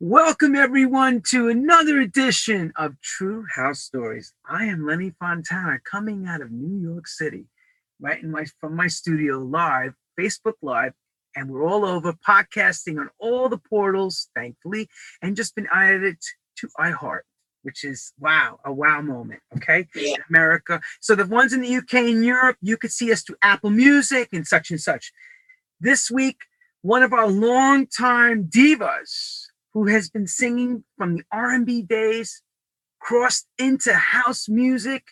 Welcome everyone to another edition of True House Stories. I am Lenny Fontana coming out of New York City, right in my from my studio live, Facebook Live, and we're all over podcasting on all the portals, thankfully, and just been added to iHeart, which is wow, a wow moment. Okay, Yeah. America. So the ones in the UK and Europe, you could see us through Apple Music and such and such. This week, one of our longtime divas who has been singing from the R&B days, crossed into house music,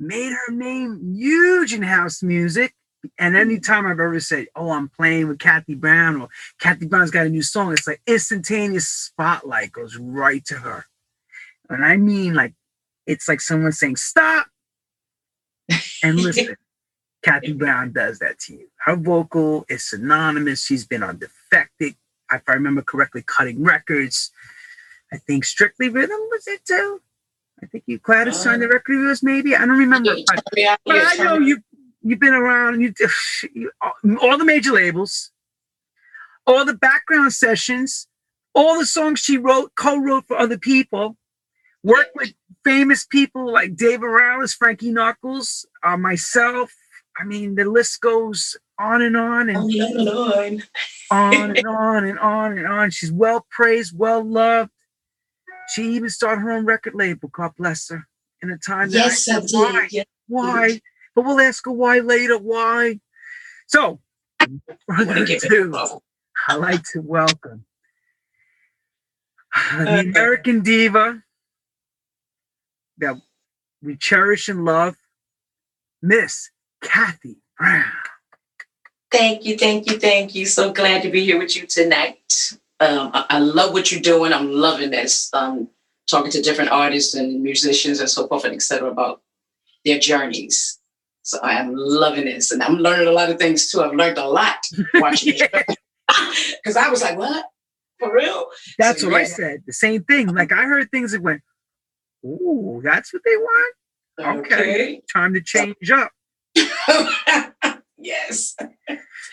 made her name huge in house music. And anytime I've ever said, "Oh, I'm playing with Kathy Brown," or Kathy Brown's got a new song, it's like instantaneous spotlight goes right to her. And I mean, like, it's like someone saying, "Stop!" And listen, Kathy Brown does that to you. Her vocal is synonymous. She's been on Defected, if I remember correctly, cutting records. I think Strictly Rhythm was it too. I think you Gladys signed the record us, maybe. I don't remember. But, but I know you you've been around. You, you all the major labels, all the background sessions, all the songs she wrote, co-wrote for other people. Worked with famous people like Dave Morales, Frankie Knuckles, uh, myself. I mean, the list goes on and on and On and on. on and on and on and on. She's well praised, well loved. She even started her own record label. God bless her. In a time that Yes, I I said, why, did. Yeah. why? But we'll ask her why later. Why? So, Wanna further give it ado, a go. I'd like to welcome the American diva that we cherish and love, Miss Kathy Brown. Thank you, thank you, thank you. So glad to be here with you tonight. Um, I, I love what you're doing. I'm loving this. Um, talking to different artists and musicians and so forth and etc. about their journeys. So I am loving this, and I'm learning a lot of things too. I've learned a lot watching this. because I was like, "What for real?" That's So, what I said. The same thing. Like I heard things that went, "Ooh, that's what they want." Okay. Time to change up. yes.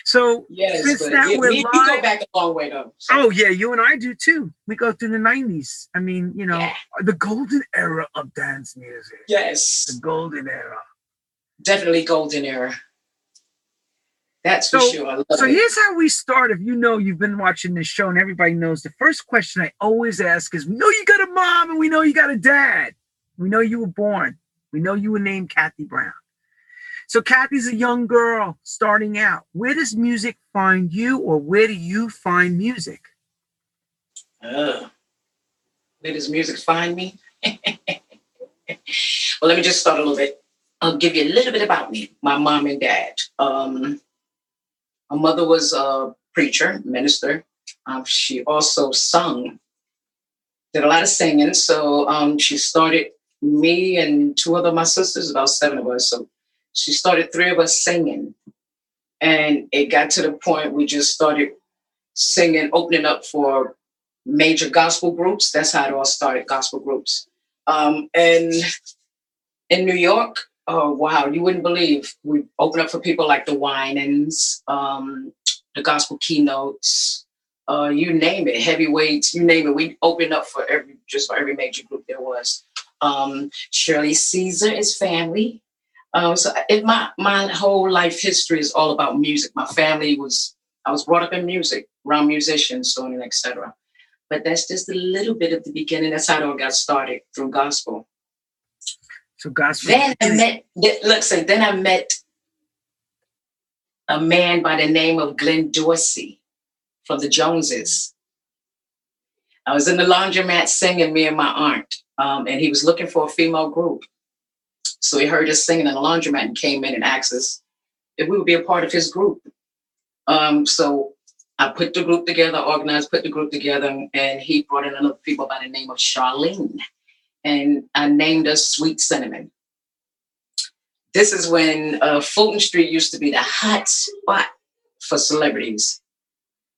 So, Yes. Since but that we, we're we- we go live- back a long way though. So, oh yeah, you and I do too. We go through the '90s. I mean, you know, Yeah. the golden era of dance music. yes. The golden era. Definitely golden era. That's for So- sure. I love So it. here's how we start. If you know you've been watching this show and everybody knows, the first question I always ask is: We know you got a mom and we know you got a dad. We know you were born. We know you were named Kathy Brown. So Kathy's a young girl starting out. Where does music find you, or where do you find music? Uh, where does music find me? well, let me just start a little bit. I'll give you a little bit about me, my mom and dad. Um, my mother was a preacher, minister. Um, she also sung, did a lot of singing. So um, she started me and two other my sisters, about seven of us. So she started three of us singing. And it got to the point we just started singing, opening up for major gospel groups. That's how it all started, gospel groups. Um, and in New York, oh wow, you wouldn't believe we opened up for people like the Winans, um, the gospel keynotes, uh, you name it, heavyweights, you name it. We opened up for every just for every major group there was. Um, Shirley Caesar is family. Um, so it, my my whole life history is all about music. My family was I was brought up in music, around musicians, so on and etc. But that's just a little bit of the beginning. That's how it all got started through gospel. So gospel. Then I met, look, so then I met a man by the name of Glenn Dorsey from the Joneses. I was in the laundromat singing, me and my aunt, um, and he was looking for a female group. So he heard us singing in the laundromat and came in and asked us if we would be a part of his group. Um, so I put the group together, organized, put the group together, and he brought in another people by the name of Charlene and I named us Sweet Cinnamon. This is when uh, Fulton Street used to be the hot spot for celebrities.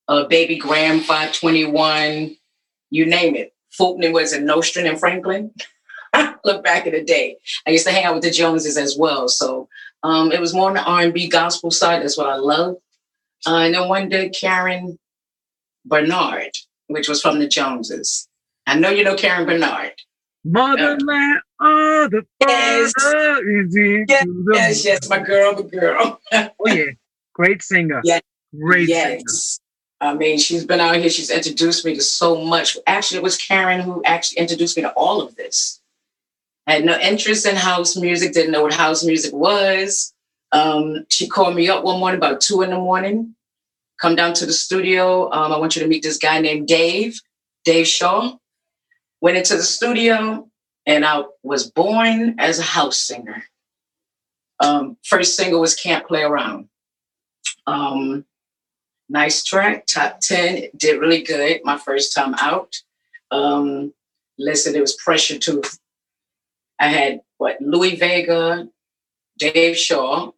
Uh, Baby Graham, 521, you name it. Fulton was in Nostrand and Franklin. Look back in the day. I used to hang out with the Joneses as well. So um, it was more on the R&B gospel side. That's what I love. Uh, and then one day, Karen Bernard which was from the Joneses. I know you know Karen Bernard. Motherland, oh, the Yes. father is in Yes, Yes, yes, my girl, my girl. Oh yeah, great singer. Yeah. great singer. yes. I mean, she's been out here. She's introduced me to so much. Actually, it was Karen who actually introduced me to all of this. I had no interest in house music, didn't know what house music was. Um, she called me up one morning about two in the morning. Come down to the studio. Um, I want you to meet this guy named Dave, Dave Shaw. Went into the studio, and I was born as a house singer. Um, first single was Can't Play Around. Um, nice track, top 10, did really good my first time out. Um, listen, it was pressure too. I had what Louie Vega, Dave Shaw,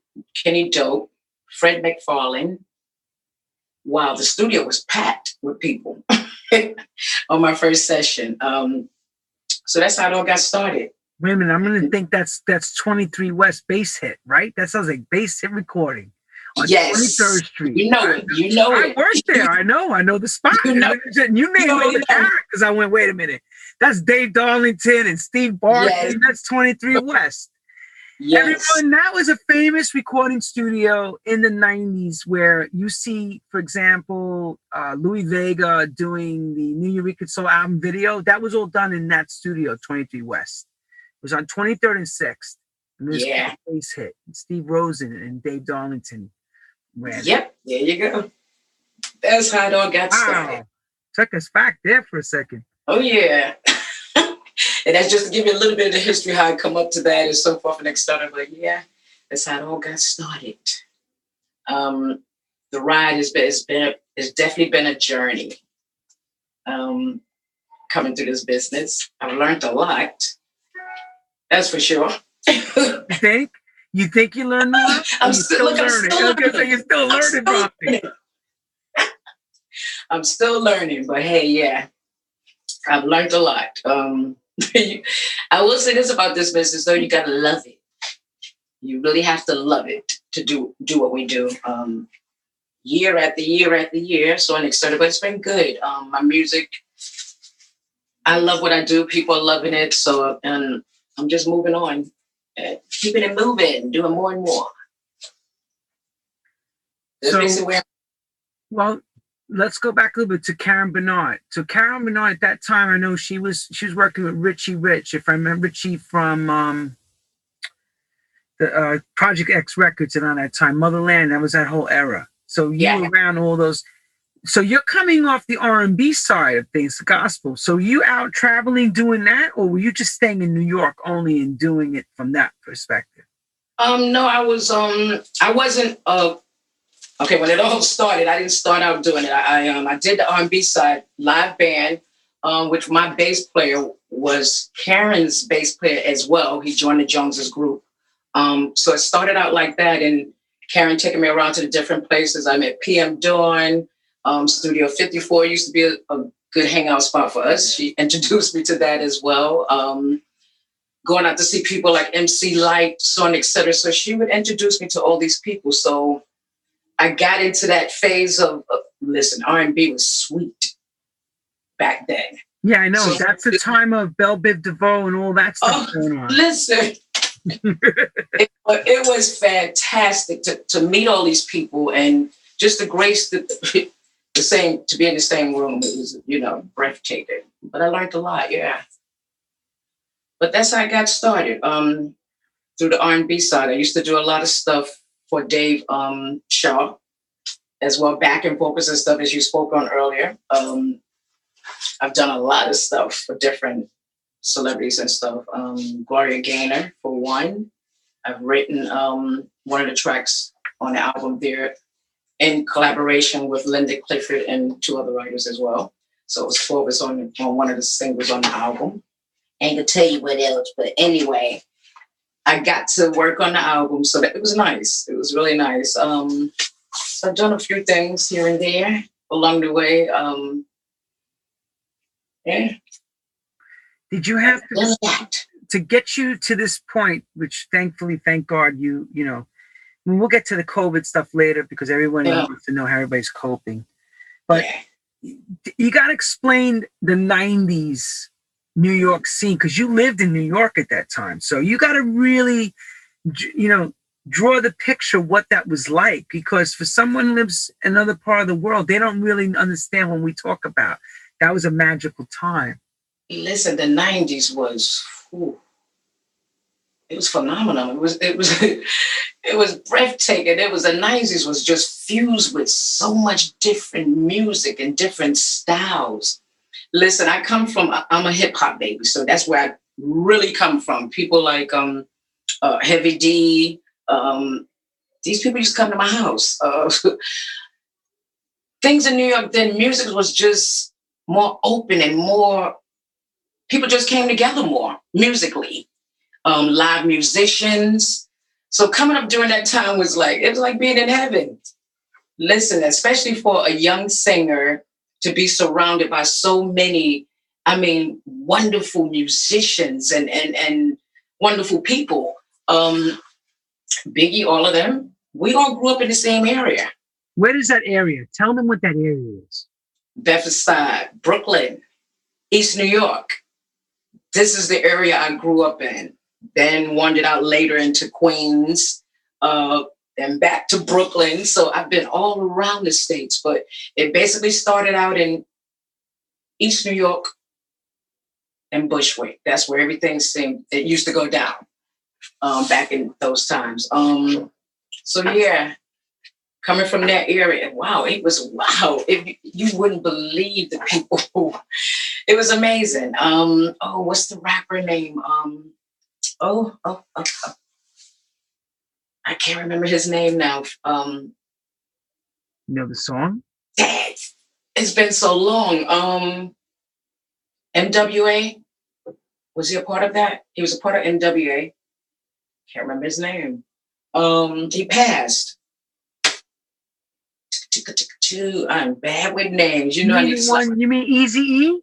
Kenny Dope, Fred McFarlane. Wow, the studio was packed with people on my first session. Um, so that's how it all got started. Wait a minute, I'm gonna think that's that's 23 West bass hit, right? That sounds like bass hit recording on Yes. 23rd Street. You know it. You know I it. I worked there. I know. I know the spot. You know- you named know all the it. characters. I went, wait a minute. That's Dave Darlington and Steve Barkley. Yes. That's 23 West. Yes. Everyone, that was a famous recording studio in the 90s where you see, for example, uh, Louie Vega doing the Nuyorican Soul album video. That was all done in that studio, 23 West. It was on 23rd and 6th. And this Yeah. bass hit. Steve Rosen and Dave Darlington ran. Yep, there you go. That's how it all got started. Wow. Took us back there for a second. Oh yeah. and that's just to give you a little bit of the history how I come up to that and so forth and external. But yeah, that's how it all got started. Um, the ride has been it's been it's definitely been a journey. Um, coming through this business, I've learned a lot. That's for sure. You think? You think you learned more? I'm you still- look, I'm still I was gonna say learning. you're still I'm learning, still learning. I'm still learning, but hey, yeah, I've learned a lot. Um, I will say this about this business, though: you gotta love it. You really have to love it to do do what we do. Um, year after year after year, so unexpected, but it's been good. Um, my music, I love what I do. People are loving it, so and I'm just moving on, keeping it moving, doing more and more. That's So- Well, let's go back a little bit to Karen Bernard. So Karen Bernard at that time, I know she was she was working with Richie Rich. If I remember Richie from um the uh, Project X Records around that time, Motherland, that was that whole era. So you Yeah. were around all those. So you're coming off the R and B side of things, the gospel. So you out traveling doing that, or were you just staying in New York only and doing it from that perspective? Um, no, I was um I wasn't uh okay when it all started, I didn't start out doing it. I, I um I did the R&B side live band, um, which my bass player was Karen's bass player as well. He joined the Joneses group. Um, so it started out like that and Karen taking me around to the different places. I met PM Dawn, um, Studio 54 used to be a, a good hangout spot for us. She introduced me to that as well. Um, going out to see people like MC Lyte, Sonic, on, et cetera. So she would introduce me to all these people. So I got into that phase of, of listen, R&B was sweet back then. Yeah, I know. So- That's the time of Bell Biv DeVoe and all that stuff Oh, going on. Listen, it, it was fantastic to, to meet all these people and just to grace the, the same, to be in the same room. It was, you know, breathtaking. But I learned a lot, yeah. But that's how I got started. Um, through the R&B side, I used to do a lot of stuff for Dave um, Shaw, as well, back and focus and stuff, as you spoke on earlier. Um, I've done a lot of stuff for different celebrities and stuff. Um, Gloria Gaynor, for one. I've written um, one of the tracks on the album there in collaboration with Linda Clifford and two other writers as well. So it was four of us on, on one of the singles on the album. Ain't gonna tell you what else, but anyway, I got to work on the album, so that it was nice. It was really nice. Um, so I've done a few things here and there along the way. Um, yeah, Did you have to to get you to this point, which thankfully, thank God, you you know, we'll get to the COVID stuff later because everyone Yeah. wants to know how everybody's coping. But- Yeah. you got to explain the 90s New York scene because you lived in New York at that time. So you got to really, you know, draw the picture what that was like because for someone lives another part of the world, they don't really understand when we talk about that was a magical time. Listen, the '90s was, it was phenomenal. It was, it was, it was breathtaking. It was the '90s was just fused with so much different music and different styles. Listen, I come from, I'm a hip hop baby, so that's where I really come from. People like um, uh, Heavy D. Um, these people to come to my house. Uh, things in New York then, music was just more open and more people just came together more musically. Um, live musicians. So coming up during that time was like it was like being in heaven. Listen, especially for a young singer to be surrounded by so many, I mean, wonderful musicians and and and wonderful people. Um, Biggie, all of them. We all grew up in the same area. Where is that area? Tell them what that area is. Bedford Side, Brooklyn, East New York. This is the area I grew up in. Then wandered out later into Queens, uh, then back to Brooklyn. So I've been all around the states, but it basically started out in East New York and Bushwick. That's where everything seemed it used to go down um, back in those times. Um, so yeah, coming from that area, wow, it was wow. If you wouldn't believe the people it was amazing. Um, oh, what's the rapper name? Um, oh, oh, oh, oh. I can't remember his name now. Um, You know the song? it's been so long. Um, NWA was he a part of that? He was a part of NWA. Can't remember his name. Um, he passed. I'm bad with names. You know, I you mean, one, you mean Eazy E?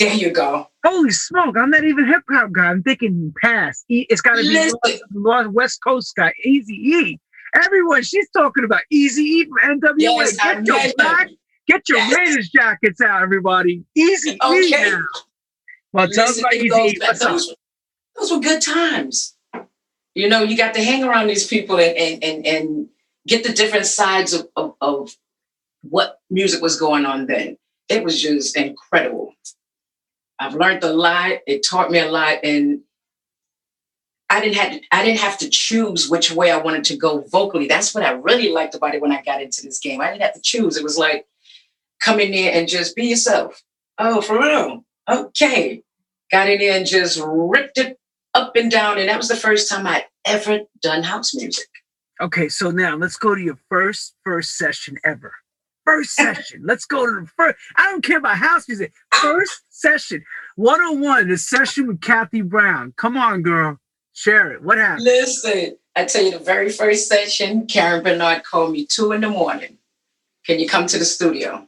There you go. Holy smoke! I'm not even hip hop guy. I'm thinking past. E, it's got to be North, West Coast guy. Eazy E. Everyone, she's talking about Eazy E from NWA. Yes, get your back, get your Yes. Raiders jackets out, everybody. Eazy E Okay. now. Well, tell us about Eazy E. back- What's up? those, those were good times. You know, you got to hang around these people and and and, and get the different sides of, of, of what music was going on then. It was just incredible. I've learned a lot. It taught me a lot, and I didn't have to, I didn't have to choose which way I wanted to go vocally. That's what I really liked about it when I got into this game. I didn't have to choose. It was like come in there and just be yourself. Oh, for real? Okay. Got in there and just ripped it up and down, and that was the first time I ever done house music. Okay, so now let's go to your first first session ever. First session. Let's go to the first. I don't care about house music. First session. 101, the session with Kathy Brown. Come on, girl. Share it. What happened? Listen, I tell you, the very first session, Karen Bernard called me two in the morning. Can you come to the studio?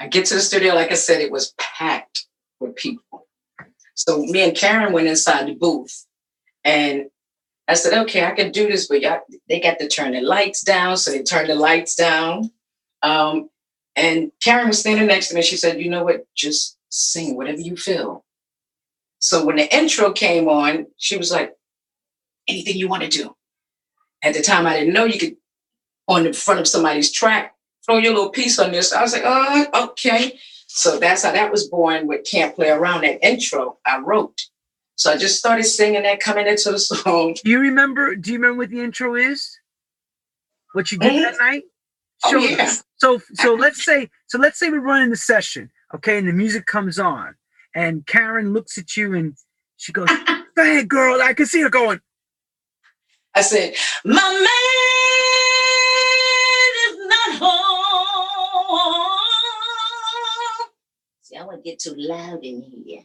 I get to the studio, like I said, it was packed with people. So me and Karen went inside the booth, and I said, "Okay, I can do this, but y'all, they got to turn the lights down." So they turned the lights down. Um, and Karen was standing next to me. She said, "You know what? Just sing whatever you feel." So when the intro came on, she was like, anything you want to do. At the time, I didn't know you could, on the front of somebody's track, throw your little piece on this. I was like, oh, okay. So that's how that was born with Can't Play Around. That intro I wrote. So I just started singing that coming into the song. Do you remember? Do you remember what the intro is? What you did Mhm. that night? Oh, Show yeah. us. So so let's say so let's say we're running the session, okay, and the music comes on, and Karen looks at you and she goes, "Go ahead, girl." I can see her going. I said, My man is not home. See, I won't get too loud in here.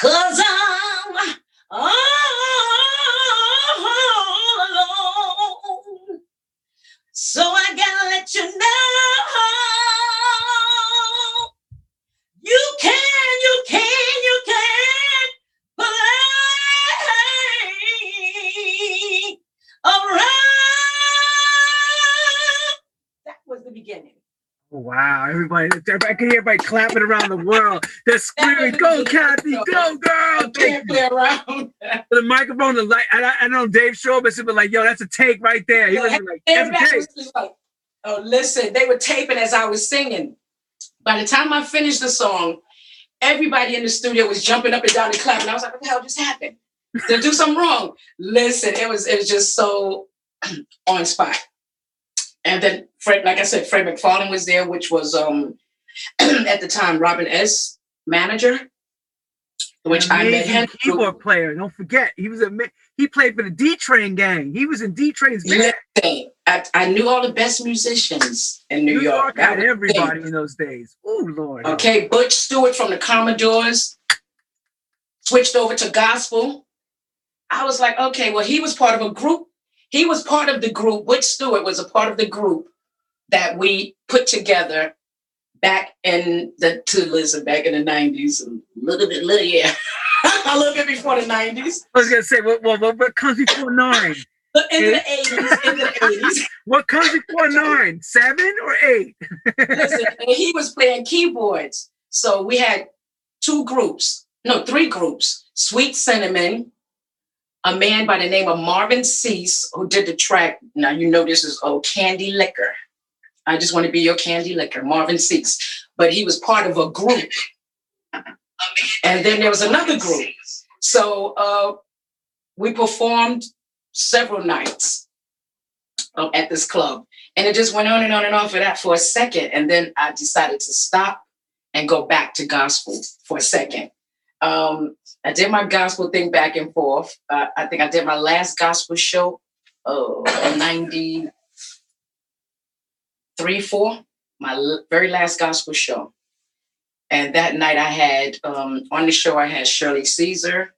Cause I'm all alone. So I gotta let you know. You can, you can, you can play around. That was the beginning. Wow, everybody. funny. I could hear everybody clapping around the world. They're screaming, "Go, Kathy! Go, girl!" Can't play around. the microphone, the light. I, I know Dave Showbiz would be like, "Yo, that's a take right there." He was like, "That's a take." Like, oh, listen, they were taping as I was singing. By the time I finished the song, everybody in the studio was jumping up and down and clapping. I was like, "What the hell just happened? Did I do something wrong?" Listen, it was it was just so on spot. And then Fred, like I said, Fred McFarlane was there, which was um at the time Robin S. manager, which I met him. Keyboard player. Don't forget, he was a he played for the D Train gang. He was in D Train's band. I, I knew all the best musicians in New, New York. York had everybody in those days. Oh Lord. Okay, Butch Stewart from the Commodores switched over to gospel. I was like, okay, well, he was part of a group he was part of the group. Butch Stewart was a part of the group that we put together back in the to listen back in the nineties, a little bit, little yeah, a little bit before the nineties. I was gonna say, what, what, what comes before nine? in the eighties, in the eighties. what comes before nine? Seven or eight? listen, he was playing keyboards, so we had two groups, no, three groups: Sweet Cinnamon, a man by the name of Marvin Sease, who did the track. Now you know this is oh Candy Licker. I just want to be your candy liquor, Marvin Sease. But he was part of a group. And then there was another group. So uh, we performed several nights um, at this club. And it just went on and on and on for that for a second. And then I decided to stop and go back to gospel for a second. Um, I did my gospel thing back and forth. Uh, I think I did my last gospel show, oh, 93, 4, my l- very last gospel show. And that night I had, um, on the show, I had Shirley Caesar,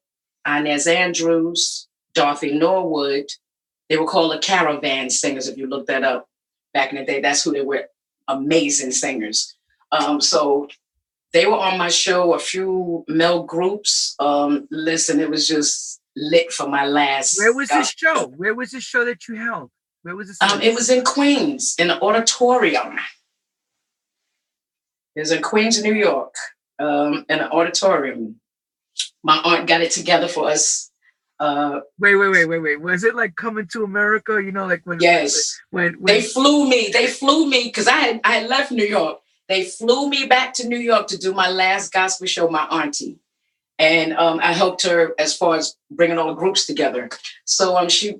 Inez Andrews, Dorothy Norwood. They were called the Caravan Singers, if you look that up back in the day. That's who they were, amazing singers. Um, so they were on my show, a few male groups. Um, listen, it was just lit for my last. Where was this show? Where was this show that you held? Where was this? Um, it was in Queens, in the auditorium. It was in Queens, New York, um, in an auditorium. My aunt got it together for us. Uh, wait, wait, wait, wait, wait. Was it like coming to America? You know, like when yes, when, when they flew me, they flew me because I had I had left New York they flew me back to New York to do my last gospel show, my auntie. And um, I helped her as far as bringing all the groups together. So um, she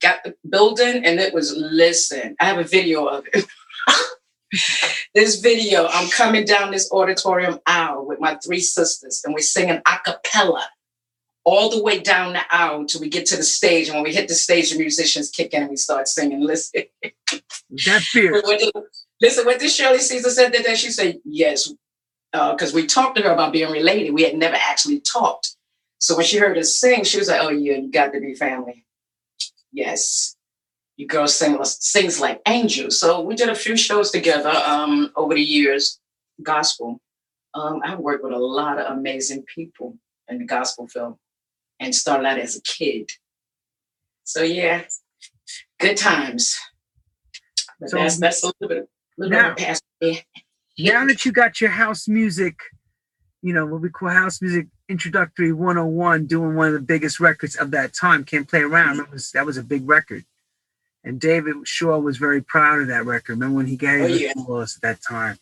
got the building and it was, listen, I have a video of it. this video, I'm coming down this auditorium aisle with my three sisters and we're singing a cappella all the way down the aisle until we get to the stage. And when we hit the stage, the musicians kick in and we start singing. Listen. That fear. Listen, what this Shirley Caesar said that day? She said, yes, because uh, we talked to her about being related. We had never actually talked. So when she heard us sing, she was like, oh, yeah, you got to be family. Yes. You girls sing sings like angels. So we did a few shows together um, over the years, gospel. Um, I worked with a lot of amazing people in the gospel film and started out as a kid. So yeah, good times. But so, that's that's a little bit now, now that you got your house music, you know, what we call house music introductory 101, doing one of the biggest records of that time, Can't Play Around. That was, that was a big record. And David Shaw was very proud of that record. Remember when he gave oh, it to us at that time?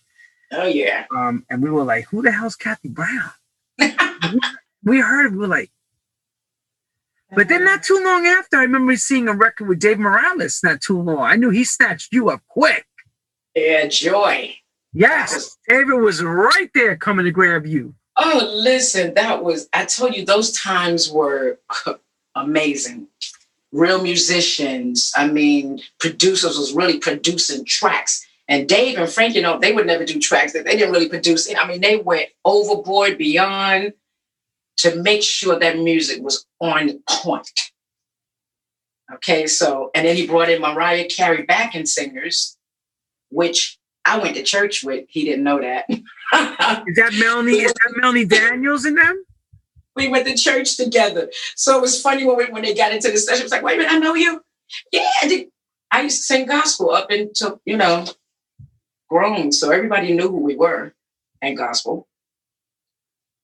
Oh, yeah. Um, and we were like, who the hell's Kathy Brown? we, we heard it, we were like, but then not too long after, I remember seeing a record with Dave Morales not too long. I knew he snatched you up quick. Yeah, joy. Yes, David was right there coming to grab you. Oh, listen, that was, I told you, those times were amazing. Real musicians, I mean, producers was really producing tracks. And Dave and Frank, you know, they would never do tracks. They didn't really produce it. I mean, they went overboard beyond to make sure that music was on point. Okay, so, and then he brought in Mariah Carey backing singers which I went to church with. He didn't know that. is that Melanie? Is that Melanie Daniels in them? We went to church together. So it was funny when we, when they got into the session. It was like, wait a minute, I know you. Yeah, I, used to sing gospel up until you know grown, so everybody knew who we were and gospel.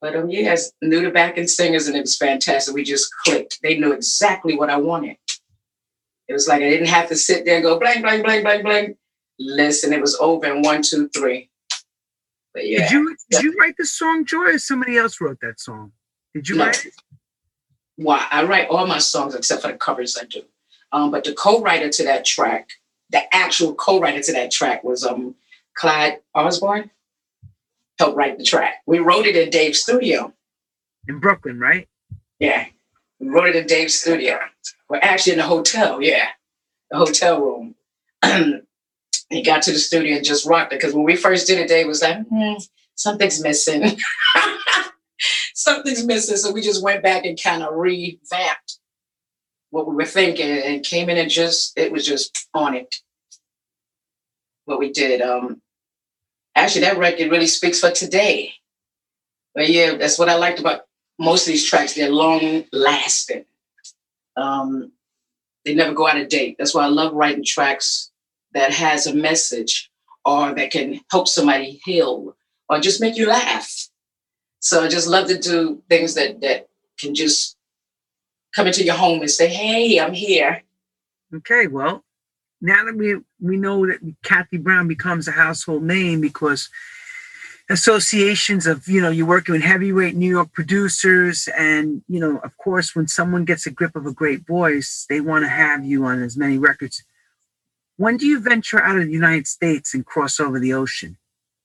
But um, yes, knew the backing singers, and it was fantastic. We just clicked. They knew exactly what I wanted. It was like I didn't have to sit there and go blank, blank, blank, blank, blank. Listen, it was over in one, two, three. But yeah. Did you did you write the song, Joy, or somebody else wrote that song? Did you No. write it? Why I write all my songs except for the covers I do. Um, but the co-writer to that track, the actual co-writer to that track was um Clyde Osborne. Helped write the track. We wrote it in Dave's studio. In Brooklyn, right? Yeah. We wrote it in Dave's studio. We're actually in the hotel, yeah. The hotel room. he got to the studio and just rocked it. Because when we first did it, Dave was like, "Hmm, something's missing. something's missing. So we just went back and kind of revamped what we were thinking and came in and just it was just on it. What we did. Um actually that record really speaks for today. But yeah, that's what I liked about most of these tracks. They're long lasting. Um they never go out of date. That's why I love writing tracks that has a message or that can help somebody heal or just make you laugh. So I just love to do things that that can just come into your home and say, "Hey, I'm here." Okay, well, now that we we know that Kathy Brown becomes a household name because associations of you know you're working with heavyweight New York producers, and you know of course when someone gets a grip of a great voice, they want to have you on as many records. When do you venture out of the United States and cross over the ocean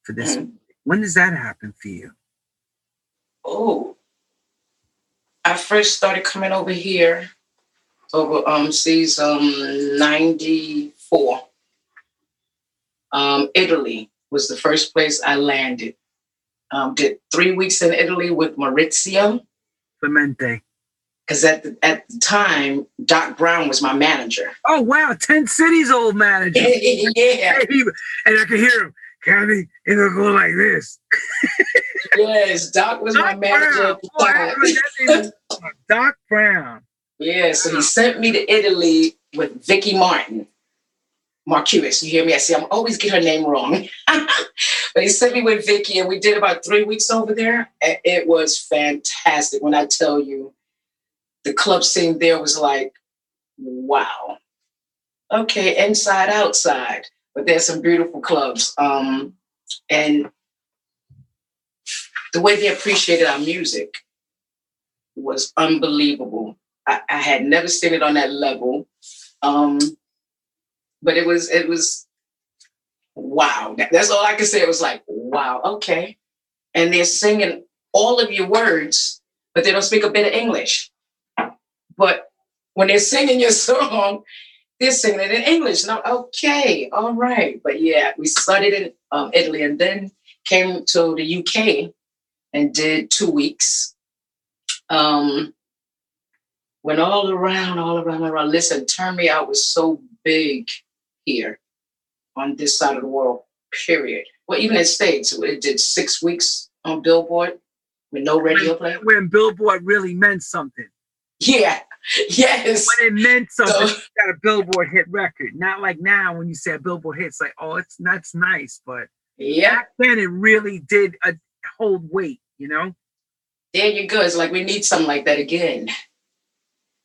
for this? Mm. When does that happen for you? Oh, I first started coming over here over um seas um ninety four. Um, Italy was the first place I landed. Um, did three weeks in Italy with Maurizio Clemente. Because at the, at the time Doc Brown was my manager. Oh wow, Ten Cities old manager. yeah, and I could hear him. Kathy, it'll go like this. yes, Doc was my manager. Brown. Oh, I time. heard that name. Doc Brown. Yeah, so he sent me to Italy with Vicky Martin. Marquez, you hear me? I see I'm always get her name wrong. but he sent me with Vicky and we did about three weeks over there. And it was fantastic. When I tell you the club scene there was like, wow. Okay, inside, outside. But there's some beautiful clubs. Um, and the way they appreciated our music was unbelievable. I, I had never seen it on that level. Um, but it was it was wow. That's all I can say. It was like, wow, okay. And they're singing all of your words, but they don't speak a bit of English. But when they're singing your song, they're singing it in English. And I'm okay, all right. But yeah, we started in um, Italy and then came to the UK and did two weeks. Um, went all around, all around, around. Listen, Turn Me Out was so big here on this side of the world, period. Well, even in States, it did six weeks on Billboard with no radio play. When Billboard really meant something. Yeah, yes. When it meant something, So- got a Billboard hit record. Not like now when you say a Billboard hit, it's like, oh, it's that's nice. But Yeah, back then it really did uh, hold weight, you know? there you go. It's like we need something like that again.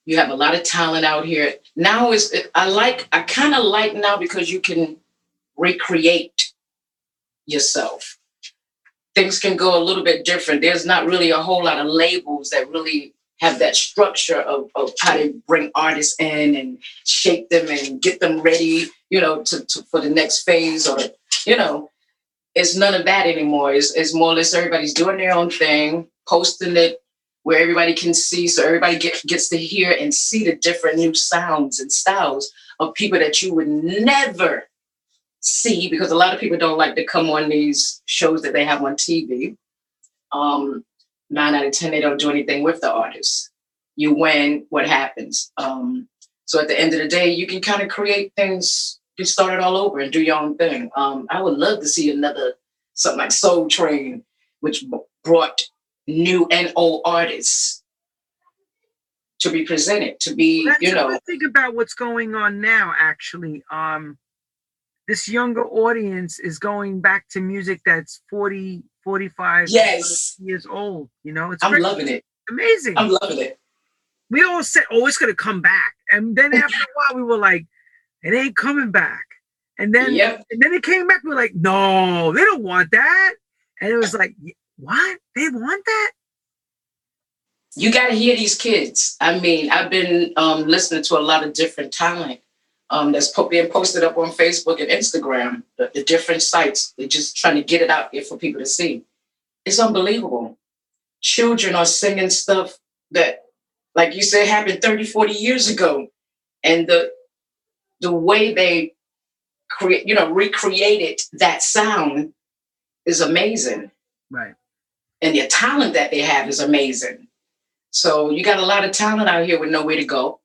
You have a lot of talent out here. Now is I like I kind of like now because you can recreate yourself. Things can go a little bit different. There's not really a whole lot of labels that really have that structure of, of how to bring artists in and shape them and get them ready, you know, to, to for the next phase or, you know, it's none of that anymore. It's, it's more or less everybody's doing their own thing, posting it where everybody can see, so everybody get, gets to hear and see the different new sounds and styles of people that you would never see because a lot of people don't like to come on these shows that they have on TV. Um, nine out of ten, they don't do anything with the artist. You win, what happens? Um, so at the end of the day, you can kind of create things, you start it all over and do your own thing. Um, I would love to see another something like Soul Train, which brought new and old artists to be presented, to be, you know, think about what's going on now, actually. Um, this younger audience is going back to music that's 40, 45 Yes. years old. You know, it's I'm loving it. amazing. I'm loving it. we all said, "Oh, it's gonna come back," and then after a while, we were like, "It ain't coming back." And then, Yep. and then it came back. We were like, "No, they don't want that." And it was like, "Y- "What? They want that?" you got to hear these kids. I mean, I've been um, listening to a lot of different talent um, that's po- being posted up on Facebook and Instagram, the, the different sites. They're just trying to get it out there for people to see. It's unbelievable. Children are singing stuff that, like you said, happened 30, 40 years ago. And the the way they create, you know, recreated that sound is amazing Right. and the talent that they have is amazing. So you got a lot of talent out here with nowhere to go.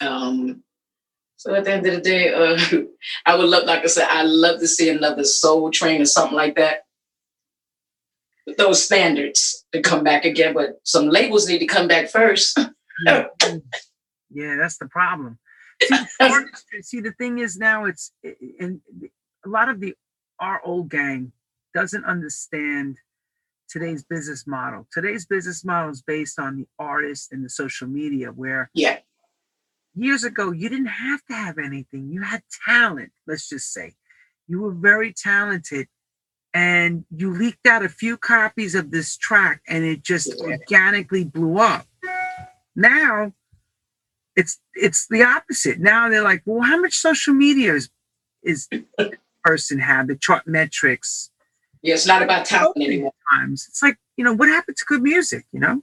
Um, so at the end of the day, uh, I would love, like I said, I love to see another Soul Train or something like that. With those standards to come back again, but some labels need to come back first. Yeah, yeah that's the problem. See, artistry- see, the thing is now it's and a lot of the our old gang doesn't understand today's business model. Today's business model is based on the artist and the social media, where Yeah, years ago you didn't have to have anything. You had talent. Let's just say you were very talented, and you leaked out a few copies of this track, and it just organically blew up. Now it's it's the opposite. Now they're like, well, how much social media is is person have the chart metrics yeah, it's not about talent anymore. times? It's like you know what happened to good music, you know?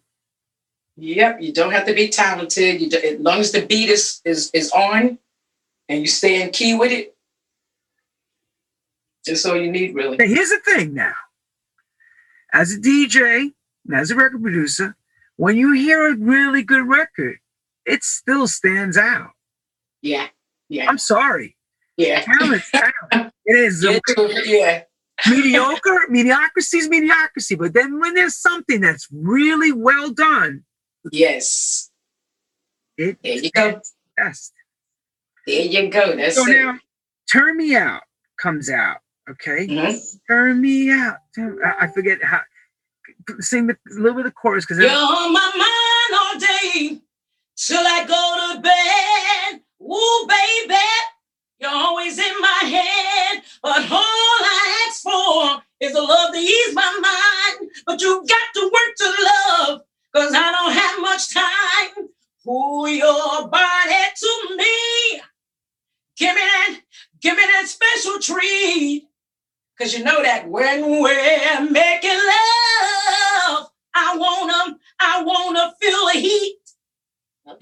Yep, you don't have to be talented. You do, as long as the beat is is is on, and you stay in key with it, that's all you need, really. Now, here's the thing now. As a DJ and as a record producer, when you hear a really good record, it still stands out. Yeah, yeah, I'm sorry. yeah. Talent's talent. It is Yeah, yeah. mediocre. Mediocrity is mediocrity. But then when there's something that's really well done, Yes. it There you go. best. There you go. That's So it. now, Turn Me Out comes out. Okay. Mhm. Turn Me Out. Turn- I I forget how. Sing the, a little bit of the chorus because You're on my mind all day till I go to bed. Ooh, baby, you're always in my head. But all I ask for is a love to ease my mind. But you got to work to love, cause I don't have much time. Pull your body to me. Give me that, give me that special treat. Cause you know that when we're making love, I wanna, I wanna feel the heat.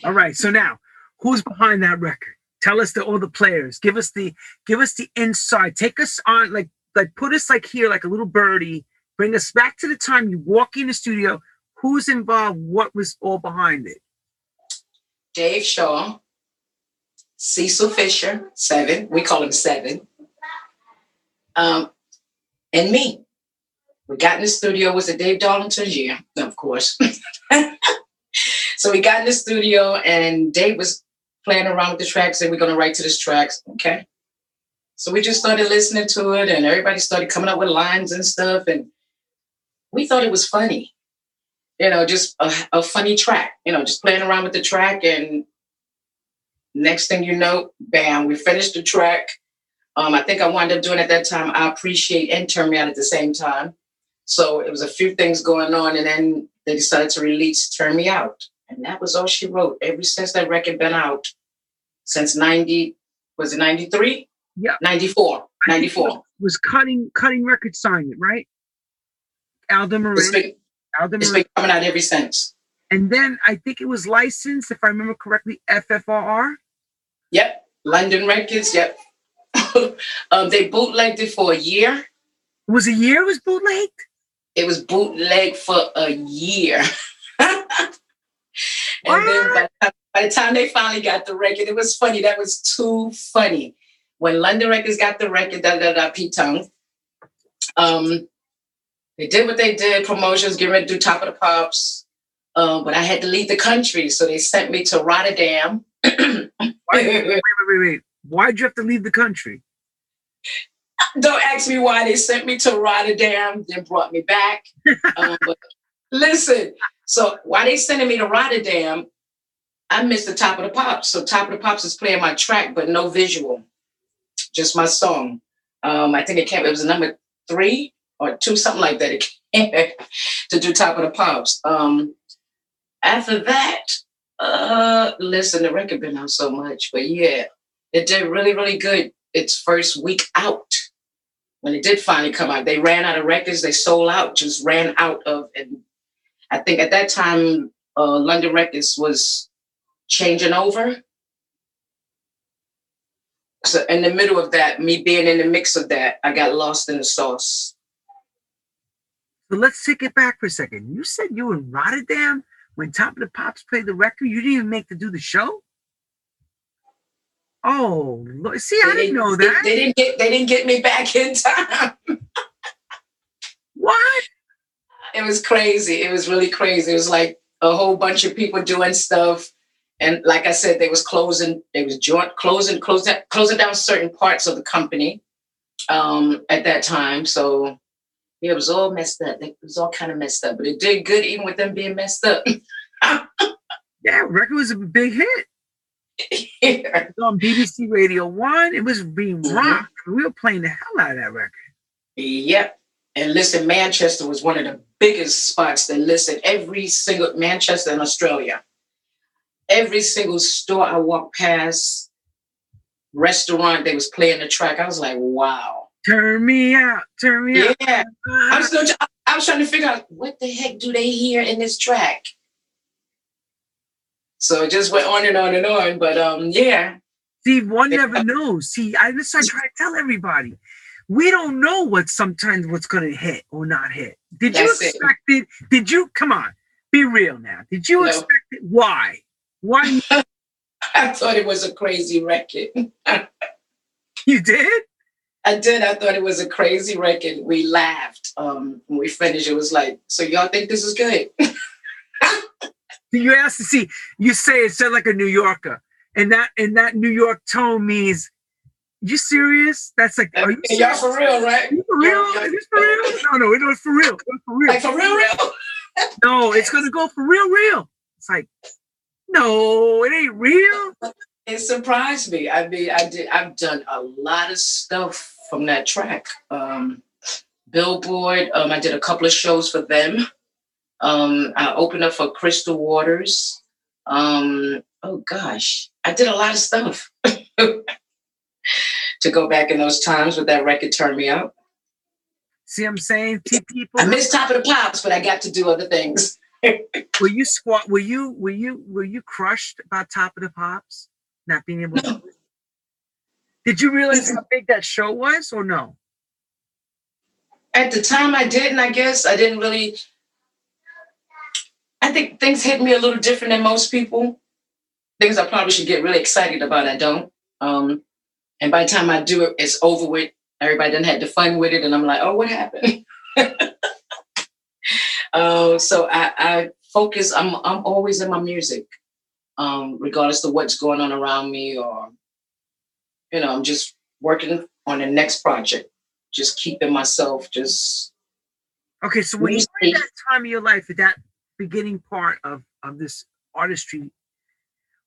All right. So now, who's behind that record? Tell us the all the players. Give us the give us the inside. Take us on like like put us like here like a little birdie. Bring us back to the time you walk in the studio. Who's involved? What was all behind it? Dave Shaw, Cecil Fisher, seven. We call him seven. Um, and me. We got in the studio. Was it Dave Darlington's year? Of course. so we got in the studio, and Dave was playing around with the tracks, and we're gonna write to this tracks. Okay. So we just started listening to it, and everybody started coming up with lines and stuff, and we thought it was funny. You know, just a, a funny track. You know, just playing around with the track, and next thing you know, bam, we finished the track. Um, I think I wound up doing at that time. I appreciate and turn me out at the same time. So it was a few things going on, and then they decided to release "Turn Me Out," and that was all she wrote. Ever since that record been out, since ninety, was it ninety three? Yeah. 94. I think it 94. Was cutting cutting record signing, right? Aldo It's Aldo it's been coming out ever since. And then I think it was licensed, if I remember correctly, FFRR. Yep, London Records. Yep. um, they bootlegged it for a year. It was a year it was bootlegged. It was bootleg for a year. and then by the, time, by the time they finally got the record, it was funny. That was too funny. When London Records got the record, da da da, Pete Tong, um, they did what they did, promotions, getting ready to do Top of the Pops. Um, but I had to leave the country, so they sent me to Rotterdam. Wait, wait, wait, wait, wait. Why'd you have to leave the country? Don't ask me why they sent me to Rotterdam, then brought me back. um, but listen, so why they sending me to Rotterdam? I missed the top of the pops. So top of the pops is playing my track, but no visual, just my song. Um, I think it came. It was number three or two, something like that. To do top of the pops. Um, after that, uh, listen, the record been out so much, but yeah, it did really, really good. Its first week out when it did finally come out, they ran out of records. They sold out, just ran out of, and I think at that time, uh, London Records was changing over. So in the middle of that, me being in the mix of that, I got lost in the sauce. So let's take it back for a second. You said you were in Rotterdam when Top of the Pops played the record. You didn't even make to do the show. Oh, see, I didn't know that. They, they, didn't get. They didn't get me back in time. what? It was crazy. It was really crazy. It was like a whole bunch of people doing stuff, and like I said, they was closing. They was joint closing, closing, closing down certain parts of the company um, at that time. So yeah, it was all messed up. It was all kind of messed up, but it did good even with them being messed up. yeah, record was a big hit. yeah. on BBC Radio One. It was being mm-hmm. rocked. We were playing the hell out of that record. Yep. And listen, Manchester was one of the biggest spots that listed every single Manchester in Australia. Every single store I walked past, restaurant, they was playing the track. I was like, wow. Turn me out. Turn me yeah. out. Yeah. I was, I was trying to figure out what the heck do they hear in this track? So it just went on and on and on. But um, yeah. See, one never knows. See, I just I try to tell everybody. We don't know what sometimes what's gonna hit or not hit. Did That's you expect it. it. Did you come on? Be real now. Did you no. expect it? Why? Why? I thought it was a crazy record. you did? I did. I thought it was a crazy record. We laughed um, when we finished. It was like, so y'all think this is good? You ask to see, you say it said like a New Yorker, and that and that New York tone means you serious? That's like, are you serious? y'all for real, right? You for real? Is this for real? No, no, it was for real. It was for real. Like for real, real? no, it's gonna go for real, real. It's like, no, it ain't real. It surprised me. I mean, I did. I've done a lot of stuff from that track. Um, Billboard. Um, I did a couple of shows for them. Um, I opened up for Crystal Waters. Um, oh gosh, I did a lot of stuff to go back in those times with that record turned me up. See, I'm saying to people. I missed Top of the Pops, but I got to do other things. were you squat? Were you were you were you crushed by Top of the Pops not being able to? Did you realize how big that show was, or no? At the time, I didn't. I guess I didn't really I think things hit me a little different than most people. Things I probably should get really excited about, I don't. Um, and by the time I do it, it's over with. Everybody done had the fun with it, and I'm like, oh, what happened? uh, so I, I, focus. I'm I'm always in my music, um, regardless of what's going on around me, or you know, I'm just working on the next project. Just keeping myself just. Okay, so when you're in that time of your life, at that beginning part of of this artistry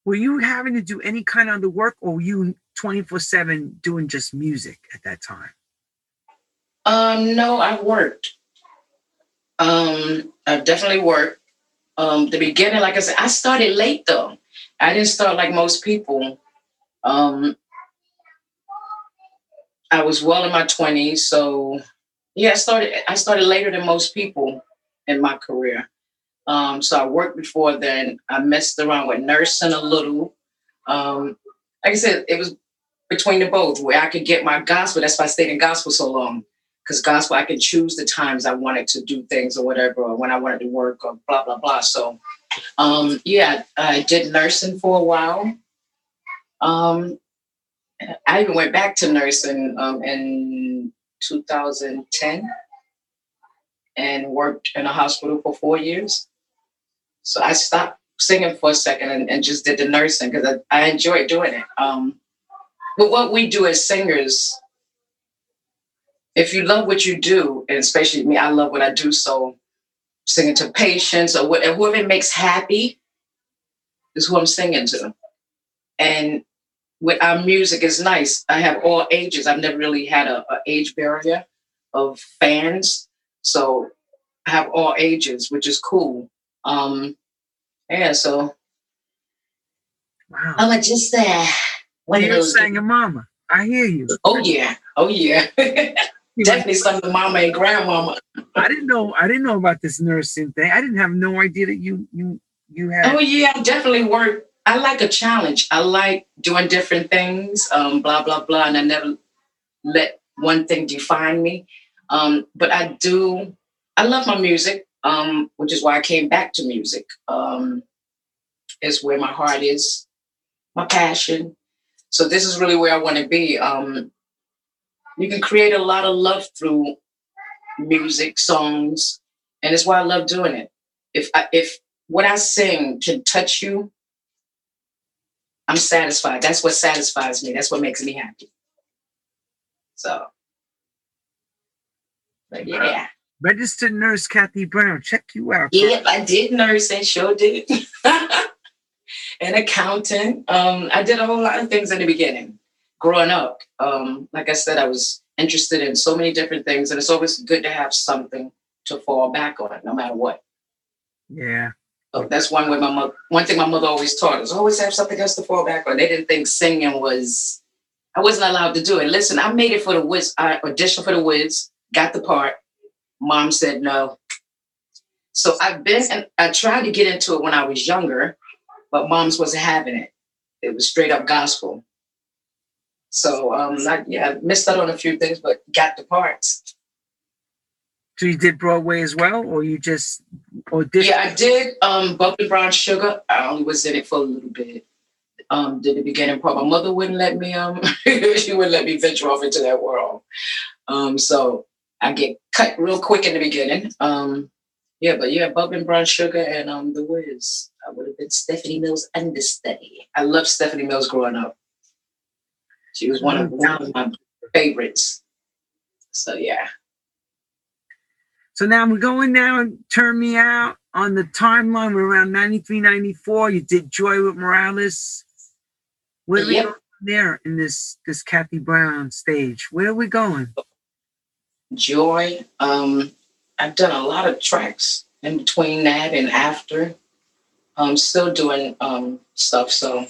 were you having to do any kind of the work or were you 24 7 doing just music at that time um no i worked um i've definitely worked um the beginning like i said i started late though i didn't start like most people um i was well in my 20s so yeah i started i started later than most people in my career um, so I worked before then. I messed around with nursing a little. Um, like I said, it was between the both where I could get my gospel. That's why I stayed in gospel so long. Because gospel, I can choose the times I wanted to do things or whatever, or when I wanted to work or blah, blah, blah. So, um, yeah, I did nursing for a while. Um, I even went back to nursing um, in 2010 and worked in a hospital for four years. So I stopped singing for a second and, and just did the nursing because I, I enjoyed doing it. Um, but what we do as singers, if you love what you do, and especially me, I love what I do. So singing to patients or whatever, whoever makes happy is who I'm singing to. And with our music is nice. I have all ages. I've never really had a, a age barrier of fans. So I have all ages, which is cool. Um, yeah, so Wow. I'm just uh, one of You're those. saying mama. I hear you. Oh yeah, oh yeah. Definitely some of the mama and grandmama. I didn't know. I didn't know about this nursing thing. I didn't have no idea that you you you had. Oh yeah, I definitely work. I like a challenge. I like doing different things. Um, blah blah blah, and I never let one thing define me. Um, but I do. I love my music, um, which is why I came back to music. Um, it's where my heart is, my passion. So this is really where I want to be. Um, you can create a lot of love through music, songs, and it's why I love doing it. If I, if what I sing can touch you, I'm satisfied. That's what satisfies me. That's what makes me happy. So, but yeah, Registered nurse Kathy Brown. Check you out. yep, I did nursing, sure did. An accountant. Um, I did a whole lot of things in the beginning. Growing up, um, like I said, I was interested in so many different things, and it's always good to have something to fall back on, no matter what. Yeah. So that's one way my mother. One thing my mother always taught us: always have something else to fall back on. They didn't think singing was. I wasn't allowed to do it. Listen, I made it for the Wiz. I auditioned for the Wiz, got the part. Mom said no. So I've been and I tried to get into it when I was younger, but moms wasn't having it. It was straight up gospel. So um, I, yeah, missed out on a few things, but got the parts. So you did Broadway as well, or you just auditioned? Yeah, I did um Bubbling Brown Sugar. I only was in it for a little bit. Um, did the beginning part. My mother wouldn't let me um she wouldn't let me venture off into that world. Um, so I get cut real quick in the beginning. Um, yeah, but yeah, Bubbling Brown Sugar and um The Wiz. I would have been Stephanie Mills understudy. I loved Stephanie Mills growing up. She was one of one of my favorites. So yeah. So now we're going down, Turn Me Out on the timeline. We're around 93, 94. You did Joy with Morales. Where are we Yep. going there in this this Kathy Brown stage? Where are we going? joy. Um, I've done a lot of tracks in between that and after. I'm still doing um stuff. So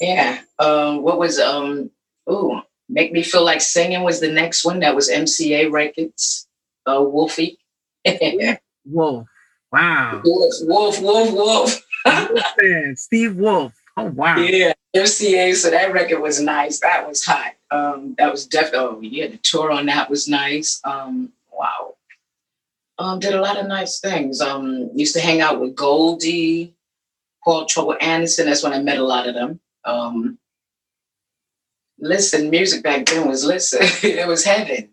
yeah. Um, what was um ooh, make me feel like singing was the next one. That was MCA Records, uh Wolfie. Wolf. Wow. wolf, wolf, wolf, wolf. Wolf Steve Wolf. Oh wow. Yeah, MCA. So that record was nice. That was hot. Um, that was definitely. Oh, yeah, the tour on that was nice. Um, wow. Um, did a lot of nice things. Um, used to hang out with Goldie, Paul Trouble Anderson. That's when I met a lot of them. Um, listen, music back then was listen. it was heaven.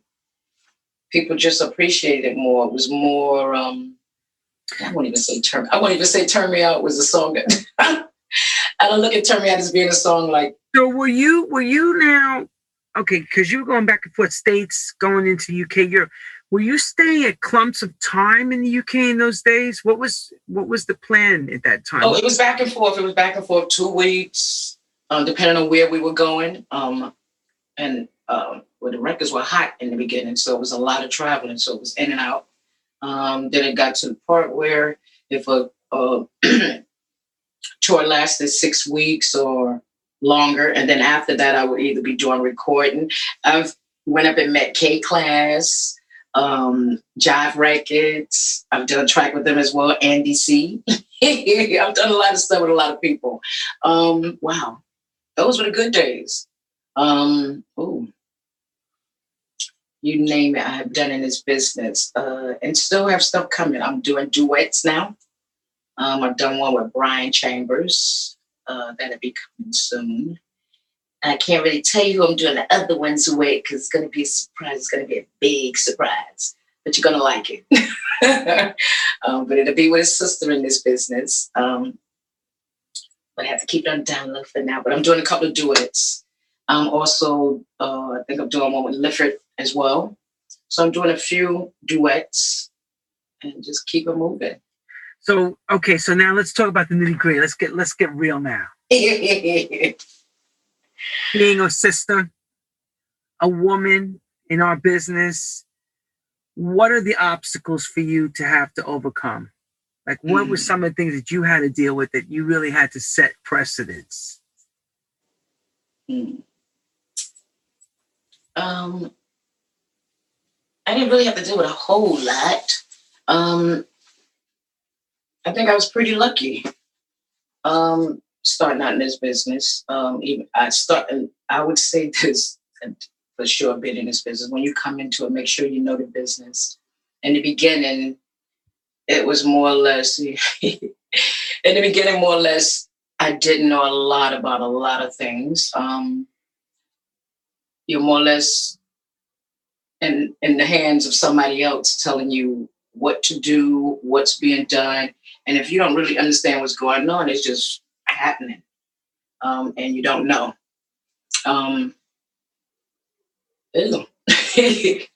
People just appreciated it more. It was more. Um, I won't even say turn. I won't even say "Turn Me Out" was a song. I don't look at "Turn Me Out" as being a song like So were you were you now okay, because you were going back and forth states, going into UK, Europe. Were you staying at clumps of time in the UK in those days? What was what was the plan at that time? Oh, it was back and forth. It was back and forth two weeks, um, depending on where we were going. Um, and um, well, the records were hot in the beginning, so it was a lot of traveling. So it was in and out. Um, then it got to the part where if a, a tour lasted six weeks or longer, and then after that, I would either be doing recording. I've went up and met K-Klass, um, Jive Records. I've done a track with them as well, Andy C. I've done a lot of stuff with a lot of people. Um, wow, those were the good days. Um, ooh, you name it, I have done in this business, uh, and still have stuff coming. I'm doing duets now. Um, I've done one with Brian Chambers. Uh, that'll be coming soon. I can't really tell you who I'm doing the other ones with because it's going to be a surprise. It's going to be a big surprise, but you're going to like it. um, but it'll be with his sister in this business. Um, but I have to keep it on down low for now. But I'm doing a couple of duets. I'm also, uh, I think I'm doing one with Lifford as well. So I'm doing a few duets and just keep it moving. So okay, so now let's talk about the nitty gritty. Let's get let's get real now. Being a sister, a woman in our business, what are the obstacles for you to have to overcome? Like, what were Mm. some of the things that you had to deal with that you really had to set precedents? Hmm. Um, I didn't really have to deal with a whole lot. Um, I think I was pretty lucky. Um, starting out in this business. Um, even I start. I would say this for sure. Being in this business, when you come into it, make sure you know the business. In the beginning, it was more or less. in the beginning, more or less, I didn't know a lot about a lot of things. Um, you're more or less in in the hands of somebody else telling you what to do, what's being done, and if you don't really understand what's going on, it's just happening, um, and you don't know. Um, it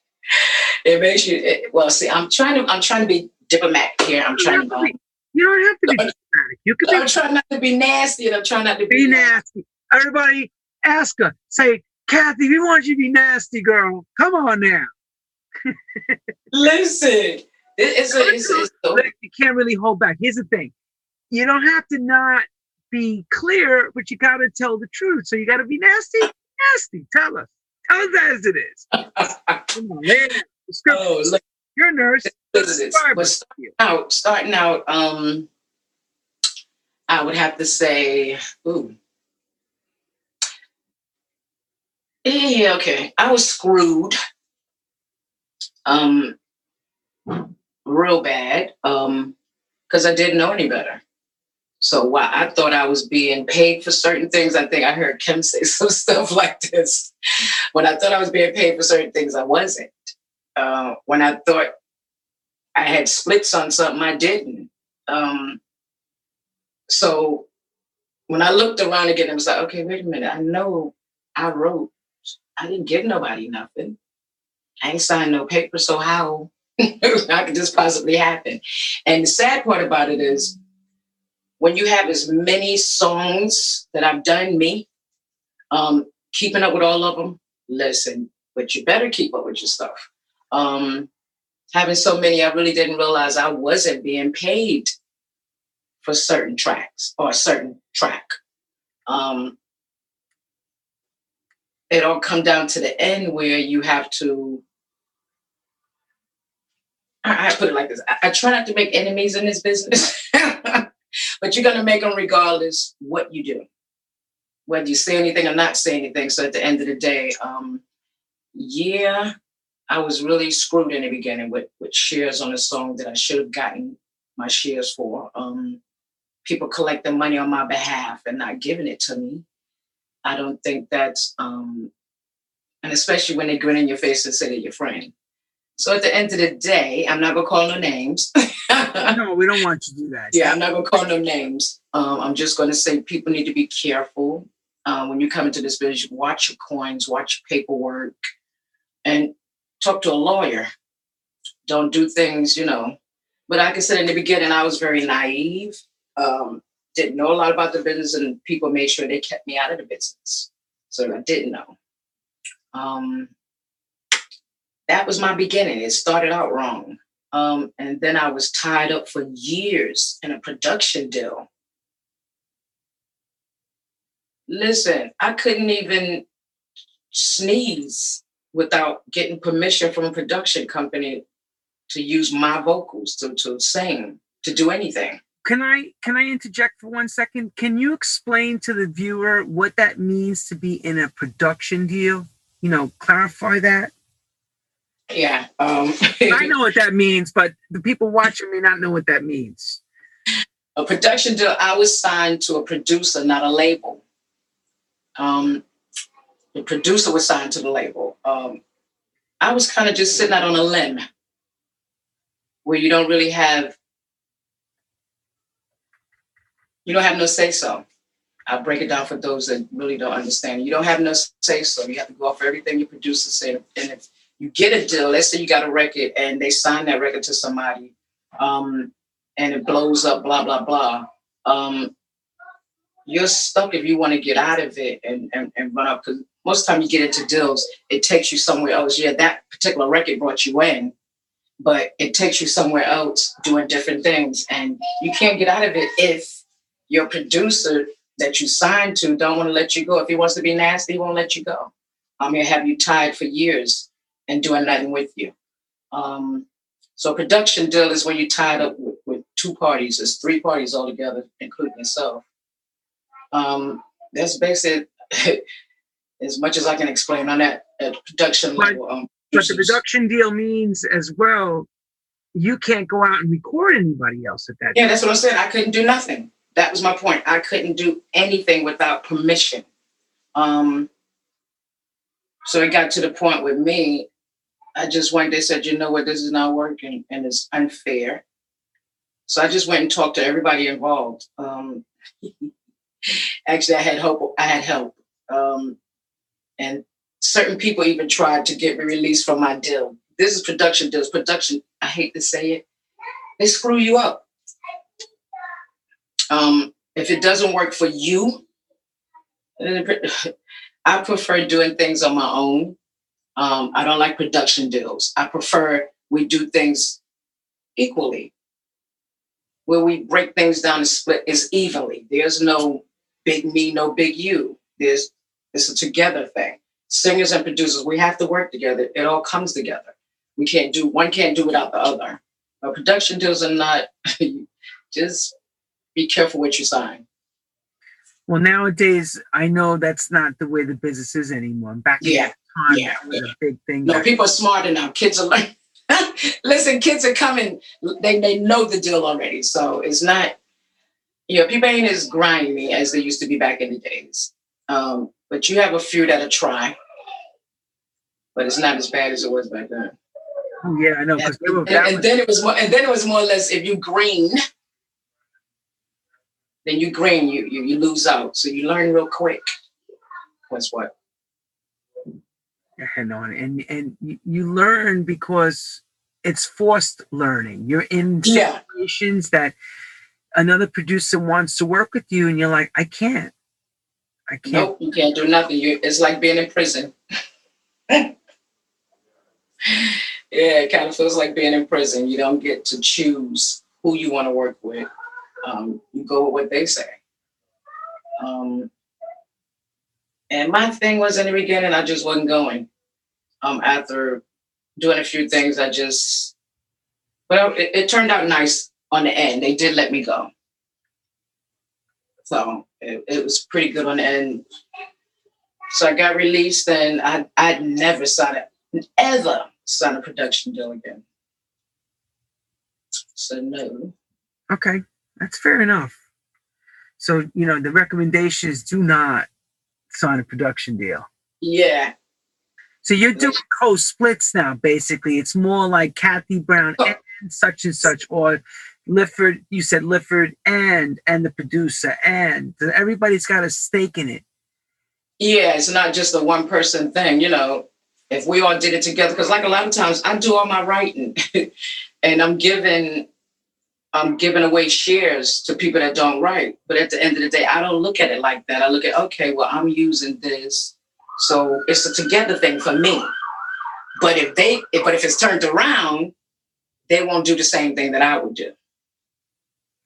makes you it, well. See, I'm trying to I'm trying to be diplomatic here. I'm trying to. be, you don't have to be dramatic. You can I'm trying not to be nasty, and I'm trying not to be, be, be nasty. Everybody, ask her. Say, Kathy, we want you to be nasty, girl. Come on now. Listen, it, it's a, it's, it's so You can't really hold back. Here's the thing: you don't have to not be clear, but you got to tell the truth. So you got to be nasty. Nasty. Tell us. Tell us as it is. On, lay it out. The script- oh, look You're a nurse. at this. Barbara. But starting out, starting out, um, I would have to say, ooh. Yeah, okay. I was screwed. Um, real bad. Um, because I didn't know any better. So while I thought I was being paid for certain things, I think I heard Kim say some stuff like this. When I thought I was being paid for certain things, I wasn't. Uh, when I thought I had splits on something, I didn't. Um, so when I looked around again, I was like, okay, wait a minute. I know I wrote. I didn't give nobody nothing. I ain't signed no paper, so how how could this possibly happen? And the sad part about it is when you have as many songs that I've done, me, um, keeping up with all of them, listen, but you better keep up with your stuff. Um, having so many, I really didn't realize I wasn't being paid for certain tracks or a certain track. Um, it all come down to the end where you have to I, put it like this. I, I try not to make enemies in this business, but you're gonna make them regardless what you do, whether you say anything or not say anything. So at the end of the day, um, yeah, I was really screwed in the beginning with with shares on a song that I should have gotten my shares for. Um, people collecting money on my behalf and not giving it to me. I don't think that's um, and especially when they grin in your face and say they're your friend. So at the end of the day, I'm not gonna call no names. No, we don't want to do that. yeah, I'm not gonna call no names. Um, I'm just gonna say people need to be careful uh, when you come into this business. Watch your coins, watch your paperwork, and talk to a lawyer. Don't do things, you know. But like I said in the beginning, I was very naive. Um, didn't know a lot about the business, and people made sure they kept me out of the business. So I didn't know. Um, that was my beginning. It started out wrong. Um, and then I was tied up for years in a production deal. Listen, I couldn't even sneeze without getting permission from a production company to use my vocals to, to sing, to do anything. Can I can I interject for one second? Can you explain to the viewer what that means to be in a production deal? You know, clarify that. Yeah. Um, I know what that means, but the people watching may not know what that means. a production deal, I was signed to a producer, not a label. Um, the producer was signed to the label. Um, I was kind of just sitting out on a limb where you don't really have, you don't have no say so. I'll break it down for those that really don't understand. You don't have no say so. You have to go off everything your producer said. And if you get a deal, let's say you got a record and they sign that record to somebody, um, and it blows up, blah blah blah. Um, you're stuck if you want to get out of it and and, and run up because most time you get into deals, it takes you somewhere else. Yeah, that particular record brought you in, but it takes you somewhere else doing different things, and you can't get out of it if your producer that you signed to don't want to let you go. If he wants to be nasty, he won't let you go. I'm gonna have you tied for years and doing nothing with you. Um, so a production deal is when you're tied up with, with two parties. It's three parties altogether, including yourself. Um, that's basically as much as I can explain on that at production Right. level. Um, But the production deal means as well, you can't go out and record anybody else at that. Yeah, that's what I'm saying. I couldn't do nothing. That was my point. I couldn't do anything without permission. Um, so it got to the point with me. I just went. They said, "You know what? This is not working, and it's unfair." So I just went and talked to everybody involved. Um, actually, I had help. I had help, um, and certain people even tried to get me released from my deal. This is production deals. Production. I hate to say it. They screw you up. Um, if it doesn't work for you, I prefer doing things on my own. Um, I don't like production deals. I prefer we do things equally, where we break things down and split is evenly. There's no big me, no big you. There's it's a together thing. Singers and producers, we have to work together. It all comes together. We can't do one can't do without the other. But production deals are not just be careful what you sign. Well, nowadays, I know that's not the way the business is anymore. Back in Yeah, time, yeah, a big thing. No, people are smarter now. Kids are learning. Listen, kids are coming. They they know the deal already. So it's not, you know, people ain't as grimy as they used to be back in the days. Um, but you have a few that'll try. But it's not as bad as it was back then. Oh, yeah, I know. They And, and then it was more and then it was more or less if you green, then you green, you you, you lose out. So you learn real quick. What's what? and on and and you, learn because it's forced learning you're in Yeah. situations that another producer wants to work with you and you're like i can't i can't Nope, you can't do nothing. You it's like being in prison. yeah, it kind of feels like being in prison. You don't get to choose who you want to work with. Um, you go with what they say. Um, and my thing was in the beginning, I just wasn't going. Um, after doing a few things, I just well, it, it turned out nice on the end. They did let me go. So it, it was pretty good on the end. So I got released and I, I'd never signed it, ever signed a production deal again. So no. okay that's fair enough so you know the recommendation is do not sign a production deal Yeah. so you're doing co-splits now basically it's more like kathy brown Oh. and such and such or lifford you said lifford and and the producer and everybody's got a stake in it Yeah, it's not just a one person thing, you know. If we all did it together, because like a lot of times I do all my writing and I'm giving I'm giving away shares to people that don't write. But at the end of the day, I don't look at it like that. I look at okay, well, I'm using this. So it's a together thing for me. But if they if, but if it's turned around, they won't do the same thing that I would do.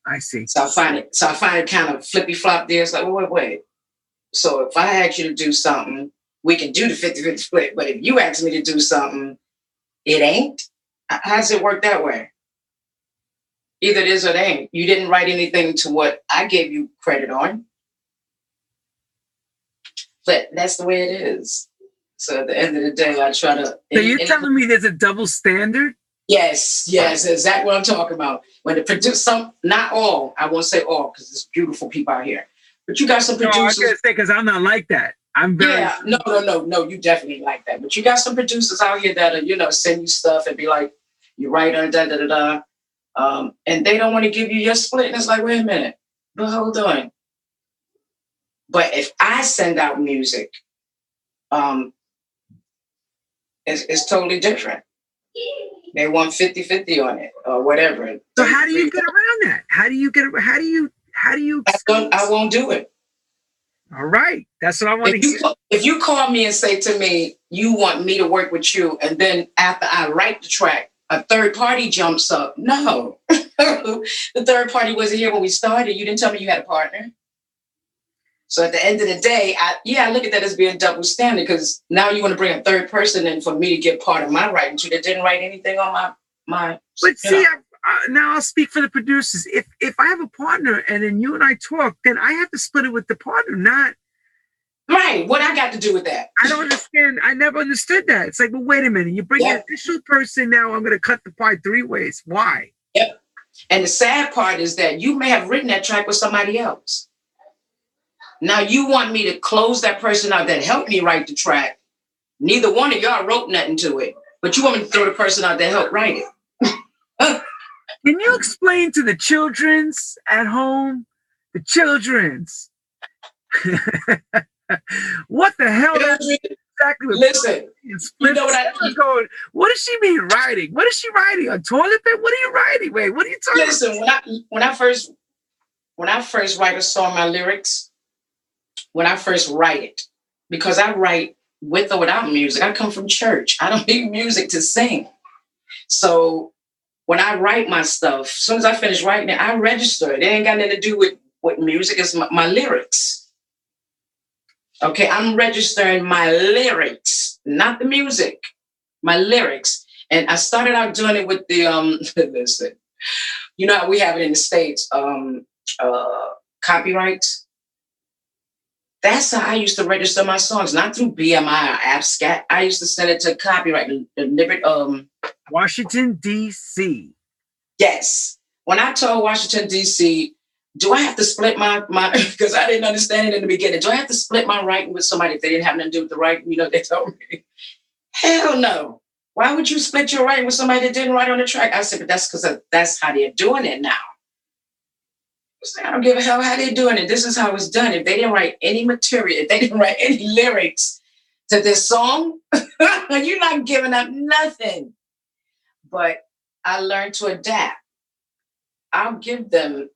I see So I find it, so I find it kind of flippy flop there. It's like, wait, wait, wait. So if I ask you to do something, we can do the 50 50 split. But if you ask me to do something, it ain't. How does it work that way? Either it is or it ain't. You didn't write anything to what I gave you credit on. But that's the way it is. So at the end of the day, I try to. So you're telling me there's a double standard? Yes, yes, exactly what I'm talking about. When the produce some, not all, I won't say all because there's beautiful people out here, but you got some producers. No, I say because I'm not like that. I'm very yeah, no, no, no, no, you definitely like that. But you got some producers out here that are, you know, send you stuff and be like, you write on da da da da. Um, and they don't want to give you your split. And it's like, wait a minute, but hold on. But if I send out music, um, it's, it's totally different. They want 50 50 on it or whatever. So how do you get around that? How do you get? How do you? How do you? I, won't do it. All right, that's what I want If to you, hear. if you call me and say to me, you want me to work with you, and then after I write the track, a third party jumps up. No, the third party wasn't here when we started. You didn't tell me you had a partner. So at the end of the day, I yeah, I look at that as being double standard because now you want to bring a third person in for me to get part of my writing to that didn't write anything on my my. But see. I, uh, now I'll speak for the producers. If if I have a partner and then you and I talk, then I have to split it with the partner. Not right, what I got to do with that? I don't understand. I never understood that. It's like, well, wait a minute. You bring Yeah. an official person now. I'm going to cut the pie three ways. Why? Yep. And the sad part is that you may have written that track with somebody else. Now you want me to close that person out that helped me write the track. Neither one of y'all wrote nothing to it, but you want me to throw the person out that helped write it. Can you explain to the childrens at home, the childrens, what the hell exactly what Listen, split know what I- Sarah's going? What does she mean writing? What is she writing? A toilet paper? What are you writing? Wait, what are you talking listen. When I when I first when I first write a song, my lyrics, when I first write it, because I write with or without music. I come from church. I don't need music to sing. So when I write my stuff, as soon as I finish writing it, I register it. It ain't got nothing to do with what music is my, my lyrics. Okay, I'm registering my lyrics, not the music, my lyrics. And I started out doing it with the um listen, you know we have it in the States, um uh copyrights. That's how I used to register my songs, not through BMI or ASCAP. I used to send it to copyright, the um, Washington, D.C. Yes. When I told Washington D.C., do I have to split my my because I didn't understand it in the beginning. Do I have to split my writing with somebody if they didn't have nothing to do with the writing? You know, they told me, hell no. Why would you split your writing with somebody that didn't write on the track? I said, but that's because that's how they're doing it now. I don't give a hell how they're doing it. This is how it's done. If they didn't write any material, if they didn't write any lyrics to this song, you're not giving up nothing. But I learned to adapt. I'll give them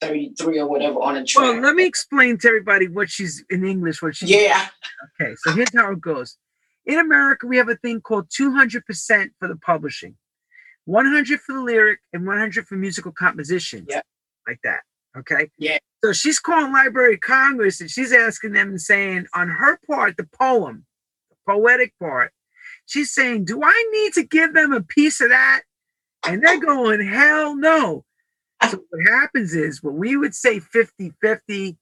33 or whatever on a track. Well, let me explain to everybody what she's in English. What she's yeah. Okay, so here's how it goes. In America, we have a thing called 200% for the publishing, 100 for the lyric, and 100 for musical composition. Yeah. Like that. Okay. Yeah. So she's calling Library of Congress and she's asking them and saying, on her part, the poem, the poetic part, she's saying, Do I need to give them a piece of that? And they're going, Hell no. So what happens is what we would say 50 50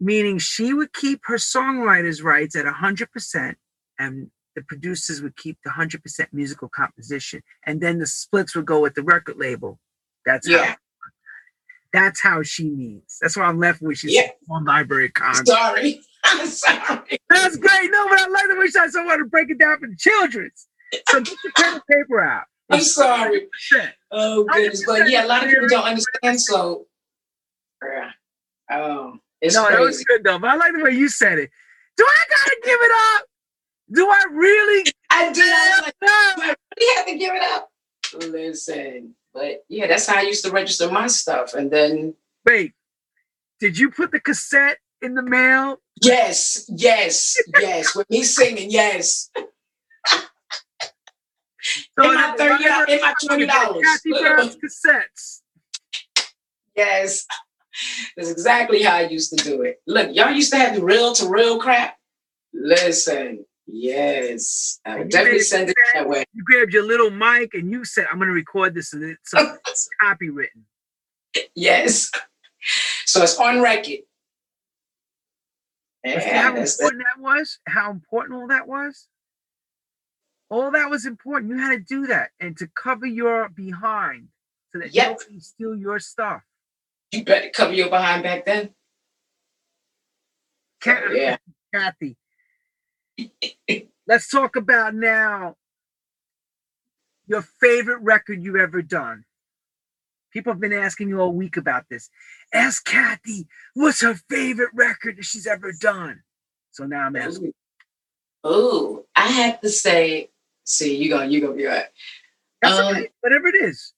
meaning she would keep her songwriters' rights at 100% and the producers would keep the 100% musical composition and then the splits would go with the record label that's Yeah. how that's how she means that's what i'm left with she's Yeah. on library of Sorry. I'm sorry. that's great no but i like the way she says i want to break it down for the children's so get your pen and paper out I'm sorry. Oh, goodness. But yeah, a lot of people don't understand. So, yeah. oh, it's no that was good though but i like the way you said it do i gotta give it up do i really I did. I like, no. I really had to give it up. Listen, but yeah, that's how I used to register my stuff. And then, wait did you put the cassette in the mail yes, yes, yes, with me singing, yes. So In my 30 in my $20. Kathy Brown's cassettes. Yes. That's exactly how I used to do it. Look, y'all used to have the real to real crap. Listen, yes. I would you definitely send it that way. You grabbed your little mic and you said, "I'm going to record this so it's copywritten." Yes. So it's on record. See how important that was? How important all that was? All that was important. You had to do that and to cover your behind so that Yep. nobody steal your stuff. you better cover your behind back then. Ca- Yeah. Kathy, let's talk about now your favorite record you've ever done. People have been asking you all week about this. Ask Kathy what's her favorite record that she's ever done. So now I'm asking. Oh, I have to say, see, you gonna you gonna be right. That's Um, okay, whatever it is.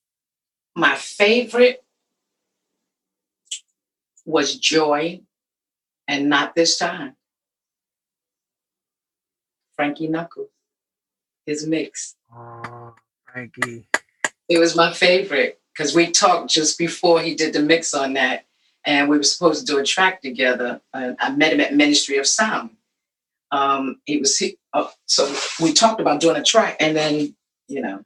My favorite was Joy, and not this time. Frankie Knuckles, his mix. Oh, Frankie. It was my favorite because we talked just before he did the mix on that, and we were supposed to do a track together. And I met him at Ministry of Sound. Um, he was he, uh, so we talked about doing a track, and then you know,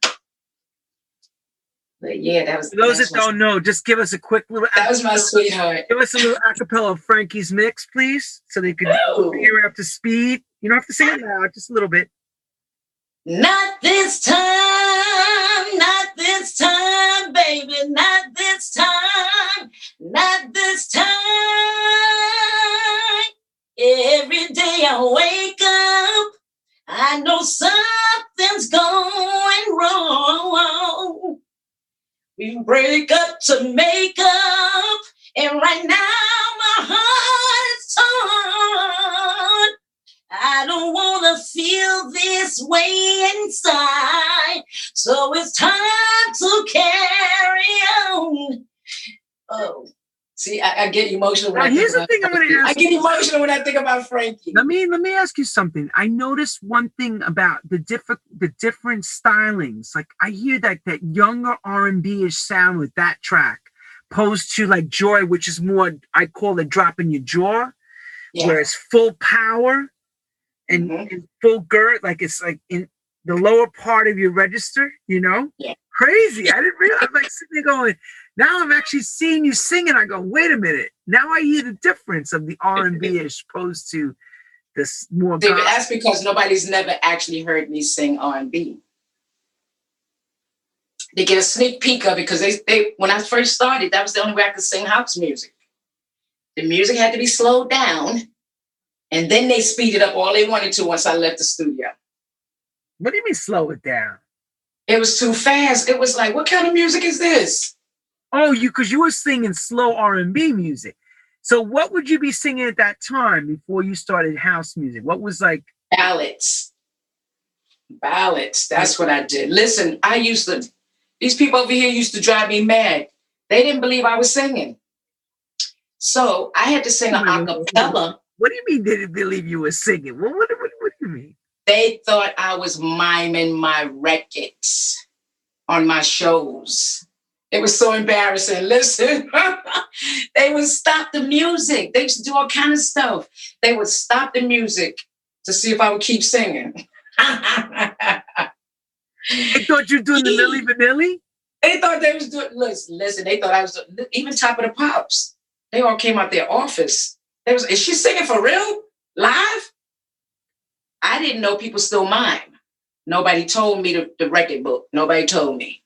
but yeah, that was For those that don't know, just give us a quick little. That was my sweetheart. Give us a little acapella of Frankie's mix, please, so they could bring up to speed. You don't have to sing it loud, just a little bit. Not this time, not this time, baby, not this time, not this time. Every day I wake up, I know something's going wrong. We break up to make up, and right now my heart is torn. I don't want to feel this way inside. So it's time to carry on. Oh, see, I, I get emotional when Now, I think here's the about thing I'm gonna Frankie. I get emotional when I think about Frankie. Let me let me ask you something. I noticed one thing about the different the different stylings. Like I hear that that younger R and B ish sound with that track, opposed to like Joy, which is more I call it dropping your jaw, Yeah. where it's full power and, Mhm. and full girth, like it's like in the lower part of your register. You know, Yeah. crazy. I didn't realize. I'm like sitting there going. Now I'm actually seeing you singing. I go, wait a minute. Now I hear the difference of the R and B as opposed to this more. David, gospel. that's because nobody's never actually heard me sing R&B. They get a sneak peek of it because they, they when I first started, that was the only way I could sing house music. The music had to be slowed down, and then they speeded up all they wanted to once I left the studio. What do you mean slow it down? It was too fast. It was like, what kind of music is this? Oh, you because you were singing slow R and B music. So what would you be singing at that time before you started house music? What was like? Ballads. Ballads. That's what I did. Listen, I used to, these people over here used to drive me mad. They didn't believe I was singing. So I had to sing an acapella. What do you mean they didn't believe you were singing? What what, what, what do you mean? They thought I was miming my records on my shows. It was so embarrassing. Listen, they would stop the music. They used to do all kind of stuff. They would stop the music to see if I would keep singing. They thought you were doing the Milli Vanilli. They thought they was doing. Listen, listen. They thought I was doing, even top of the pops. They all came out their office. They was, is she singing for real live? I didn't know people still mime. Nobody told me the, the record book. Nobody told me.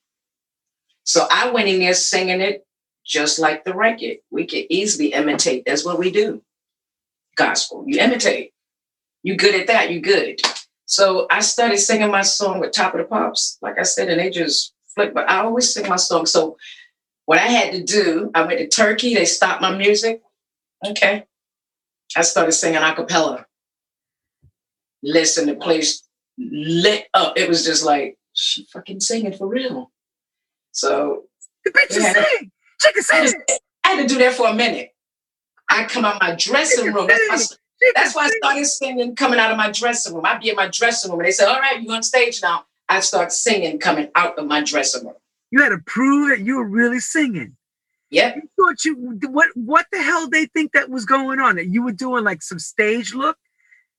So I went in there singing it just like the record. We could easily imitate. That's what we do. Gospel. You imitate. You good at that. You good. So I started singing my song with Top of the Pops, like I said, and they just flipped. But I always sing my song. So what I had to do, I went to Turkey. They stopped my music. Okay. I started singing a cappella. Listen, the place lit up. It was just like, she fucking singing for real. So The bitch is sing. She can I, just, I had to do that for a minute. I come out my dressing room. That's why, that's why I started singing coming out of my dressing room. I'd be in my dressing room and they said, All right, you on stage now. I start singing coming out of my dressing room. You had to prove that you were really singing. Yeah. You thought you what? What the hell they think that was going on? That you were doing like some stage look?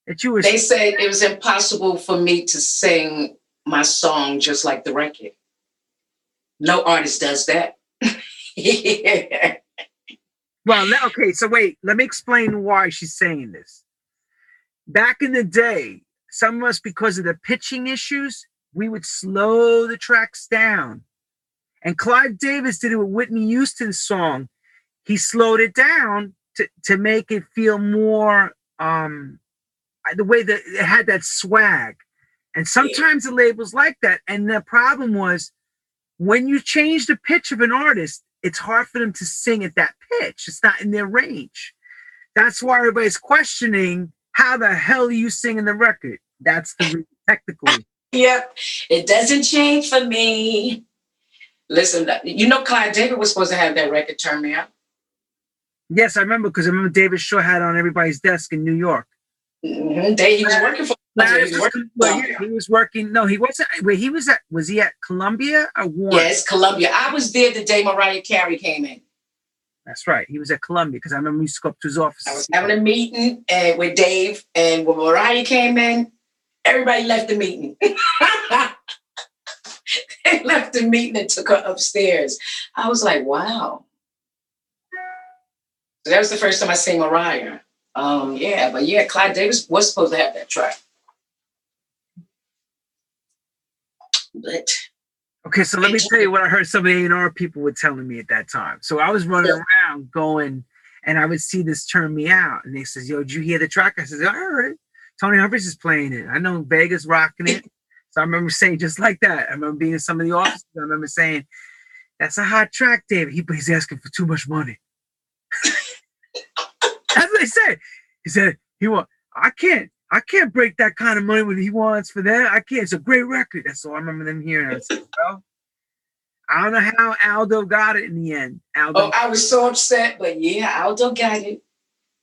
That you were They said it was impossible for me to sing my song just like the record. No artist does that. Well, okay, so wait, let me explain why she's saying this. Back in the day, some of us, because of the pitching issues, we would slow the tracks down. And Clive Davis did it with Whitney Houston's song. He slowed it down to, to make it feel more um the way that it had that swag. And sometimes the labels like that. And the problem was when you change the pitch of an artist, it's hard for them to sing at that pitch. It's not in their range. That's why everybody's questioning how the hell are you singing the record? That's the technical. Yep, it doesn't change for me. Listen, you know, Clive Davis was supposed to have that record turn me out. Yes, I remember because I remember David Shaw had it on everybody's desk in New York. Mm-hmm. They, he was working for. He was, working, well, he, he was working. No, he wasn't. Wait, he was at. Was he at Columbia or Warner? Yes, Columbia. I was there the day Mariah Carey came in. That's right. He was at Columbia because I remember we used to go up to his office. I was having a meeting and uh, with Dave, and when Mariah came in, everybody left the meeting. they left the meeting and took her upstairs. I was like, wow. So that was the first time I seen Mariah. Um, yeah, but yeah, Clive Davis was supposed to have that track. But okay, so let me tell you what I heard some of the A&R people were telling me at that time. So I was running yeah. around going, and I would see this turn me out, and they says, "Yo, did you hear the track?" I says "I heard it. Tony Humphries is playing it. I know Vega's rocking it." So I remember saying just like that. I remember being in some of the offices. I remember saying, "That's a hot track, David." He, he's asking for too much money. That's what they said. He said he want. I can't. I can't break that kind of money when he wants for that. I can't. It's a great record. That's all I remember them hearing. I said, well, I don't know how Aldo got it in the end. Aldo. Oh, I was so upset, but yeah, Aldo got it.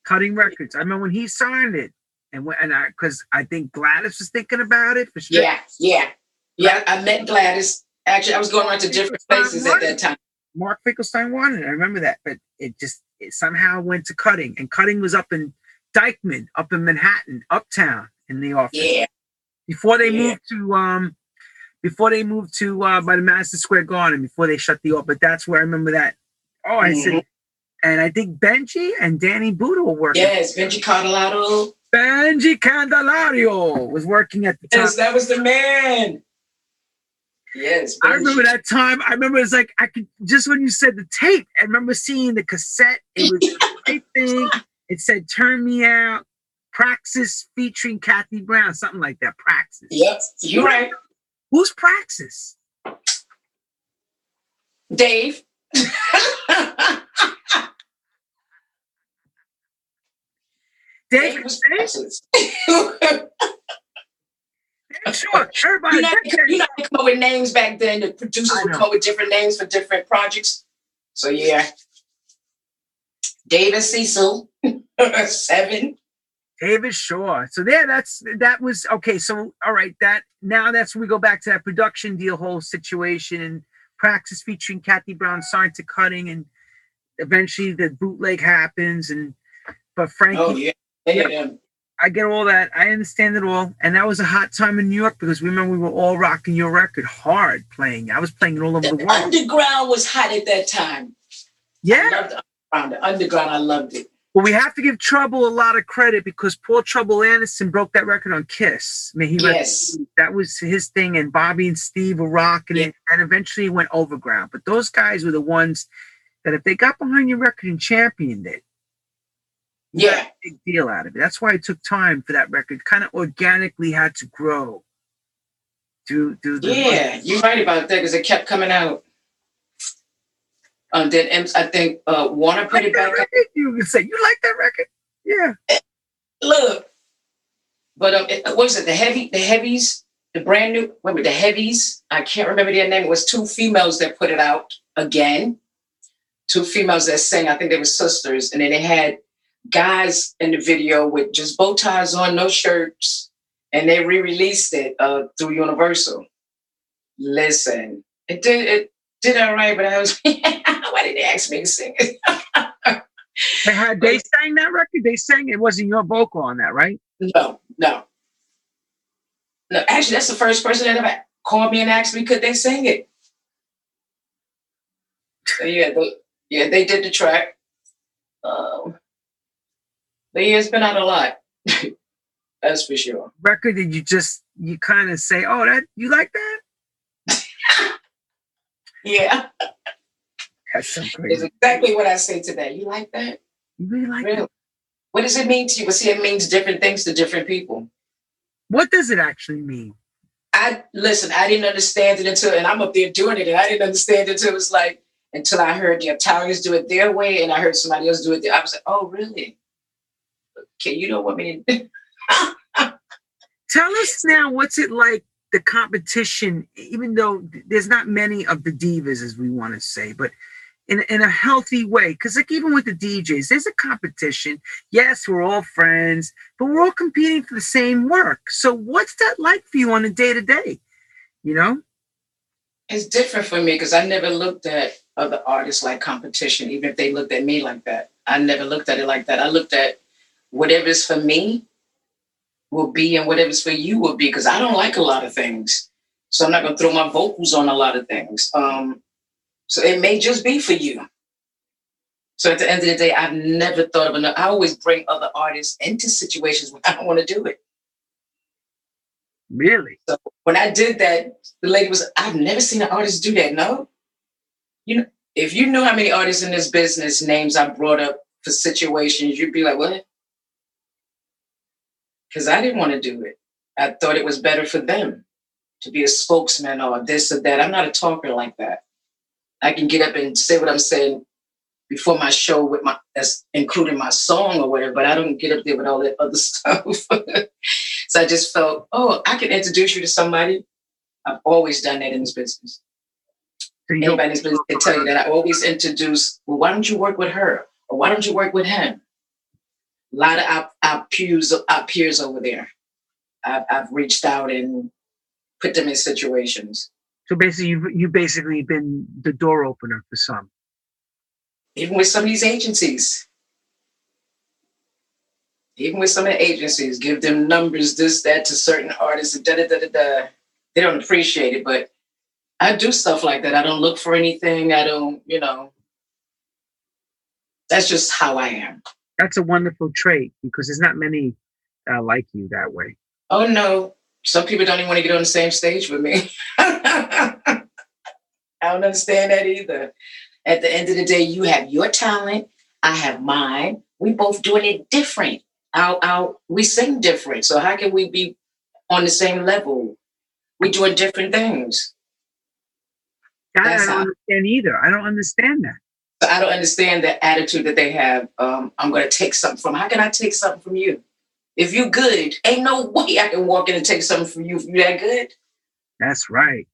Cutting records. I remember when he signed it, and when and I because I think Gladys was thinking about it for sure. Yeah, yeah, yeah. I met Gladys. Actually, I was going around to different places at that time. Mark Finkelstein wanted it. I remember that, but it just it somehow went to Cutting, and Cutting was up in Dyckman, up in Manhattan, uptown in the office. Yeah. Before they yeah. moved to um, before they moved to uh by the Madison Square Garden, before they shut the office. But that's where I remember that. Oh, I mm-hmm. said, and I think Benji and Danny Buddha were working. Yes, Benji Candelario. Benji Candelario was working at the time. Yes, that was the man. Yes, Benji. I remember that time. I remember it's like I could just when you said the tape. I remember seeing the cassette. It was a great thing. It said "Turn Me Out," Praxis featuring Kathy Brown, something like that. Praxis. Yep, you're right. Who's Praxis? Dave. Dave, was Praxis. sure, everybody. You know, you know, come up with names back then. The producers would come up with different names for different projects. So yeah, David Cecil. Seven. David Shaw. So there, that's that was okay. So all right, that now that's when we go back to that production deal whole situation and Praxis featuring Kathy Brown signed to cutting and eventually the bootleg happens and but Frankie oh, yeah. Yeah, I get all that. I understand it all. And that was a hot time in New York because remember we were all rocking your record hard playing. I was playing it all over the, the world. Underground was hot at that time. Yeah. I loved the underground. Underground, I loved it. Well, we have to give Trouble a lot of credit because Paul Trouble Anderson broke that record on Kiss. I mean, he yes. that was his thing, and Bobby and Steve were rocking yeah. it, and eventually went overground. But those guys were the ones that if they got behind your record and championed it, yeah, big deal out of it. That's why it took time for that record. Kind of organically had to grow. Do do the yeah, you're right about that because it kept coming out. Um, then I think uh, Warner put like it back. You can say you like that record, yeah. Look, but um, it, what was it? The heavy, the heavies, the brand new. Remember the heavies? I can't remember their name. It was two females that put it out again. Two females that sang. I think they were sisters, and then they had guys in the video with just bow ties on, no shirts, and they re-released it uh, through Universal. Listen, it did it did all right, but I was they ask me to sing it? they had they sang that record. They sang it wasn't your vocal on that, right? No, no, no. Actually, that's the first person that ever called me and asked me could they sing it. So yeah, they, yeah, they did the track. Um, but yeah, it's been out a lot. that's for sure. Record did you just you kind of say, oh, that you like that? Yeah. That's so crazy. It's exactly what I say today. You like that? You really like really? that? What does it mean to you? Well, see, it means different things to different people. What does it actually mean? I listen, I didn't understand it until, and I'm up there doing it, and I didn't understand it until it was like, until I heard the Italians do it their way and I heard somebody else do it. Their, I was like, oh, really? Okay, you don't want me to. Tell us now, what's it like the competition? Even though there's not many of the divas, as we want to say, but in in a healthy way, because like even with the DJs, there's a competition. Yes, we're all friends, but we're all competing for the same work. So what's that like for you on a day to day? You know, it's different for me because I never looked at other artists like competition, even if they looked at me like that. I never looked at it like that. I looked at whatever's for me will be and whatever's for you will be because I don't like a lot of things. So I'm not going to throw my vocals on a lot of things. Um, so it may just be for you. So at the end of the day, I've never thought of another. I always bring other artists into situations where I don't want to do it. Really? So when I did that, the lady was, I've never seen an artist do that. No. You know, if you knew how many artists in this business names I brought up for situations, you'd be like, what? because I didn't want to do it. I thought it was better for them to be a spokesman or this or that. I'm not a talker like that. I can get up and say what I'm saying before my show with my that's including my song or whatever, but I don't get up there with all that other stuff. so I just felt, oh, I can introduce you to somebody. I've always done that in this business. So Anybody in this business can tell you that I always introduce, well, why don't you work with her? Or why don't you work with him? a lot of our, our peers, our peers over there. I've, I've reached out and put them in situations. So basically, you've you basically been the door opener for some. Even with some of these agencies, even with some of the agencies, give them numbers, this, that to certain artists, da da da da da. They don't appreciate it, but I do stuff like that. I don't look for anything. I don't, you know. That's just how I am that's a wonderful trait because there's not many uh, like you that way. Oh no, some people don't even want to get on the same stage with me. I don't understand that either. At the end of the day, you have your talent, I have mine. We both doing it different. Our, our, we sing different. So how can we be on the same level? We doing different things. That I don't how, understand either. I don't understand that. I don't understand the attitude that they have. Um, I'm going to take something from. How can I take something from you? If you good, ain't no way I can walk in and take something from you if you that good. That's right.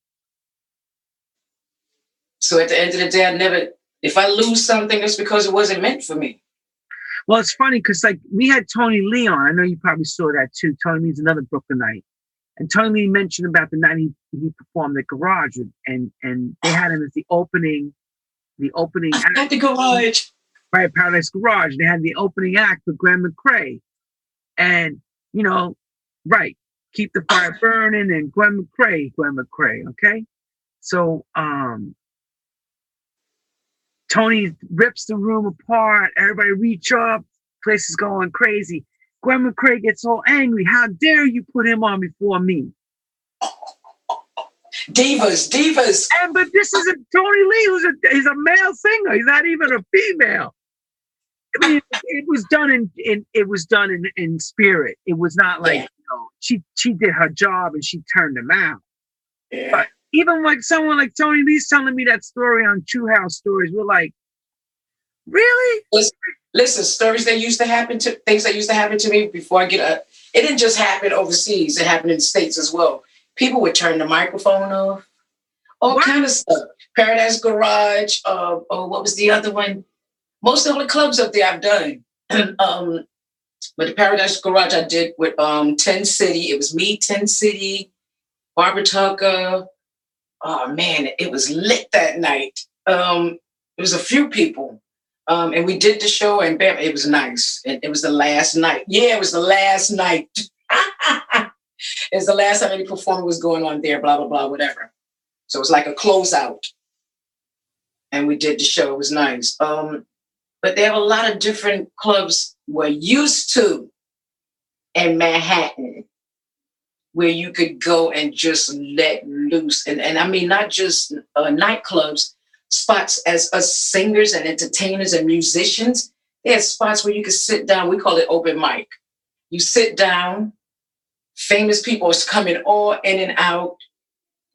So at the end of the day, I never. If I lose something, it's because it wasn't meant for me. Well, it's funny because like we had Tony Leon. I know you probably saw that too. Tony Leon's another Brooklynite. And Tony Lee mentioned about the night he, he performed at Garage and and they had him as the opening the opening act. At the garage. Right, Paradise Garage. They had the opening act with Gwen McCrae. And, you know, right, keep the fire burning and Gwen McCrae, Gwen McCrae, okay? So um Tony rips the room apart, everybody reach up, place is going crazy. Gwen McCrae gets all angry. How dare you put him on before me? Divas, divas. And but this is a Tony Lee, who's a he's a male singer. He's not even a female. I mean, it was done in, in it was done in, in spirit. It was not like yeah. you know she she did her job and she turned him out. Yeah. But even like someone like Tony Lee's telling me that story on True House Stories, we're like, really? Listen, listen, stories that used to happen to things that used to happen to me before I get up. It didn't just happen overseas; it happened in the states as well people would turn the microphone off, all what? kind of stuff. Paradise Garage, uh, oh, what was the other one? Most of the clubs up there I've done. um, but the Paradise Garage I did with um, 10 City. It was me, 10 City, Barbara Tucker. Oh man, it was lit that night. Um, it was a few people. Um, and we did the show and bam, it was nice. And it was the last night. Yeah, it was the last night. is the last time any performance was going on there, blah, blah, blah, whatever. So it was like a closeout. And we did the show. It was nice. Um, but they have a lot of different clubs we're used to in Manhattan where you could go and just let loose. And, and I mean, not just uh, nightclubs, spots as us singers and entertainers and musicians. There's spots where you can sit down. We call it open mic. You sit down, famous people is coming all in and out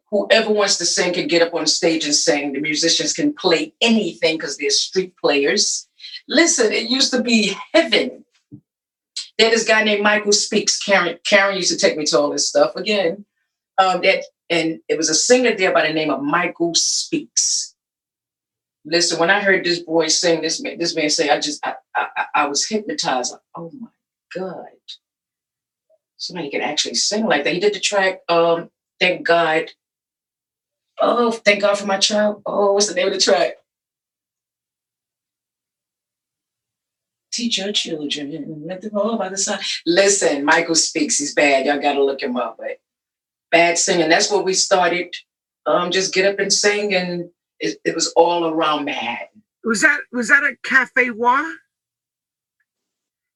whoever wants to sing can get up on stage and sing. The musicians can play anything because they're street players. Listen, it used to be heaven. There's this guy named Michael Speaks. Karen, Karen used to take me to all this stuff again. Um, that and it was a singer there by the name of Michael Speaks. Listen, when I heard this boy sing, this man, this man say, I just, I, I, I was hypnotized. Like, oh my God, somebody can actually sing like that. He did the track, um, Thank God. Oh, thank God for my child. Oh, what's the name of the track? Teach your children, and let them all by the side. Listen, Michael speaks. He's bad. Y'all got to look him up. But bad singing. That's what we started. Um, just get up and sing, and it, it was all around Manhattan. Was that was that a Cafe Wha?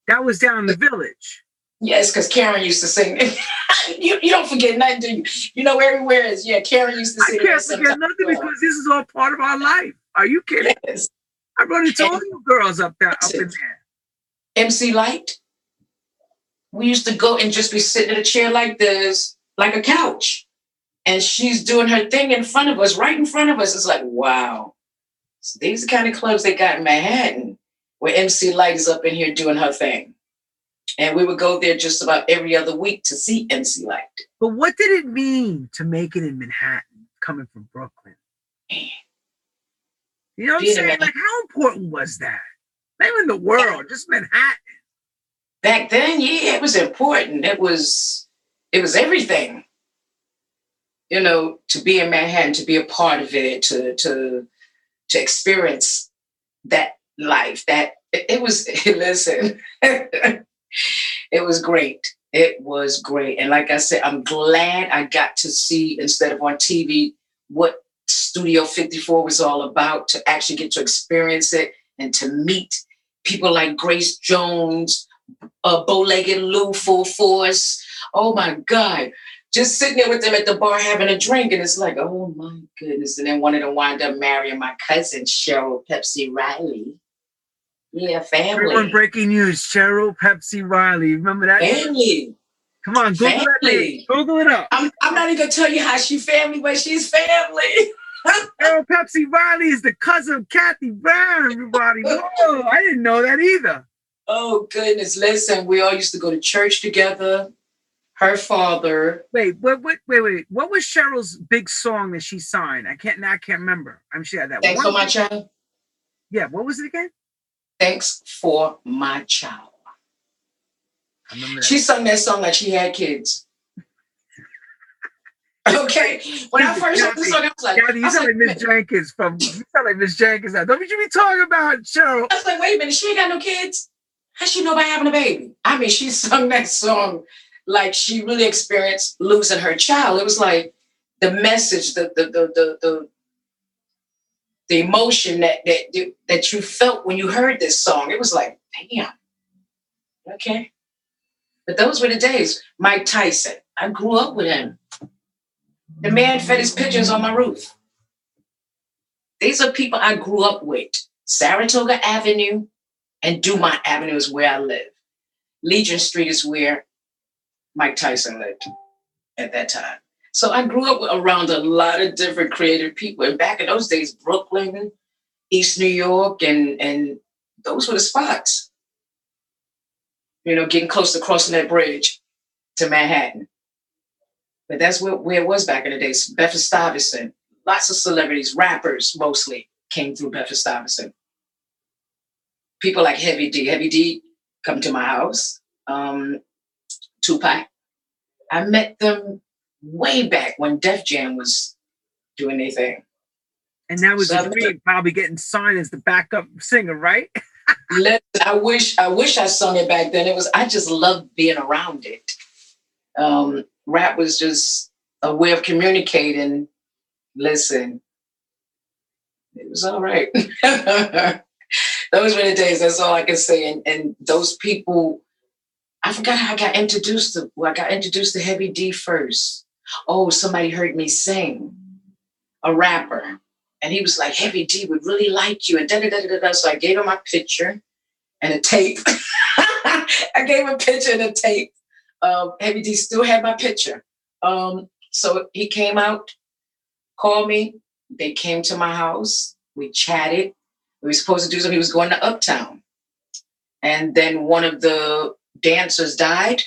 That was down in the village. Yes, because Karen used to sing. you, you don't forget nothing, do you? You know, everywhere is, yeah, Karen used to sing. I can't forget nothing because this is all part of our life. Are you kidding? Yes. I run into all you girls up there, up in there. MC Lyte. We used to go and just be sitting in a chair like this, like a couch. And she's doing her thing in front of us, right in front of us. It's like, wow. So these are the kind of clubs they got in Manhattan where MC Lyte is up in here doing her thing. And we would go there just about every other week to see MC Lyte. But what did it mean to make it in Manhattan, coming from Brooklyn? Man. You know what I'm saying? Like, how important was that? Not even the world, just Manhattan. Back then, yeah, it was important. It was it was everything. You know, to be in Manhattan, to be a part of it, to to to experience that life. That it, it was listen. it was great. It was great. And like I said, I'm glad I got to see instead of on TV what Studio 54 was all about, to actually get to experience it and to meet people like Grace Jones, uh, bow-legged Lou Full Force. Oh my God. Just sitting there with them at the bar having a drink, and it's like, oh my goodness. And then one of them wind up marrying my cousin, Cheryl Pepsi Riley. Yeah, Everyone family. breaking news. Cheryl Pepsi Riley. Remember that? Family. Come on, Google. Family. Google it up. I'm, I'm not even gonna tell you how she family, but she's family. Cheryl Pepsi Riley is the cousin of Kathy Brown, everybody. Whoa, I didn't know that either. Oh goodness, listen, we all used to go to church together. Her father, Wait, what, what, wait, wait. What was Cheryl's big song that she signed? I can't, I can't remember. I'm sure that thanks one. for my child. Yeah, what was it again? Thanks for my child. I remember that. She sung that song like she had kids. Okay. When I first heard the song, I was like, I you was sound like, like Miss Jenkins from. You sound like Miss Jenkins. Now, don't you be talking about Cheryl? I was like, wait a minute, she ain't got no kids. How she know about having a baby? I mean, she sung that song like she really experienced losing her child. It was like the message, the the the the the, the emotion that that that you felt when you heard this song. It was like, damn. Okay. But those were the days. Mike Tyson. I grew up with him. The man fed his pigeons on my roof. These are people I grew up with. Saratoga Avenue and Dumont Avenue is where I live. Legion Street is where Mike Tyson lived at that time. So I grew up around a lot of different creative people. And back in those days, Brooklyn, East New York, and, and those were the spots. You know, getting close to crossing that bridge to Manhattan. But that's where, where it was back in the days. Bedford Stuyvesant, lots of celebrities, rappers mostly came through Bedford Stuyvesant. People like Heavy D. Heavy D come to my house. Um, Tupac. I met them way back when Def Jam was doing their thing. And that was So- a dream, probably getting signed as the backup singer, right? Listen, I wish I wish I sung it back then. It was I just loved being around it. Um, rap was just a way of communicating. Listen, it was all right. those were the days. That's all I can say. And and those people, I forgot how I got introduced to. Well, I got introduced to Heavy D first. Oh, somebody heard me sing, a rapper. And he was like, Heavy D would really like you. And da da da da da. So I gave him my picture and a tape. I gave him a picture and a tape. Um, Heavy D still had my picture. Um, so he came out called me. They came to my house. We chatted. We were supposed to do something. He was going to Uptown. And then one of the dancers died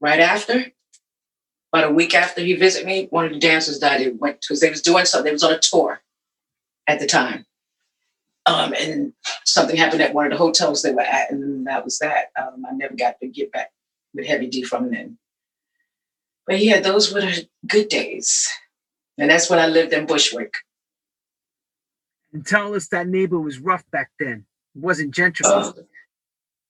right after. About a week after he visited me, one of the dancers died. They went because they was doing something. They was on a tour at the time. Um, and something happened at one of the hotels they were at, and that was that. Um, I never got to get back with Heavy D from then. But yeah, those were the good days. And that's when I lived in Bushwick. And tell us that neighbor was rough back then. It wasn't gentrified.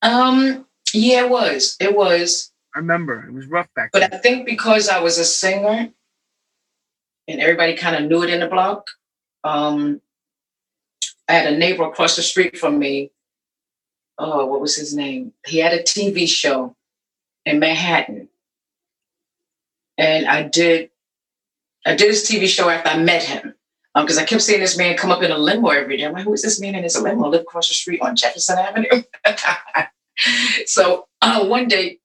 Uh, um, yeah, it was. It was. I remember it was rough back But then. But I think because I was a singer and everybody kind of knew it in the block, um, I had a neighbor across the street from me. Oh, what was his name? He had a TV show in Manhattan. And I did I did his TV show after I met him. Because I kept seeing this man come up in a limo every day. I'm like, who is this man in his limo? I live across the street on Jefferson Avenue. so uh, one day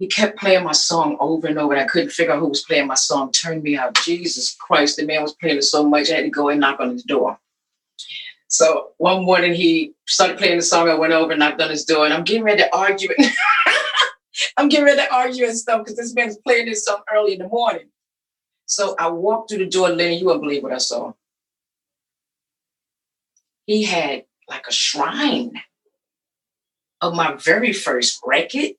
he kept playing my song over and over. And I couldn't figure out who was playing my song. Turned me out. Jesus Christ, the man was playing it so much I had to go and knock on his door. So one morning he started playing the song. I went over and knocked on his door, and I'm getting ready to argue. I'm getting ready to argue and stuff because this man's playing this song early in the morning. So I walked through the door, Lenny. You wouldn't believe what I saw. He had like a shrine of my very first record,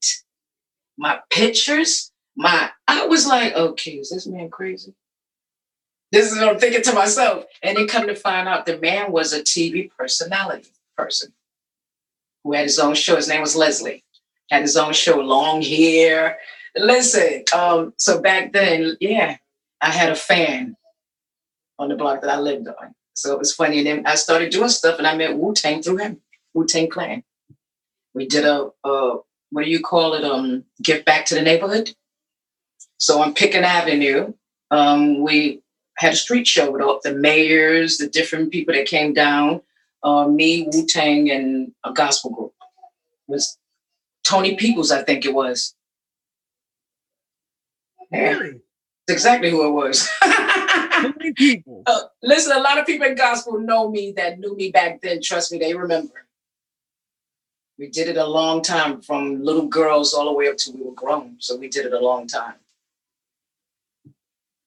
my pictures, my. I was like, okay, is this man crazy? This is what I'm thinking to myself. And then come to find out the man was a TV personality person who had his own show. His name was Leslie. Had his own show, long hair. Listen, um, so back then, yeah, I had a fan on the block that I lived on. So it was funny. And then I started doing stuff and I met Wu Tang through him, Wu Tang Clan. We did a, a, what do you call it? Um, give back to the neighborhood. So on Pickett Avenue, um, we had a street show with all the mayors, the different people that came down. Uh, me, Wu Tang, and a gospel group. Was Tony Peoples, I think it was. Really? that's exactly who it was. How many people? Uh, listen, a lot of people in gospel know me that knew me back then. Trust me, they remember. We did it a long time, from little girls all the way up to we were grown. So we did it a long time.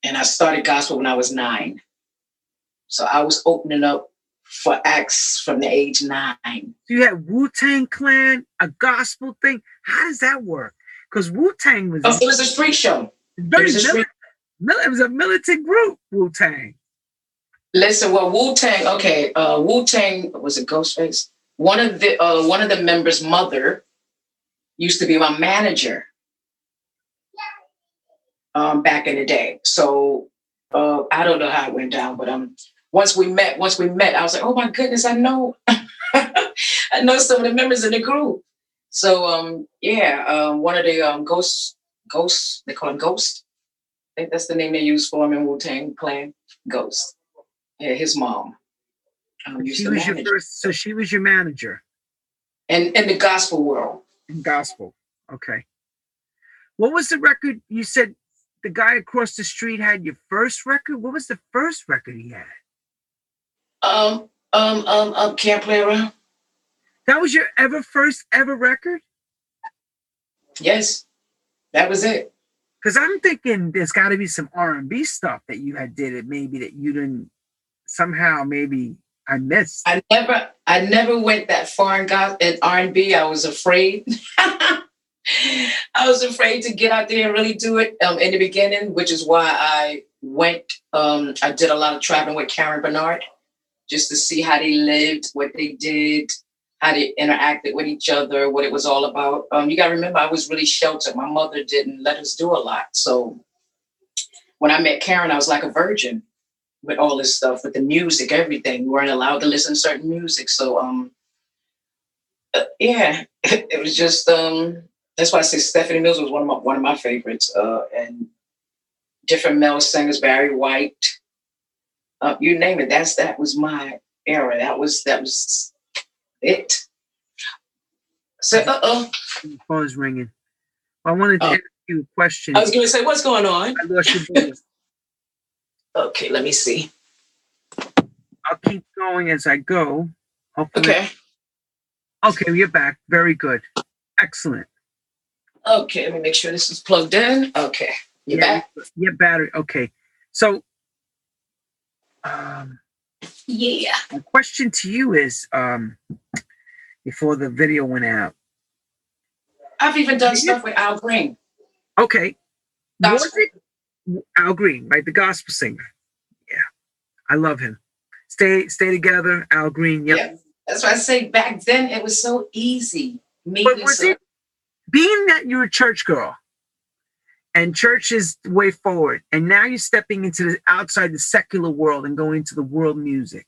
And I started gospel when I was nine. So I was opening up for acts from the age nine. You had Wu Tang Clan, a gospel thing. How does that work? Because Wu Tang was Oh, it was a street show. It was a street mili- mili- it was a militant group. Wu Tang. Listen, well, Wu Tang. Okay, uh, Wu Tang was it Ghostface? One of the uh, one of the members' mother used to be my manager um, back in the day. So uh, I don't know how it went down, but um, once we met, once we met, I was like, oh my goodness, I know, I know some of the members in the group. So um, yeah, um, one of the um, ghosts, ghosts, they call him Ghost. I think that's the name they use for him in Wu Tang Clan. Ghost. Yeah, his mom. Um, She was your first. So she was your manager in in the gospel world. in gospel. Okay. What was the record? You said the guy across the street had your first record. What was the first record he had? Um, um, um, um, can't play around. That was your ever first ever record? Yes, that was it. Because I'm thinking there's got to be some R and B stuff that you had did it maybe that you didn't somehow maybe I missed. I never, I never went that far in God in R and B. I was afraid. I was afraid to get out there and really do it um, in the beginning, which is why I went. Um, I did a lot of traveling with Karen Bernard, just to see how they lived, what they did, how they interacted with each other, what it was all about. Um, you got to remember, I was really sheltered. My mother didn't let us do a lot, so when I met Karen, I was like a virgin with all this stuff, with the music, everything. We weren't allowed to listen to certain music. So um uh, yeah, it was just um that's why I say Stephanie Mills was one of my one of my favorites. Uh and different male singers, Barry White, uh, you name it. That's that was my era. That was that was it. So uh oh. Phone's ringing. I wanted to Oh. ask you a question. I was gonna say, what's going on? I lost your. Okay, let me see. I'll keep going as I go. Hopefully. Okay. Okay, you're back. Very good. Excellent. Okay, let me make sure this is plugged in. Okay. You Yeah. back? Yeah, battery. Okay. So, um, Yeah. my question to you is, um, before the video went out. I've even done stuff with Al Green. Okay. Was it Al Green, right? The gospel singer. Yeah, I love him. Stay, stay together, Al Green. Yep. Yeah. That's why I say back then it was so easy. Me But was it being that you're a church girl and church is the way forward, and now you're stepping into the outside the secular world and going into the world music?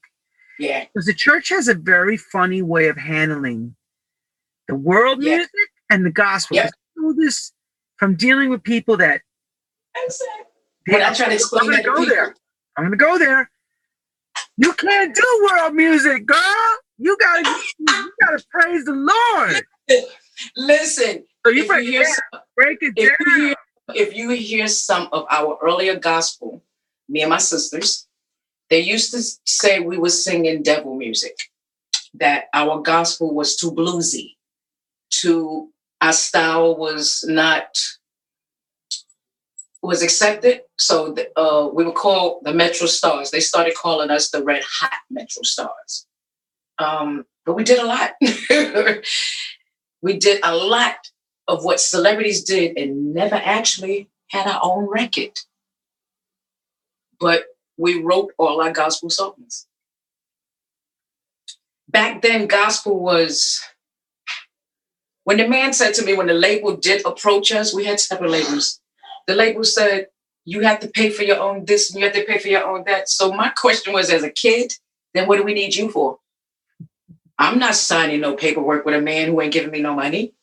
yeah. Because the church has a very funny way of handling the world Yeah. music and the gospel. Yeah. 'Cause I know this from dealing with people that When I try to explain I'm gonna to go people, there. I'm gonna go there. You can't do world music, girl. You gotta you gotta praise the Lord. listen, So you break, you it hear down, break it down. If you hear some of our earlier gospel, me and my sisters, they used to say we were singing devil music, that our gospel was too bluesy, too our style was not was accepted. So the, uh, we were called the Metro Stars. They started calling us the Red Hot Metro Stars. Um, but we did a lot. we did a lot of what celebrities did and never actually had our own record. But we wrote all our gospel songs. Back then, gospel was when the man said to me, when the label did approach us, we had several labels. The label said, you have to pay for your own this and you have to pay for your own that. So my question was, as a kid, then what do we need you for? I'm not signing no paperwork with a man who ain't giving me no money.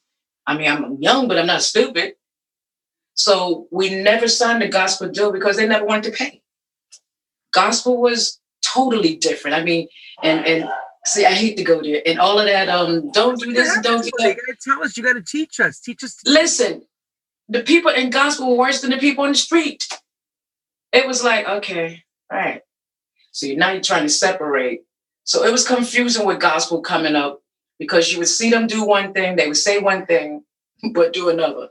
I mean, I'm young, but I'm not stupid. So we never signed a gospel deal because they never wanted to pay. Gospel was totally different. I mean, and and see, I hate to go there. And all of that, um, don't do this, You don't do that. gotta tell us. You gotta teach us. Teach us. Listen, the people in gospel were worse than the people on the street. It was like, okay, all right. So now you're trying to separate. So it was confusing with gospel coming up because you would see them do one thing, they would say one thing, but do another.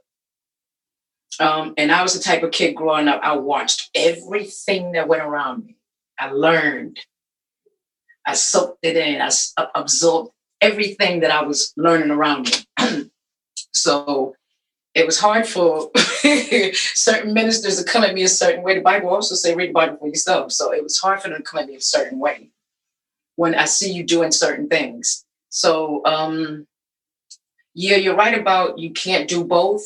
Um, and I was the type of kid growing up, I watched everything that went around me. I learned. I soaked it in. I absorbed everything that I was learning around me. so it was hard for certain ministers to come at me a certain way. The Bible also say read the Bible for yourself. So it was hard for them to come at me a certain way when I see you doing certain things. So um yeah, you're right about you can't do both,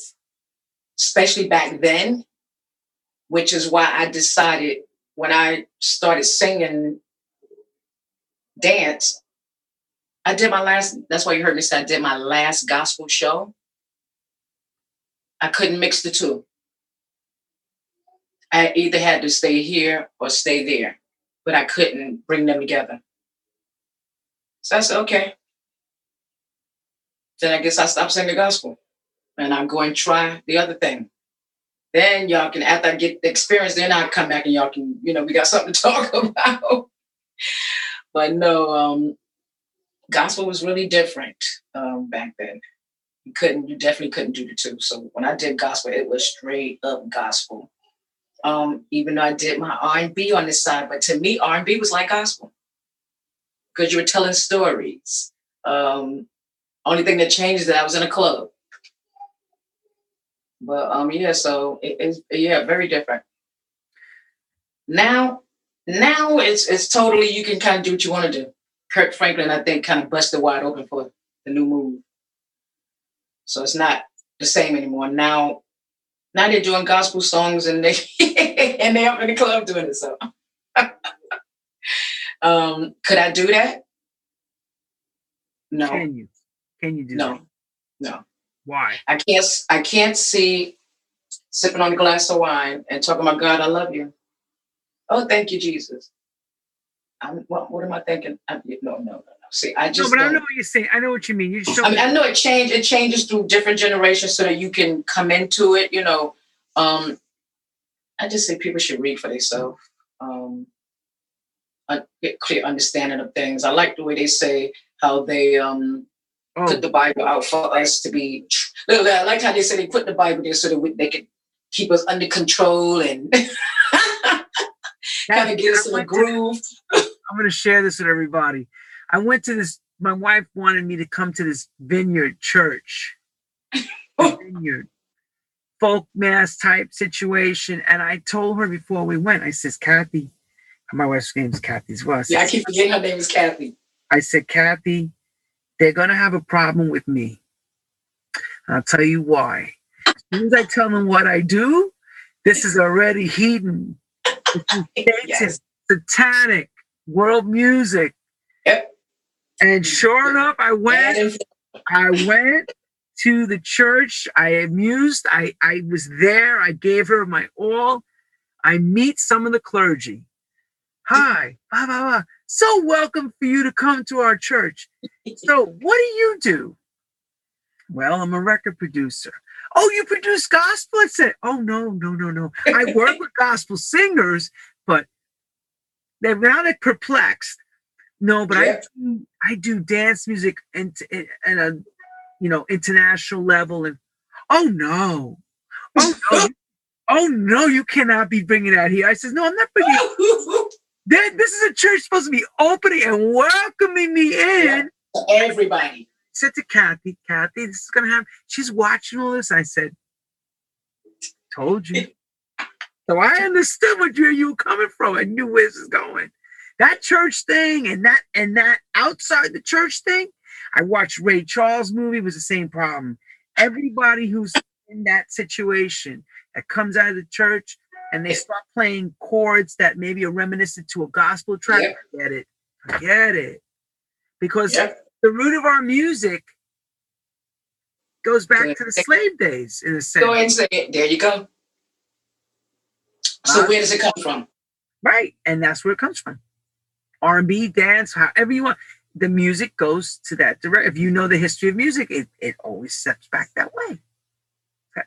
especially back then, which is why I decided when I started singing dance, I did my last, that's why you heard me say I did my last gospel show. I couldn't mix the two. I either had to stay here or stay there, but I couldn't bring them together. So I said, okay. Then I guess I stop singing the gospel. And I'm going to try the other thing. Then y'all can, after I get the experience, then I'll come back and y'all can, you know, we got something to talk about. but no, um, gospel was really different um, back then. You couldn't you definitely couldn't do the two. So when i did gospel it was straight up gospel. Um even though i did my r&b on this side but to me r&b was like gospel. Because you were telling stories. Um only thing that changed is that i was in a club but um yeah so it, it's yeah very different now now it's it's totally you can kind of do what you want to do kirk franklin i think kind of busted wide open for the new move so it's not the same anymore. Now, now they're doing gospel songs and they and they up in the club doing it. So, um, could I do that? No, Can you? Can you do no, that? no. Why? I can't. I can't see sipping on a glass of wine and talking about God. I love you. Oh, thank you, Jesus. I'm, what, what am I thinking? I, no, no, no, no. See, I just. No, but I don't. know what you're saying. I know what you mean. You just I mean, I know it change. It changes through different generations so that you can come into it. You know, um, I just say people should read for themselves. um, get clear understanding of things. I like the way they say how they um, Oh, put the Bible out for us to be. Look, I like how they said they put the Bible there so that we, they can keep us under control and kind of get us in a went to- groove. I'm going to share this with everybody. I went to this. My wife wanted me to come to this vineyard church, vineyard folk mass type situation, and I told her before we went. I says, Kathy, my wife's name is Kathy as well. Yeah, I keep forgetting her name is Kathy. I said, Kathy, they're going to have a problem with me. I'll tell you why. As soon as I tell them what I do, this is already heathen. This is Yes. satanic, world music. Yep. And sure enough, I went. I went to the church. I amused. I, I was there. I gave her my all. I meet some of the clergy. Hi, blah, blah, blah. So welcome for you to come to our church. So what do you do? Well, I'm a record producer. Oh, you produce gospel? I said, oh no, no, no, no. I work with gospel singers, but they're now they're perplexed. No, but I do I do dance music and and a you know international level and oh no, oh no, oh no, you cannot be bringing that here. I says no, I'm not bringing. That this is a church supposed to be opening and welcoming me in. Yeah. Everybody. said to Kathy, Kathy, this is gonna happen. She's watching all this. I said, told you. So I understood what you you were coming from. I knew where this is going. That church thing and that and that outside the church thing. I watched Ray Charles movie was the same problem. Everybody who's in that situation that comes out of the church and they start playing chords that maybe are reminiscent to a gospel track, Yeah. forget it. Forget it. Because Yep. the root of our music goes back to the slave days in a sense. Go ahead and say it. There you go. So Huh? where does it come from? Right. And that's where it comes from. R&B, dance, however you want. The music goes to that direct. If you know the history of music, it, it always steps back that way.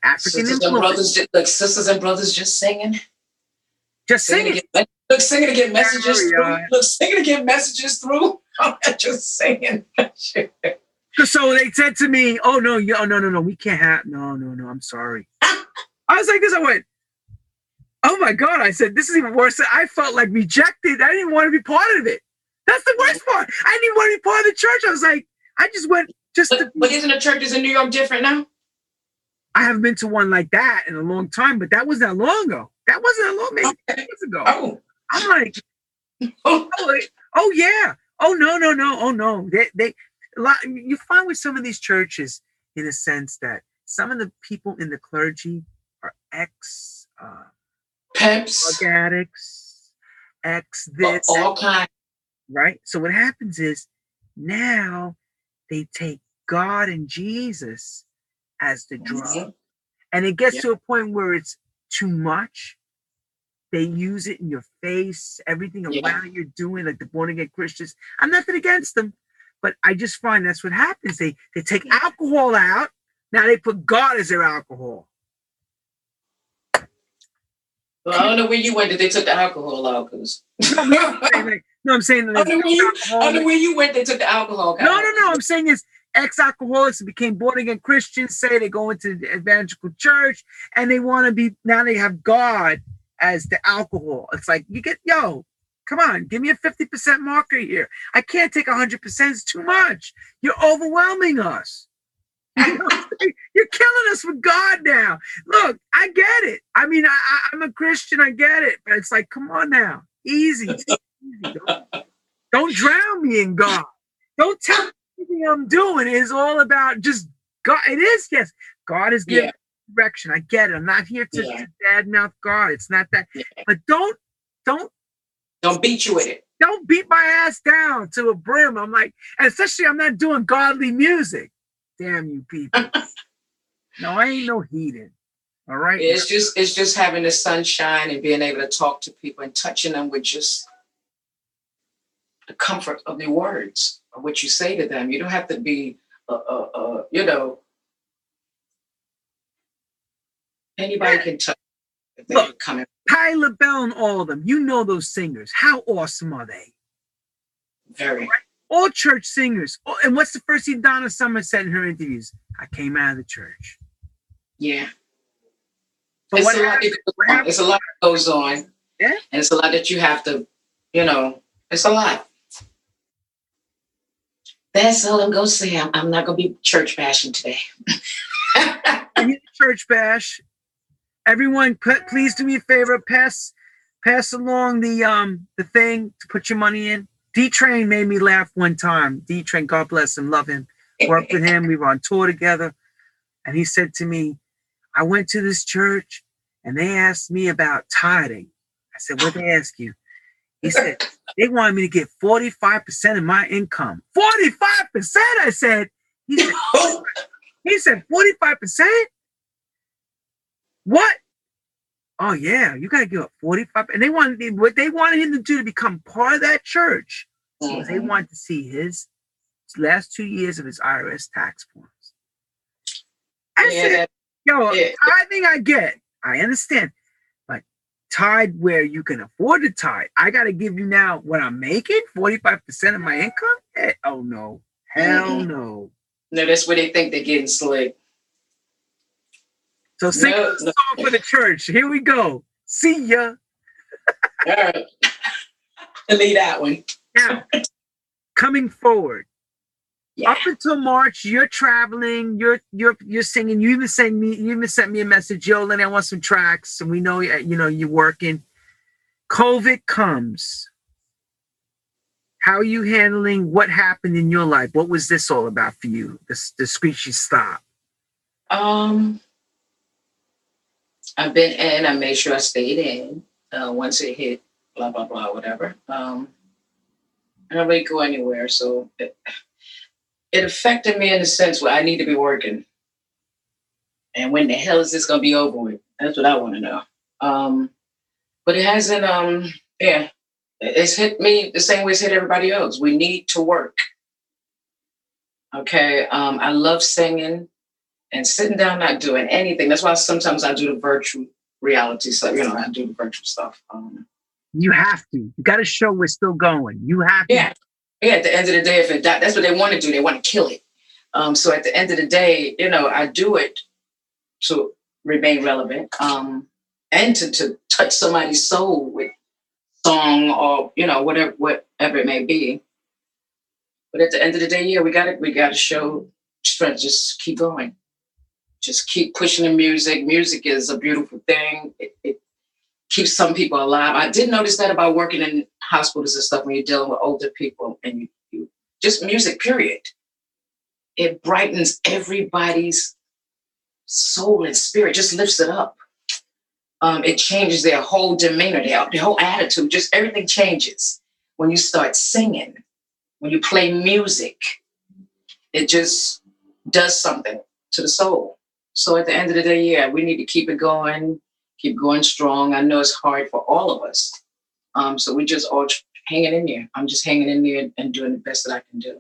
African Sisters and brothers, just, look, sisters and brothers just singing. Just sing Singing get, look, singing to get messages through. Look, singing to get messages through. I'm not just singing. So they said to me, "Oh no, you, oh no, no, no, we can't have. No, no, no. I'm sorry." I was like this. I went, "Oh my god!" I said, "This is even worse." I felt like rejected. I didn't want to be part of it. That's the worst part. I didn't want to be part of the church. I was like, I just went just to. but, but isn't the churches in New York different now? I haven't been to one like that in a long time, but that wasn't that long ago. That wasn't that long, maybe Okay. years ago. Oh. I'm like, Oh. oh, yeah, oh no, no, no, oh no. They, they, a lot, you find with some of these churches, in a sense that some of the people in the clergy are ex uh, Pimps. drug addicts, ex this, all kind. right? So what happens is now they take God and Jesus as the drug. Mhm. and it gets Yeah. to a point where it's too much. They use it in your face, everything Yeah. around you're doing, like the born again Christians. I'm nothing against them, but I just find that's what happens. They they take alcohol out. Now they put God as their alcohol. Well, I don't know where you went that they took the alcohol out, cause No, I'm saying, like, no, I'm saying that I know where you- I don't know where you went they took the alcohol. Out. No, no, no. I'm saying is ex-alcoholics became born again Christians say they go into the evangelical church and they want to be now they have God as the alcohol. It's like you get yo, come on, give me a 50% marker here. I can't take 100%, it's too much. You're overwhelming us. You're killing us with God now. Look, I get it. I mean, I, I'm a Christian, I get it, but it's like, come on now, easy. easy. Don't, don't drown me in God. Don't tell me everything I'm doing is all about just God. It is, yes. God is giving Yeah. direction. I get it. I'm not here to, Yeah. to badmouth God. It's not that. Yeah. But don't, don't, Don't beat you with it. don't beat my ass down to a brim. I'm like, and especially I'm not doing godly music. Damn you people. no, I ain't no heathen. All right. It's just it's just having the sunshine and being able to talk to people and touching them with just the comfort of the words of what you say to them. You don't have to be, uh, uh, uh, you know, anybody can touch. They Look. coming. Tyler Bell and all of them. You know those singers. How awesome are they? Very. All church singers. Oh, and what's the first thing Donna Summer said in her interviews? I came out of the church. Yeah. But it's a lot happened? that goes What on. happened? It's a lot that goes on. Yeah. And it's a lot that you have to, you know, it's a lot. That's all I'm gonna say. I'm, I'm not gonna be church bashing today. church bash. Everyone, please do me a favor. Pass, pass along the um the thing to put your money in. D Train made me laugh one time. D Train, God bless him, love him. Worked with him. We were on tour together, and he said to me, "I went to this church, and they asked me about tithing." I said, "What they ask you?" He said, "They wanted me to get forty five percent of my income." Forty five percent, I said. He said, he said 45%? What? Oh yeah, you gotta give up 45. And they wanted what they wanted him to do to become part of that church. was they mm-hmm. wanted to see his last two years of his IRS tax forms. I Yeah, said, yo, yeah. think I get. I understand. Tithe where you can afford to tie. I gotta give you now what I'm making, 45% of my income? Eh, oh no. Hell Mhm. no. no, that's where they think they're getting slick. So sing No, no. song for the church. Here we go. See ya. All right. Leave that one. Now, coming forward, Yeah. up until March, you're traveling. You're you're you're singing. You even sent me. You even sent me a message. Yo, Lenny, I want some tracks. And we know you know you're working. COVID comes. How are you handling what happened in your life? What was this all about for you? This the screechy stop. Um, I've been in. I made sure I stayed in. Uh, once it hit, blah blah blah, whatever. Um, I don't really go anywhere, so it, it affected me in the sense where I need to be working. And when the hell is this gonna be over with? That's what I want to know. Um, but it hasn't. Um, yeah, it's hit me the same way it's hit everybody else. We need to work. Okay. Um, I love singing and sitting down not doing anything. That's why sometimes I do the virtual reality stuff. You know, I do the virtual stuff. Um, You have to. You got to show we're still going. You have to. yeah, yeah. At the end of the day, if it that's what they want to do. They want to kill it. Um, so at the end of the day, you know, I do it to remain relevant um, and to to touch somebody's soul with song or you know whatever whatever it may be. But at the end of the day, yeah, we got to we got to show strength. Just keep going. Just keep pushing the music. Music is a beautiful thing. It, it keeps some people alive. I did notice that about working in hospitals and stuff when you're dealing with older people and you, you just music, period. It brightens everybody's soul and spirit, just lifts it up. Um, it changes their whole demeanor, their, their whole attitude, just everything changes when you start singing, when you play music. It just does something to the soul. So at the end of the day, yeah, we need to keep it going, keep going strong. I know it's hard for all of us. Um, so we just all hanging in there. I'm just hanging in there and doing the best that I can do.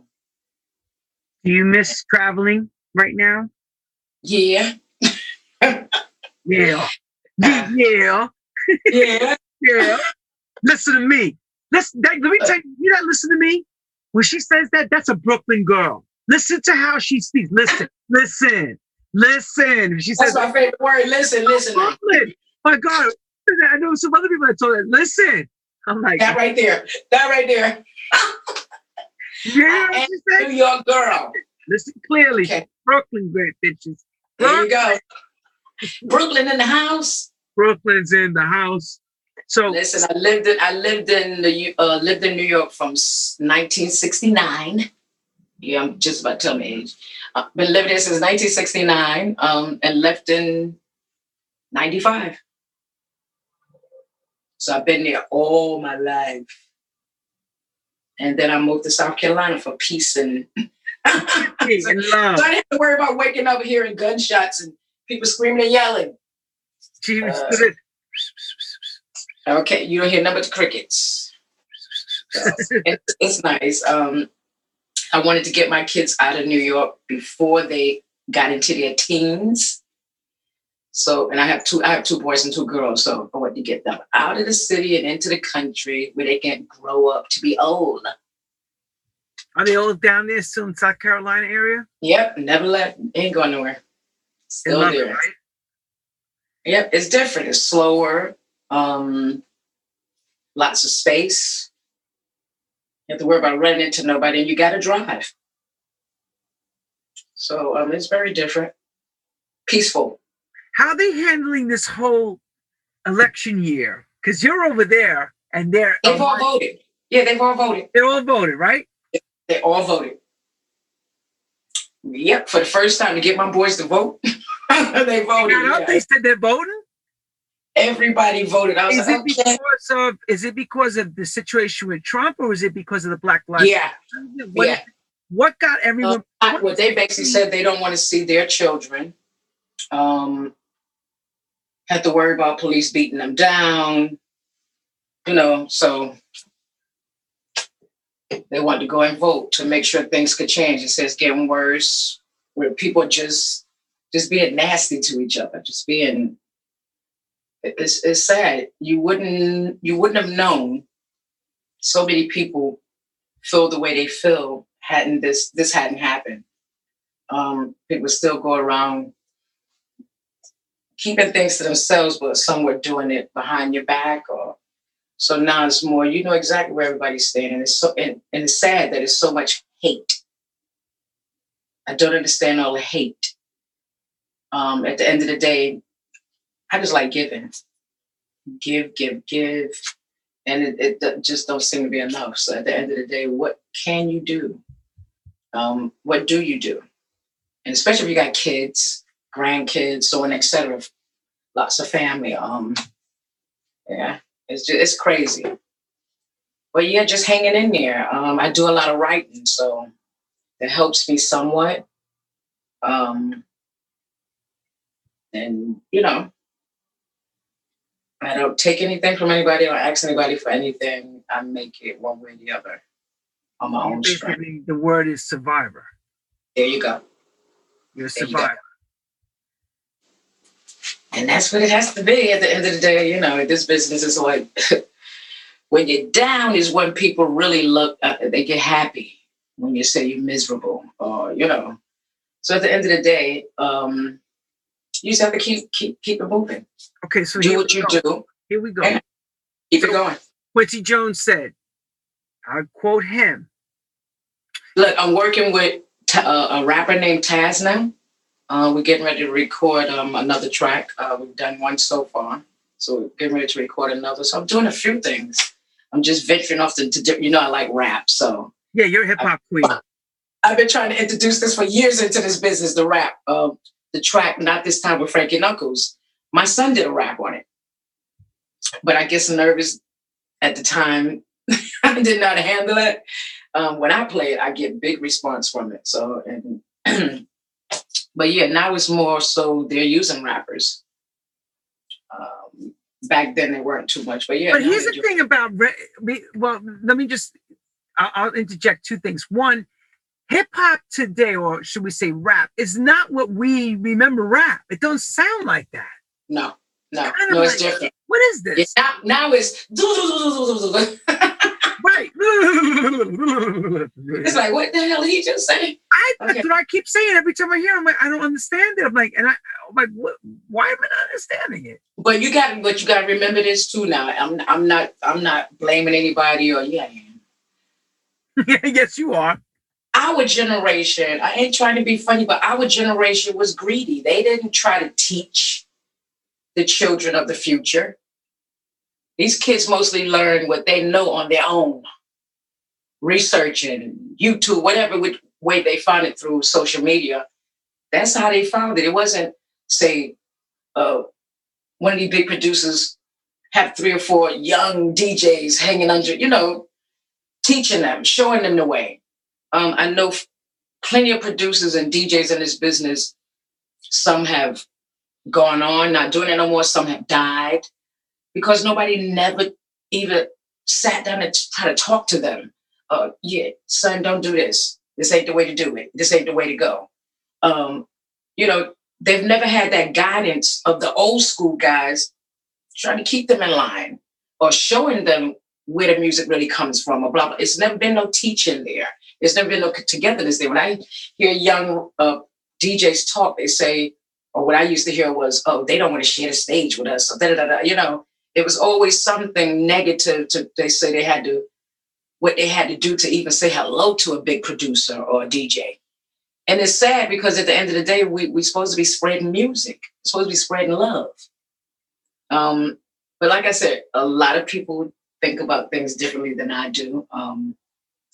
Do you miss traveling right now? Yeah. Yeah. Yeah. Yeah. Yeah. Yeah. listen to me. Listen, that, let me tell you, you not listen to me. When she says that, that's a Brooklyn girl. Listen to how she speaks. Listen, listen, listen. She says, That's my favorite word. Listen, listen. Brooklyn. My God. I know some other people that told her, listen. I'm like, That right there. That right there. yeah, she New said, York girl. listen clearly. Okay. Brooklyn great bitches. There you go. Brooklyn in the house. Brooklyn's in the house. So Listen, I lived in I lived in the U- uh, lived in New York from s- 1969. Yeah, I'm just about to tell my age. Uh, been living there since 1969. Um, and left in 95. So I've been there all my life. And then I moved to South Carolina for peace and hey, so, in so love. I didn't have to worry about waking up hearing gunshots and people screaming and yelling. Uh. Okay, you don't hear nothing but the crickets. So, it, it's nice. Um, I wanted to get my kids out of New York before they got into their teens. So, and I have two, I have two boys and two girls. So I want to get them out of the city and into the country where they can grow up to be old. Are they all down there still in South Carolina area? Yep, never left, ain't going nowhere. Still it, there. right? Yep, it's different. It's slower. Um, lots of space. You have to worry about running into nobody, and you got to drive. So um, it's very different. Peaceful. How are they handling this whole election year? Because you're over there and they're They've all voted. Yeah, they've all voted. they're all voted, right? They all voted. Yep, for the first time to get my boys to vote, they voted. yeah. they said they're voting. Everybody voted. I was Is it okay. because of is it because of the situation with Trump or is it because of the Black Lives? Yeah, What, yeah. what got everyone? Uh, I- well, they basically said they don't want to see their children um, have to worry about police beating them down. You know, so they want to go and vote to make sure things could change. It says getting worse, where people just just being nasty to each other, just being. It's it's sad. You wouldn't you wouldn't have known so many people feel the way they feel hadn't this this hadn't happened. Um, people still go around keeping things to themselves, but some were doing it behind your back or so now it's more you know exactly where everybody's standing. It's so and, and it's sad that it's so much hate. I don't understand all the hate. Um, at the end of the day, I just like giving. Give, give, give. And it, it just don't seem to be enough. So at the end of the day, what can you do? Um, what do you do? And especially if you got kids, grandkids, so on, et cetera, lots of family. Um, yeah, it's just, it's crazy. But yeah, just hanging in there. Um, I do a lot of writing, so it helps me somewhat. Um, and you know, I don't take anything from anybody or ask anybody for anything. I make it one way or the other on my own strength. The word is survivor. There you go. You're a you survivor. And that's what it has to be at the end of the day. You know, this business is like when you're down is when people really look, uh, they get happy when you say you're miserable or, you know. So at the end of the day, um, you just have to keep keep keep it moving. Okay, so Do what you go. do. Here we go. Keep it going. Quincy Jones said, I quote him. Look, I'm working with Ta- uh, a rapper named Taz now. Uh, we're getting ready to record um, another track. Uh, we've done one so far, so we're getting ready to record another. So I'm doing a few things. I'm just venturing off to, to di- you know, I like rap, so Yeah, you're a hip hop queen. I've been trying to introduce this for years into this business, the rap. Uh, the track, not this time with Frankie Knuckles. My son did a rap on it, but I get nervous at the time. I did not know how to handle it. Um, when I play it, I get big response from it. So, and but yeah, now it's more so they're using rappers. Um, back then they weren't too much, but yeah. But here's the thing about re- well, let me just I'll, I'll interject two things. One, hip hop today, or should we say rap, is not what we remember rap. It don't sound like that. No, no, Kinda no, it's like- different. What is Yeah, this? now, now it's Right. it's like what the hell did he just say? I that's what I keep saying every time I hear. it. I'm like, I don't understand it. I'm like, and I, I'm like, what, why am I not understanding it? But you got, but you got to remember this too. Now, I'm, I'm not, I'm not blaming anybody or yeah. I am. yes, you are. Our generation, I ain't trying to be funny, but our generation was greedy. They didn't try to teach the children of the future. These kids mostly learn what they know on their own, researching YouTube, whatever way they found it through social media. That's how they found it. It wasn't, say, uh, one of these big producers have three or four young DJs hanging under, you know, teaching them, showing them the way. Um, I know f- plenty of producers and DJs in this business. Some have gone on, not doing it no more. Some have died because nobody never even sat down and try to talk to them. Uh, yeah, son, don't do this. This ain't the way to do it. This ain't the way to go. Um, you know, they've never had that guidance of the old school guys trying to keep them in line or showing them where the music really comes from or blah blah. It's never been no teaching there. It's never been no togetherness there. When I hear young uh, DJs talk, they say, or what I used to hear was, "Oh, they don't want to share the stage with us." So da, da, da. You know, it was always something negative. To they say they had to what they had to do to even say hello to a big producer or a DJ. And it's sad because at the end of the day, we, we're supposed to be spreading music, we're supposed to be spreading love. Um, but like I said, a lot of people think about things differently than I do. Um,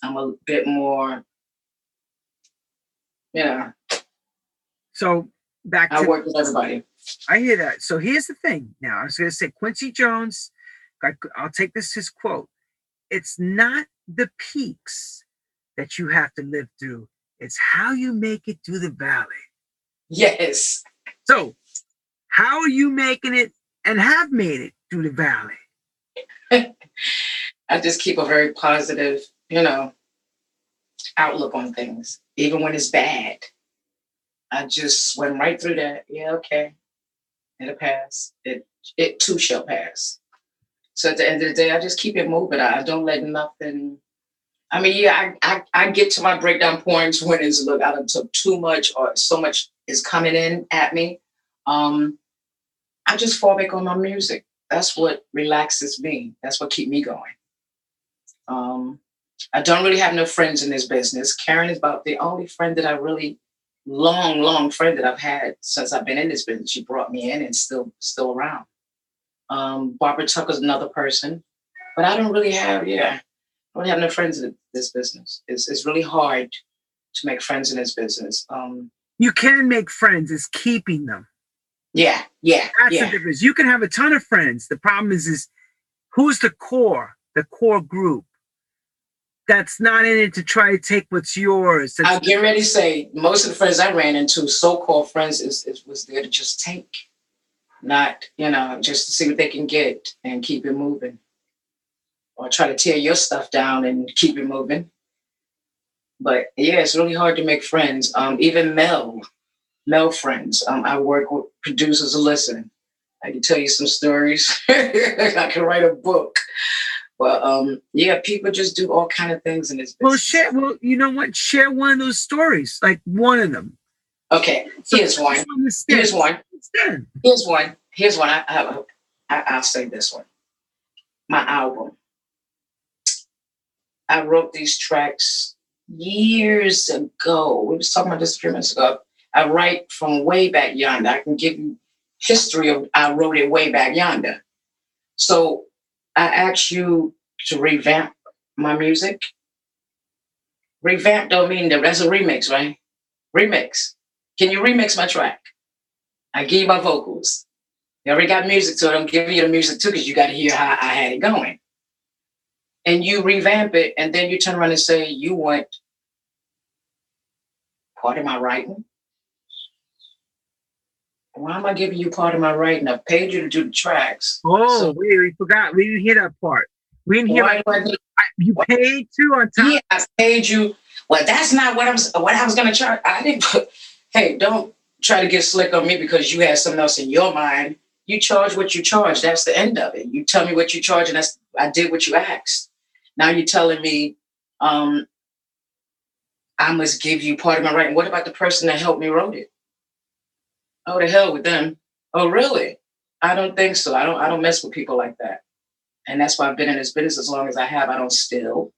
I'm a bit more, yeah. So back to I work with everybody. I hear that. So here's the thing. Now I was going to say Quincy Jones. I'll take this his quote. It's not the peaks that you have to live through. It's how you make it through the valley. Yes. So, how are you making it and have made it through the valley? I just keep a very positive, you know, outlook on things, even when it's bad. I just swim right through that. Yeah, okay. It'll pass. It it too shall pass. So at the end of the day, I just keep it moving. I don't let nothing. I mean, yeah, I, I, I get to my breakdown points when it's look, I done took too much or so much is coming in at me. Um, I just fall back on my music. That's what relaxes me. That's what keep me going. Um, I don't really have no friends in this business. Karen is about the only friend that I really long, long friend that I've had since I've been in this business. She brought me in and still still around. Um, Barbara Tucker's another person, but I don't really have, yeah, I don't have no friends in this business. It's, it's really hard to make friends in this business. Um, you can make friends, it's keeping them. Yeah, yeah. That's yeah. the difference. You can have a ton of friends. The problem is, is who's the core, the core group that's not in it to try to take what's yours. I'll get ready to say most of the friends I ran into, so-called friends, is, is was there to just take not, you know, just to see what they can get and keep it moving. Or try to tear your stuff down and keep it moving. But yeah, it's really hard to make friends. Um, even Mel, Mel friends. Um, I work with producers. Listen, I can tell you some stories. I can write a book. But um, yeah, people just do all kind of things in this business. Well, share. Well, you know what? Share one of those stories, like one of them. Okay, here's one. Here's one. Here's one. Here's one. I, I, I I'll say this one. My album. I wrote these tracks years ago. We was talking about this a few minutes ago. I write from way back yonder. I can give you history of I wrote it way back yonder. So I asked you to revamp my music. Revamp don't mean that that's a remix, right? Remix. Can you remix my track? I give you my vocals. You already got music it. I'm giving you the music too because you got to hear how I had it going. And you revamp it, and then you turn around and say you want part of my writing. Why am I giving you part of my writing? I paid you to do the tracks. Oh, so, wait, we forgot. We didn't hear that part. We didn't hear. Like, you paid too on time. Yeah, I paid you. Well, that's not what I'm. What I was gonna charge. I didn't. Put, hey, don't try to get slick on me because you had something else in your mind. You charge what you charge. That's the end of it. You tell me what you charge, and that's I did what you asked. Now you're telling me um, I must give you part of my writing. What about the person that helped me wrote it? Oh, the hell with them. Oh, really? I don't think so. I don't. I don't mess with people like that. And that's why I've been in this business as long as I have. I don't steal.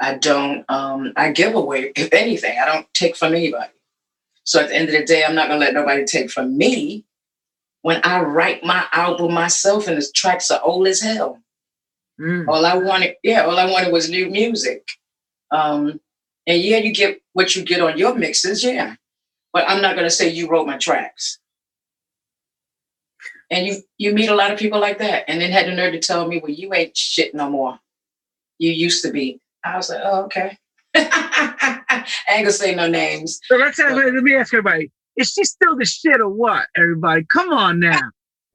I don't. Um, I give away. If anything, I don't take from anybody. So at the end of the day, I'm not gonna let nobody take from me when I write my album myself and the tracks are old as hell. Mm. All I wanted, yeah, all I wanted was new music. Um, and yeah, you get what you get on your mixes, yeah. But I'm not gonna say you wrote my tracks. And you you meet a lot of people like that, and then had the nerve to tell me, well, you ain't shit no more. You used to be. I was like, oh, okay. I ain't gonna say no names. So let's have, let me ask everybody: Is she still the shit or what? Everybody, come on now.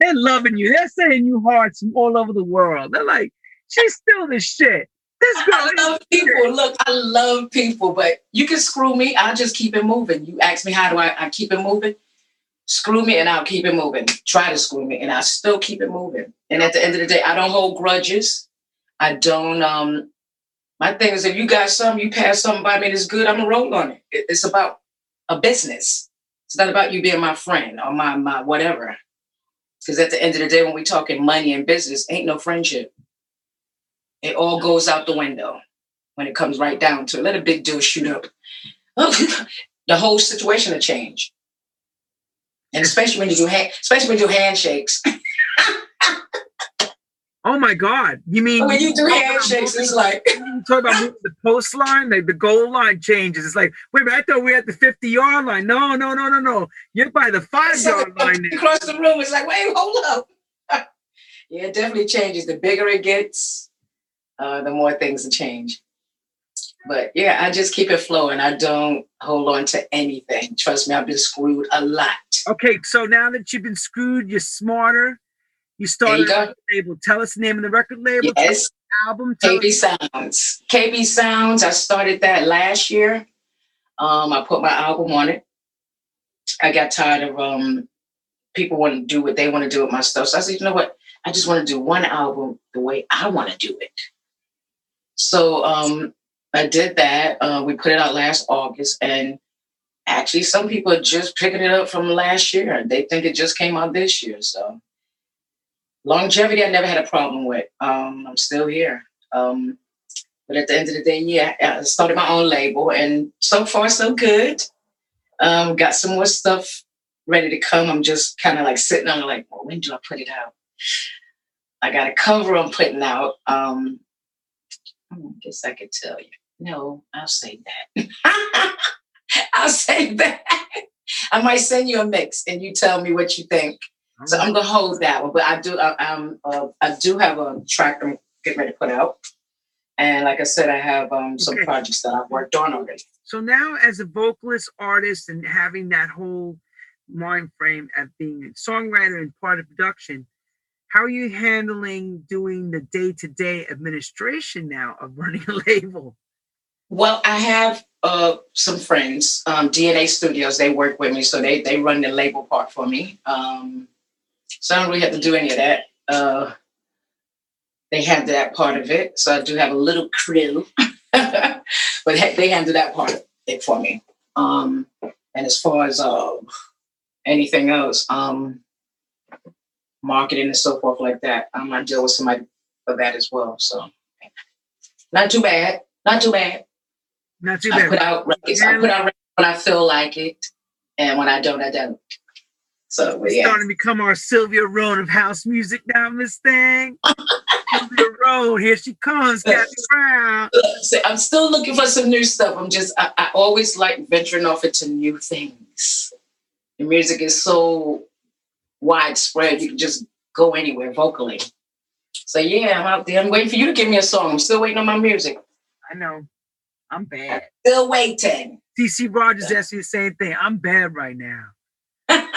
They're loving you. They're sending you hearts from all over the world. They're like, she's still the shit. This girl I love people. Look, I love people, but you can screw me. I'll just keep it moving. You ask me how do I, I keep it moving? screw me and I'll keep it moving. Try to screw me and I'll still keep it moving. And at the end of the day, I don't hold grudges. I don't um my thing is if you got something, you pass something by me that's good, I'm gonna roll on it. it. It's about a business. It's not about you being my friend or my my whatever. Because at the end of the day, when we talking money and business, ain't no friendship. It all goes out the window when it comes right down to it. Let a big deal shoot up. the whole situation will change. And especially when you do hand, especially when you do handshakes. Oh my God! You mean when you do handshakes, it's like you talk about the post line, like the goal line changes. It's like, wait a minute, I thought we were at the 50 yard line. No, no, no, no, no. You're by the five yard line across the room. It's like, wait, hold up. yeah, it definitely changes. The bigger it gets, uh, the more things will change. But yeah, I just keep it flowing. I don't hold on to anything. Trust me, I've been screwed a lot. Okay, so now that you've been screwed, you're smarter. You started a record label. Tell us the name of the record label. Yes, album. KB Sounds. KB Sounds. I started that last year. Um, I put my album on it. I got tired of um people want to do what they want to do with my stuff. So I said, you know what? I just want to do one album the way I want to do it. So um I did that. Uh, we put it out last August, and actually, some people are just picking it up from last year. They think it just came out this year. So longevity, I never had a problem with. Um, I'm still here. Um, but at the end of the day, yeah, I started my own label, and so far so good. Um, got some more stuff ready to come. I'm just kind of like sitting on like, well, when do I put it out? I got a cover I'm putting out. Um, I guess I could tell you. No, I'll say that. I'll say that. I might send you a mix, and you tell me what you think. So I'm gonna hold that one, but I do. I, um, uh, I do have a track I'm getting ready to put out, and like I said, I have um some Okay. projects that I've worked on already. So now, as a vocalist, artist, and having that whole mind frame of being a songwriter and part of production, how are you handling doing the day-to-day administration now of running a label? Well, I have uh some friends, um, DNA Studios. They work with me, so they they run the label part for me. Um, so I don't really have to do any of that. Uh, they handle that part of it, so I do have a little crew, but they handle that part of it for me. Um, and as far as uh, anything else, um, marketing and so forth like that, um, I deal with somebody for that as well. So not too bad, not too bad. Not too bad. I put out records. I put out records when I feel like it, and when I don't, I don't. So, we're yeah, starting to become our Sylvia Rhone of house music now, Miss Thing. Sylvia Rhone, here she comes, Kathy Brown. So I'm still looking for some new stuff. I'm just, I, I always like venturing off into new things. The music is so widespread; you can just go anywhere vocally. So yeah, I'm out there. I'm waiting for you to give me a song. I'm still waiting on my music. I know. I'm bad. Still waiting. CeCe Rogers asked me the same thing. I'm bad right now.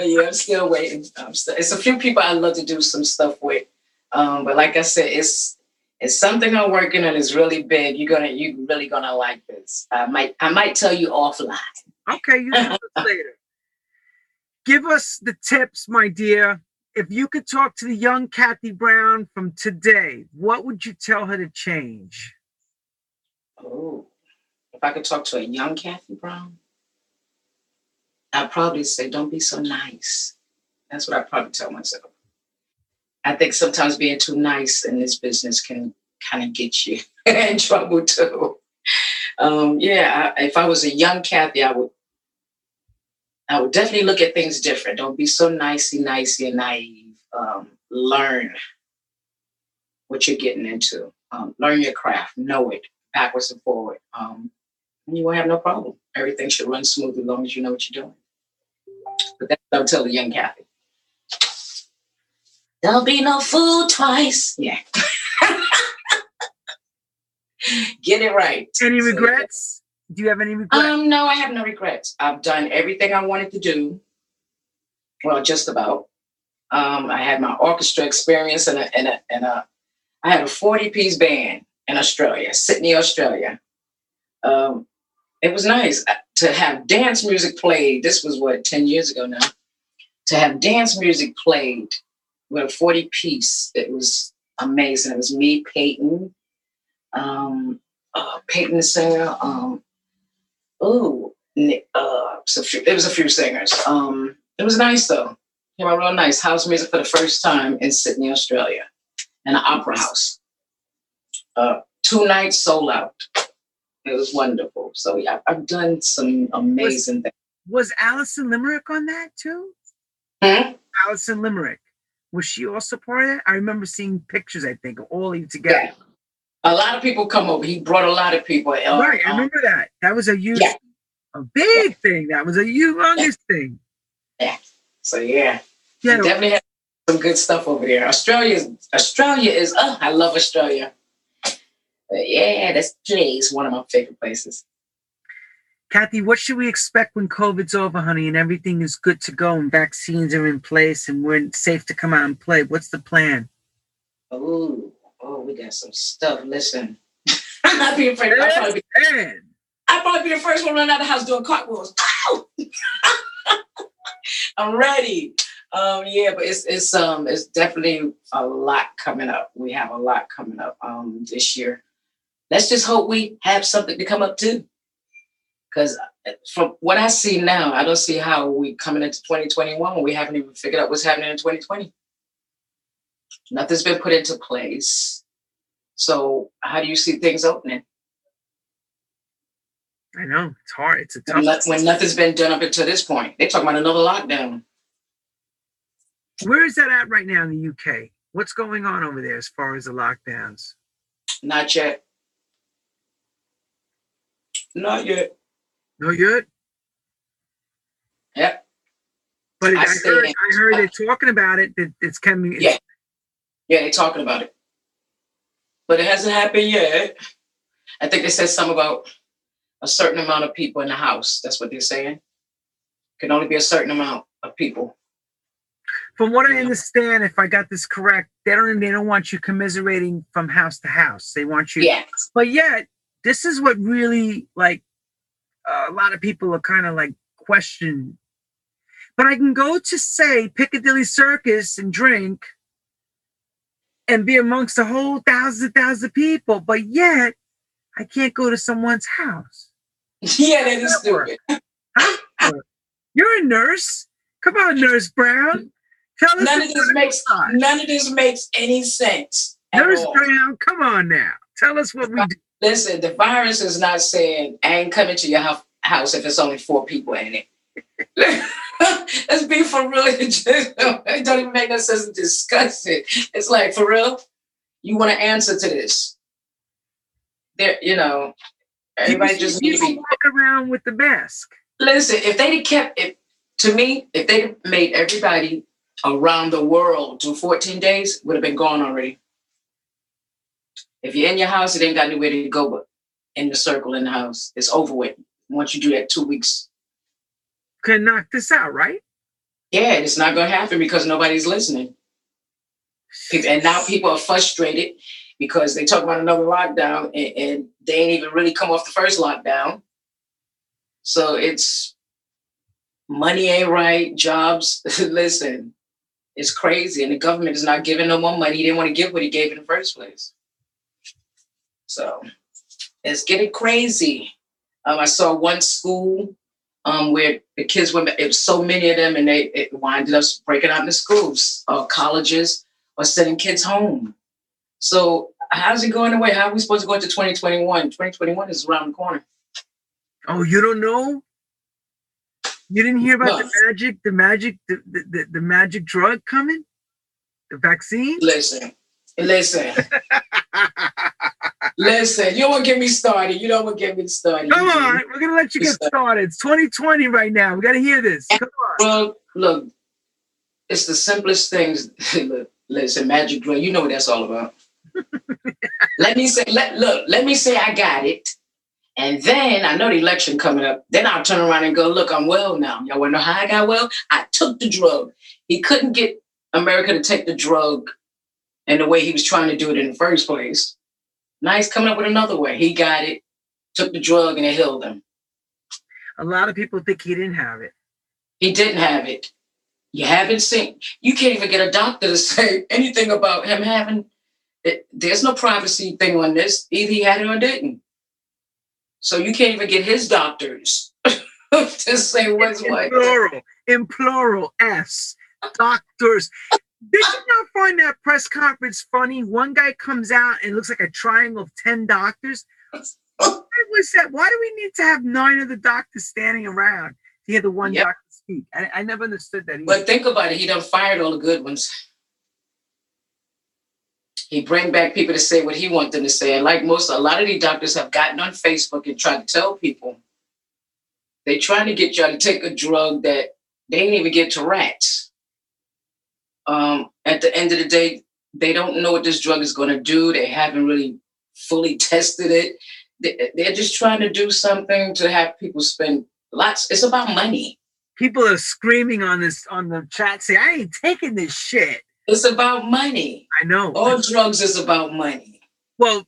Yeah, I'm still waiting. I'm still, it's a few people I'd love to do some stuff with. Um, but like I said, it's it's something I'm working on. It's really big. You're gonna you really gonna like this. I might I might tell you offline. Okay, you later. Give us the tips, my dear. If you could talk to the young Kathy Brown from today, what would you tell her to change? Oh, if I could talk to a young Kathy Brown, I'd probably say, "Don't be so nice." That's what I probably tell myself. I think sometimes being too nice in this business can kind of get you in trouble too. Um, yeah, if I was a young Kathy, I would, I would definitely look at things different. Don't be so nicey, nicey, and naive. Um, learn what you're getting into. Um, learn your craft. Know it backwards and forward. Um, and you won't have no problem. Everything should run smooth as long as you know what you're doing. But that's what I'll tell the young Kathy. There'll be no fool twice. Yeah. Get it right. Any So, regrets? Do you have any regrets? um, no, I have no regrets. I've done everything I wanted to do. Well, just about. Um, I had my orchestra experience and a, and a, a, I had a 40 piece band in Australia, Sydney, Australia. Um, it was nice. To have dance music played. This was what ten years ago now. To have dance music played with a forty piece, it was amazing. It was me, Peyton, um, uh, Peyton the singer. Um, oh, uh, so few, it was a few singers. Um, it was nice though. Came out real nice. House music for the first time in Sydney, Australia, in an opera house. Uh, two nights sold out. It was wonderful. So yeah, I've done some amazing things. Was Alison Limerick on that too? Hmm? Alison Limerick. Was she also part of that? I remember seeing pictures, I think, of all of you together. Yeah. A lot of people come over. He brought a lot of people. Uh, right, I um, remember that. That was a huge, Yeah. a big thing. That was a humongous thing. Yeah. so yeah, Yeah, He definitely had some good stuff over there. Australia Australia is oh, I love Australia. But yeah, that's Jay's one of my favorite places. Kathy, what should we expect when COVID's over, honey, and everything is good to go and vaccines are in place and we're safe to come out and play? What's the plan? Oh, we got some stuff. Listen, I'm not being afraid. I'll probably, be, I'll probably be the first one running out of the house doing cartwheels. Ow! I'm ready. Um, yeah, but it's it's um it's definitely a lot coming up. We have a lot coming up um this year. Let's just hope we have something to come up to. Because from what I see now, I don't see how we coming into 2021 when we haven't even figured out what's happening in 2020. Nothing's been put into place. So how do you see things opening? I know it's hard. It's a tough. When, when nothing's been done up until this point. They're talking about another lockdown. Where is that at right now in the UK? What's going on over there as far as the lockdowns? Not yet. Not yet. No good. Yep. But I I, heard. I heard they're talking about it. That it's coming. Yeah. Yeah, they're talking about it. But it hasn't happened yet. I think they said something about a certain amount of people in the house. That's what they're saying. Can only be a certain amount of people. From what I understand, if I got this correct, they don't they don't want you commiserating from house to house. They want you. Yeah. But yet, this is what really like uh, a lot of people are kind of like question. But I can go to say Piccadilly Circus and drink and be amongst a whole thousands and thousands of people, but yet I can't go to someone's house. yeah, that is stupid. You're a nurse. Come on, Nurse Brown. Tell us None of this makes none of this makes any sense. Nurse all. Brown, come on now. Tell us what we do. Listen, the virus is not saying I ain't coming to your house if it's only four people in it. Let's be for real. It, just, don't even make no sense to discuss it. It's like for real, you want to answer to this. There, you know, everybody You just to be walk around with the mask. listen. If they'd kept it to me, if they'd made everybody around the world do 14 days, would have been gone already. If you're in your house, it ain't got nowhere to go but in the circle in the house. It's over with. Once you do that two weeks, Can knock this out, right? yeah, it's not gonna happen because nobody's listening. And now people are frustrated because they talk about another lockdown and, and they ain't even really come off the first lockdown. So it's money ain't right, jobs. listen, it's crazy. And the government is not giving no more money. He didn't want to give what he gave in the first place. So it's getting crazy. Um, I saw one school um, where the kids were, it was so many of them, and they it winded up breaking out into schools or colleges or sending kids home. So how's it going away? How are we supposed to go into 2021? 2021 is around the corner. Oh, you don't know? You didn't hear about the magic, the magic, the, the, the, the magic drug coming? The vaccine? Listen, listen, listen. You don't want to get me started. You don't want to get me started. Come on, we're gonna let you get started. It's 2020 right now. We gotta hear this. Come on. Well, look, it's the simplest things. look, listen, magic drug. You know what that's all about. let me say, let look, let me say I got it. And then I know the election coming up. Then I'll turn around and go, look, I'm well now. Y'all wanna know how I got well? I took the drug. He couldn't get America to take the drug in the way he was trying to do it in the first place. Now he's coming up with another way. He got it, took the drug, and it healed him. A lot of people think he didn't have it. He didn't have it. You haven't seen. You can't even get a doctor to say anything about him having. It, there's no privacy thing on this. Either he had it or didn't. So you can't even get his doctors to say what's in what. plural, in plural, S. Doctors. Did you not find that press conference funny? One guy comes out and looks like a triangle of 10 doctors. Why was that? Why do we need to have nine of the doctors standing around to hear the one Yep. doctor speak? I, I never understood that. either. But think about it. He done fired all the good ones. He bring back people to say what he want them to say. And like most, a lot of these doctors have gotten on Facebook and tried to tell people they trying to get y'all to take a drug that they ain't even get to rats. Um, at the end of the day, they don't know what this drug is going to do. They haven't really fully tested it. They- They're just trying to do something to have people spend lots. It's about money. People are screaming on this on the chat saying, I ain't taking this shit. It's about money. I know. All drugs is about money. Well,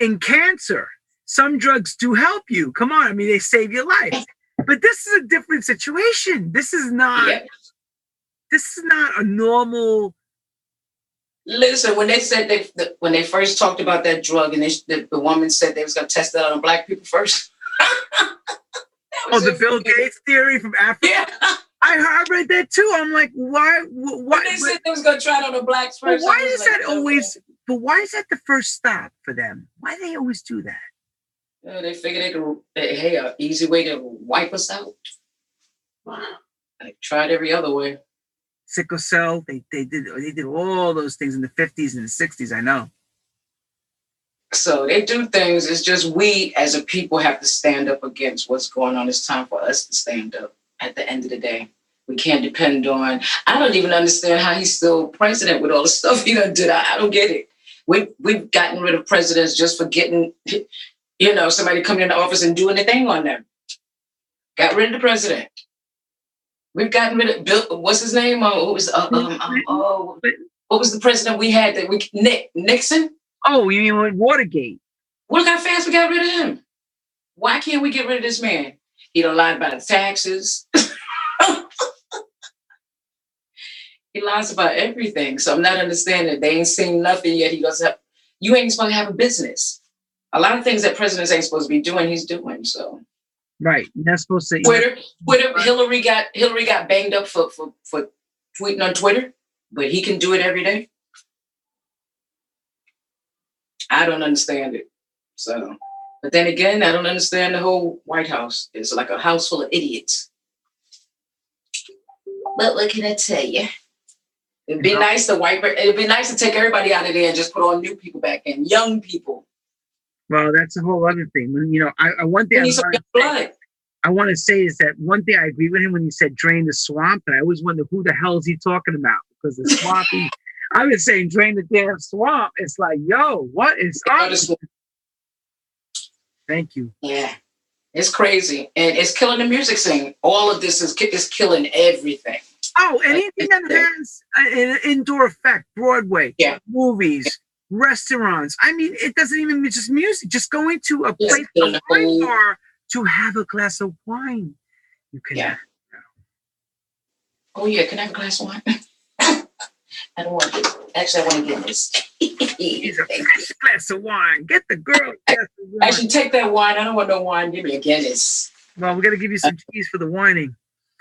in cancer, some drugs do help you. Come on, I mean, they save your life. But this is a different situation. This is not. Yeah. This is not a normal. Listen, when they said they the, when they first talked about that drug, and they, the, the woman said they was gonna test it on black people first. Oh, the Bill Gates theory from Africa. Yeah, I heard read that too. I'm like, why? wh- when Why? they said they was gonna try it on the blacks first. Why is like, that always? But why is that the first stop for them? Why do they always do that? Yeah, they figured they could. They, hey, an easy way to wipe us out. Wow. They tried every other way. Sickle cell. They they did they did all those things in the 50s and the 60s. I know. So they do things. It's just we as a people have to stand up against what's going on. It's time for us to stand up at the end of the day. We can't depend on, I don't even understand how he's still president with all the stuff he done did. I, I don't get it. We, we've gotten rid of presidents just for getting, you know, somebody coming into office and doing a thing on them. Got rid of the president. We've gotten rid of Bill, what's his name? Oh, what was, uh, um, um, oh, what was the president we had that we, Nick, Nixon? Oh, you mean with Watergate? Look how fast we got rid of him. Why can't we get rid of this man? He don't lie about the taxes. he lies about everything. So I'm not understanding. They ain't seen nothing yet. He doesn't have. You ain't supposed to have a business. A lot of things that presidents ain't supposed to be doing, he's doing. So Right. You're not supposed to. Twitter, Twitter, Hillary got Hillary got banged up for for for tweeting on Twitter, but he can do it every day. I don't understand it. So, but then again, I don't understand the whole White House. It's like a house full of idiots. But what can I tell you? It'd be Yeah. nice to wipe it. It'd be nice to take everybody out of there and just put all new people back in, young people. Well, that's a whole other thing. When you know, I, I one thing I wanna. I want to say is that one thing I agree with him when he said drain the swamp, and I always wonder who the hell is he talking about because the swampy. I was saying drain the damn swamp. It's like, yo, what is up? Thank you. Yeah, it's crazy, and it's killing the music scene. All of this is is killing everything. Oh, anything that has an indoor effect, Broadway, Yeah. movies, restaurants. I mean, it doesn't even mean just music. Just going to a Yes, place, a wine bar to have a glass of wine. You can Yeah. Oh yeah, can I have a glass of wine? I don't want to. Actually, I want to get this. He's a glass of wine. Get the girl. a glass of wine. Actually, take that wine. I don't want no wine. Give me a Guinness. Well, we're gonna give you some uh. cheese for the whining.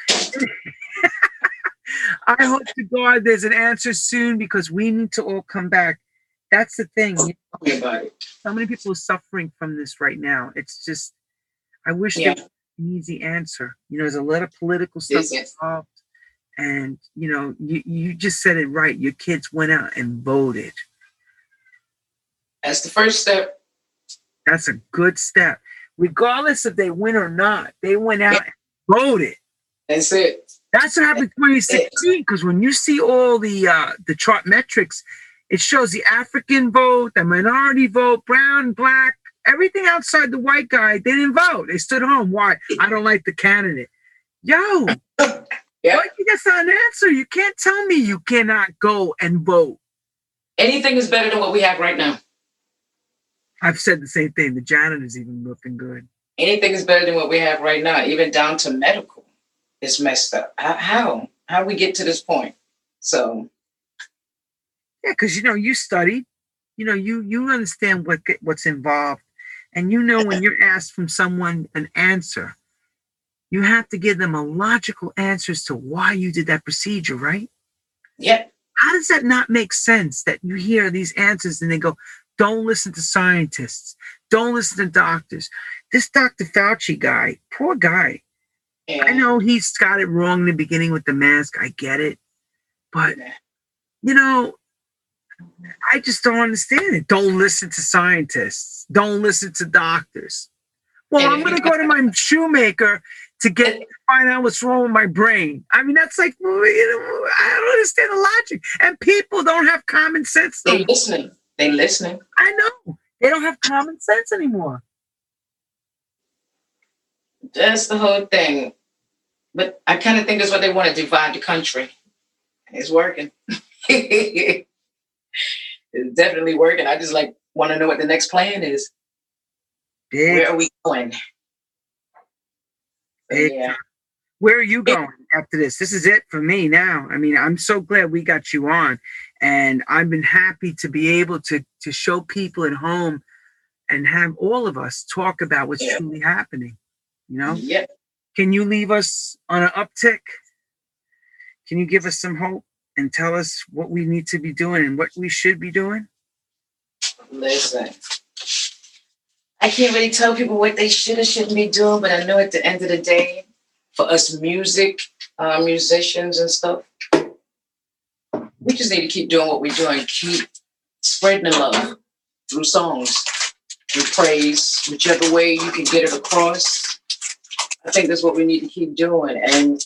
I hope to God there's an answer soon because we need to all come back. That's the thing. About it. So many people are suffering from this right now. It's just, I wish Yeah. there was an easy answer. You know, there's a lot of political stuff Is it? involved, and you know, you you just said it right. Your kids went out and voted. That's the first step. That's a good step, regardless if they win or not. They went out and voted. That's it. That's what happened in 2016. Because when you see all the uh, the chart metrics, it shows the African vote, the minority vote, brown, black, everything outside the white guy. They didn't vote. They stood home. Why? I don't like the candidate. Yo, Yeah. what? that's not an answer. You can't tell me you cannot go and vote. Anything is better than what we have right now. I've said the same thing. The janitor's even looking good. anything is better than what we have right now, even down to medical. It's messed up. How how, how we get to this point? So Yeah, because you know you studied, you know you you understand what what's involved, and you know when you're asked from someone an answer, you have to give them a logical answer as to why you did that procedure, right? yeah, How does that not make sense that you hear these answers and they go, "Don't listen to scientists, don't listen to doctors." This Dr. Fauci guy, poor guy. Yeah. I know he's got it wrong in the beginning with the mask. I get it, but you know, I just don't understand it. Don't listen to scientists. Don't listen to doctors. Well, I'm going to go to my shoemaker to get find out what's wrong with my brain. I mean, that's like well, you know, I don't understand the logic. And people don't have common sense. They listening. They listening. I know they don't have common sense anymore. That's the whole thing. But I kind of think that's what they want to divide the country. It's working. it's definitely working. I just like want to know what the next plan is. Big, Where are we going? Yeah. Where are you going after this? This is it for me now. I mean, I'm so glad we got you on, and I've been happy to be able to to show people at home and have all of us talk about what's Yeah. truly happening. You know, Yep. can you leave us on an uptick? Can you give us some hope and tell us what we need to be doing and what we should be doing? Listen. I can't really tell people what they should or shouldn't be doing, but I know at the end of the day, for us music, uh, musicians and stuff, we just need to keep doing what we're doing. Keep spreading the love through songs, through praise, whichever way you can get it across. I think that's what we need to keep doing. And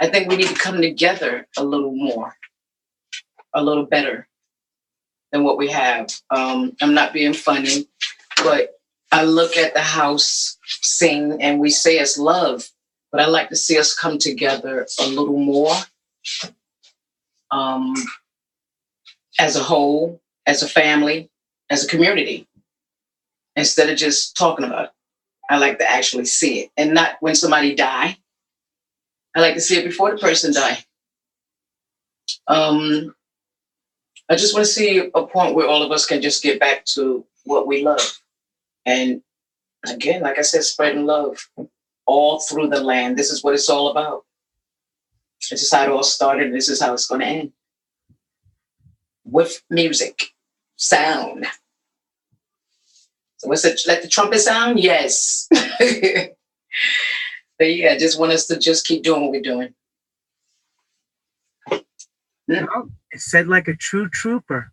I think we need to come together a little more, a little better than what we have. Um, I'm not being funny, but I look at the house scene and we say it's love, but I like to see us come together a little more um, as a whole, as a family, as a community, instead of just talking about it. I like to actually see it and not when somebody die. I like to see it before the person die. Um, I just want to see a point where all of us can just get back to what we love. And again, like I said, spreading love all through the land. This is what it's all about. This is how it all started. This is how it's going to end. With music, sound. So what's it? Let the trumpet sound? Yes. but yeah, I just want us to just keep doing what we're doing. No, it said like a true trooper.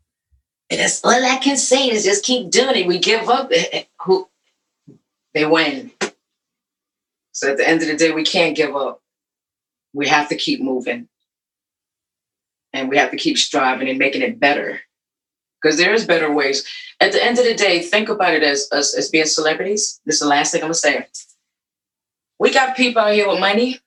And that's all I can say is just keep doing it. We give up, who they win. So at the end of the day, we can't give up. We have to keep moving. And we have to keep striving and making it better. Because there is better ways. At the end of the day, think about it as us as being celebrities. This is the last thing I'm gonna say. We got people out here with money.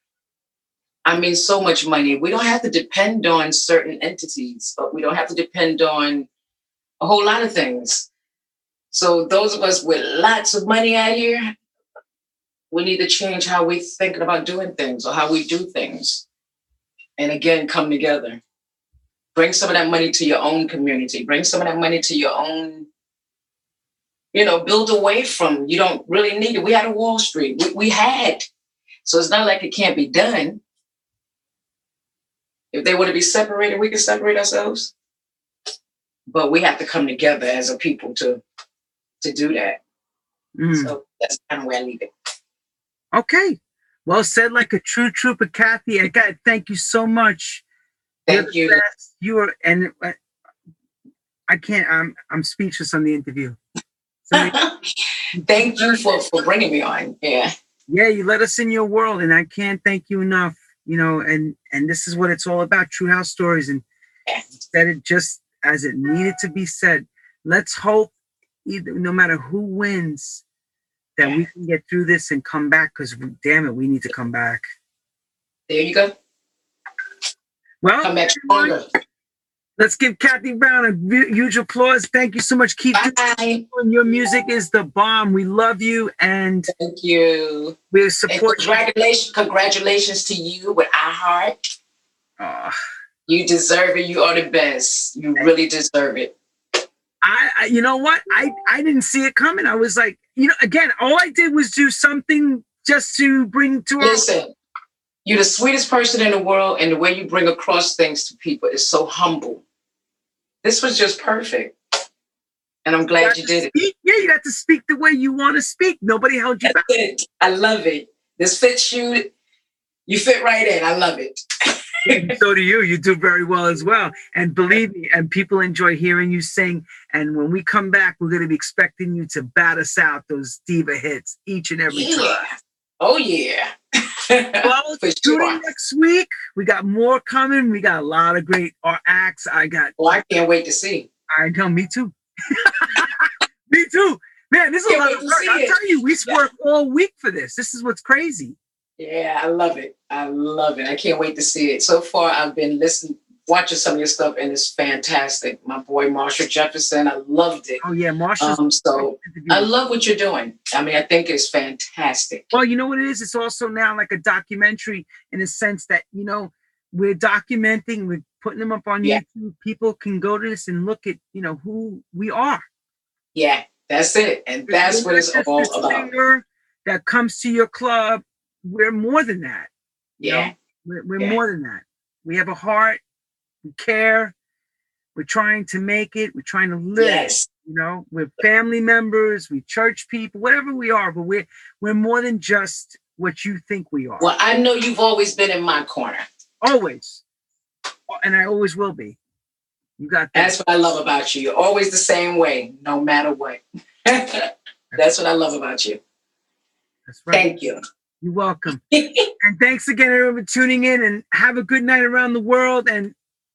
I mean, so much money. We don't have to depend on certain entities, but we don't have to depend on a whole lot of things. So those of us with lots of money out here, we need to change how we're thinking about doing things or how we do things. And again, come together. Bring some of that money to your own community. Bring some of that money to your own, you know, build away from. You don't really need it. We had a Wall Street. We, we had. So it's not like it can't be done. If they want to be separated, we can separate ourselves but we have to come together as a people to to do that. Mm. So that's kind of where I leave it. Okay. Well said, like a true trooper, Kathy. I got thank you so much. You're Thank you. You are, and uh, I can't. I'm I'm speechless on the interview. So, Thank you for for bringing me on. Yeah. yeah, you let us in your world, and I can't thank you enough. You know, and and this is what it's all about: true house stories, and Yeah. said it just as it needed to be said. Let's hope, either no matter who wins, that we can get through this and come back. Because damn it, we need to come back. There you go. Well, Come back stronger. Let's give Kathy Brown a huge applause. Thank you so much. Keep doing your music is the bomb. We love you and Thank you. we And support you. congratulations, congratulations to you with iHeart. Aw. Ah. You deserve it. You are the best. You really deserve it. I, I you know what I I didn't see it coming. I was like, you know, again, all I did was do something just to bring to our Listen, you're the sweetest person in the world, and the way you bring across things to people is so humble. This was just perfect. And I'm glad you to did it. Yeah, you got to speak the way you want to speak. Nobody held you That's back. it. I love it. This fits you. You fit right in. I love it. so do you. You do very well as well. And believe me, and people enjoy hearing you sing. And when we come back, we're going to be expecting you to bat us out those diva hits each and every time. Oh yeah. Well, For tune in sure. next week. We got more coming. We got a lot of great acts. I got. Oh, I can't wait to see. I know. Me too. me too. Man, this is a Can't lot of work. I'm it. telling you, we Yeah. work all week for this. This is what's crazy. Yeah, I love it. I love it. I can't wait to see it. So far, I've been listening, watching some of your stuff, and it's fantastic. My boy Marshall Jefferson, I loved it. Oh yeah, Marsha's. Um, so I love what you're doing. I mean, I think it's fantastic. Well, you know what it is? It's also now like a documentary in a sense that, you know, we're documenting, we're putting them up on Yeah. YouTube. People can go to this and look at, you know, who we are. Yeah, that's it, and that's We're what it's all about. that comes to your club. We're more than that. you know? Yeah, We're, we're Yeah. more than that. We have a heart. We care. We're trying to make it. We're trying to live. yes, You know, we're family members. We church people, whatever we are. But we're we're more than just what you think we are. Well, I know you've always been in my corner. Always. And I always will be. You got that. That's what I love about you. You're always the same way, no matter what. that's what I love about you. That's right. Thank you. You're welcome. and thanks again, everyone, for tuning in. And have a good night around the world. And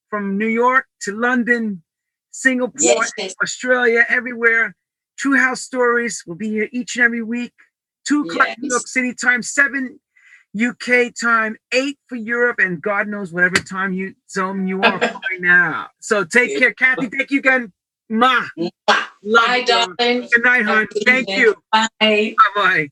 from New York to London, Singapore, Yes, yes. Australia, everywhere. True House Stories will be here each and every week. Two o'clock New York City time, seven UK time, eight for Europe, and God knows whatever time you zone you are right now. So take care, Kathy. Thank you again. Ma. Love Bye, you. darling. Good night, hon. Have a good Thank you. Bye. Bye bye.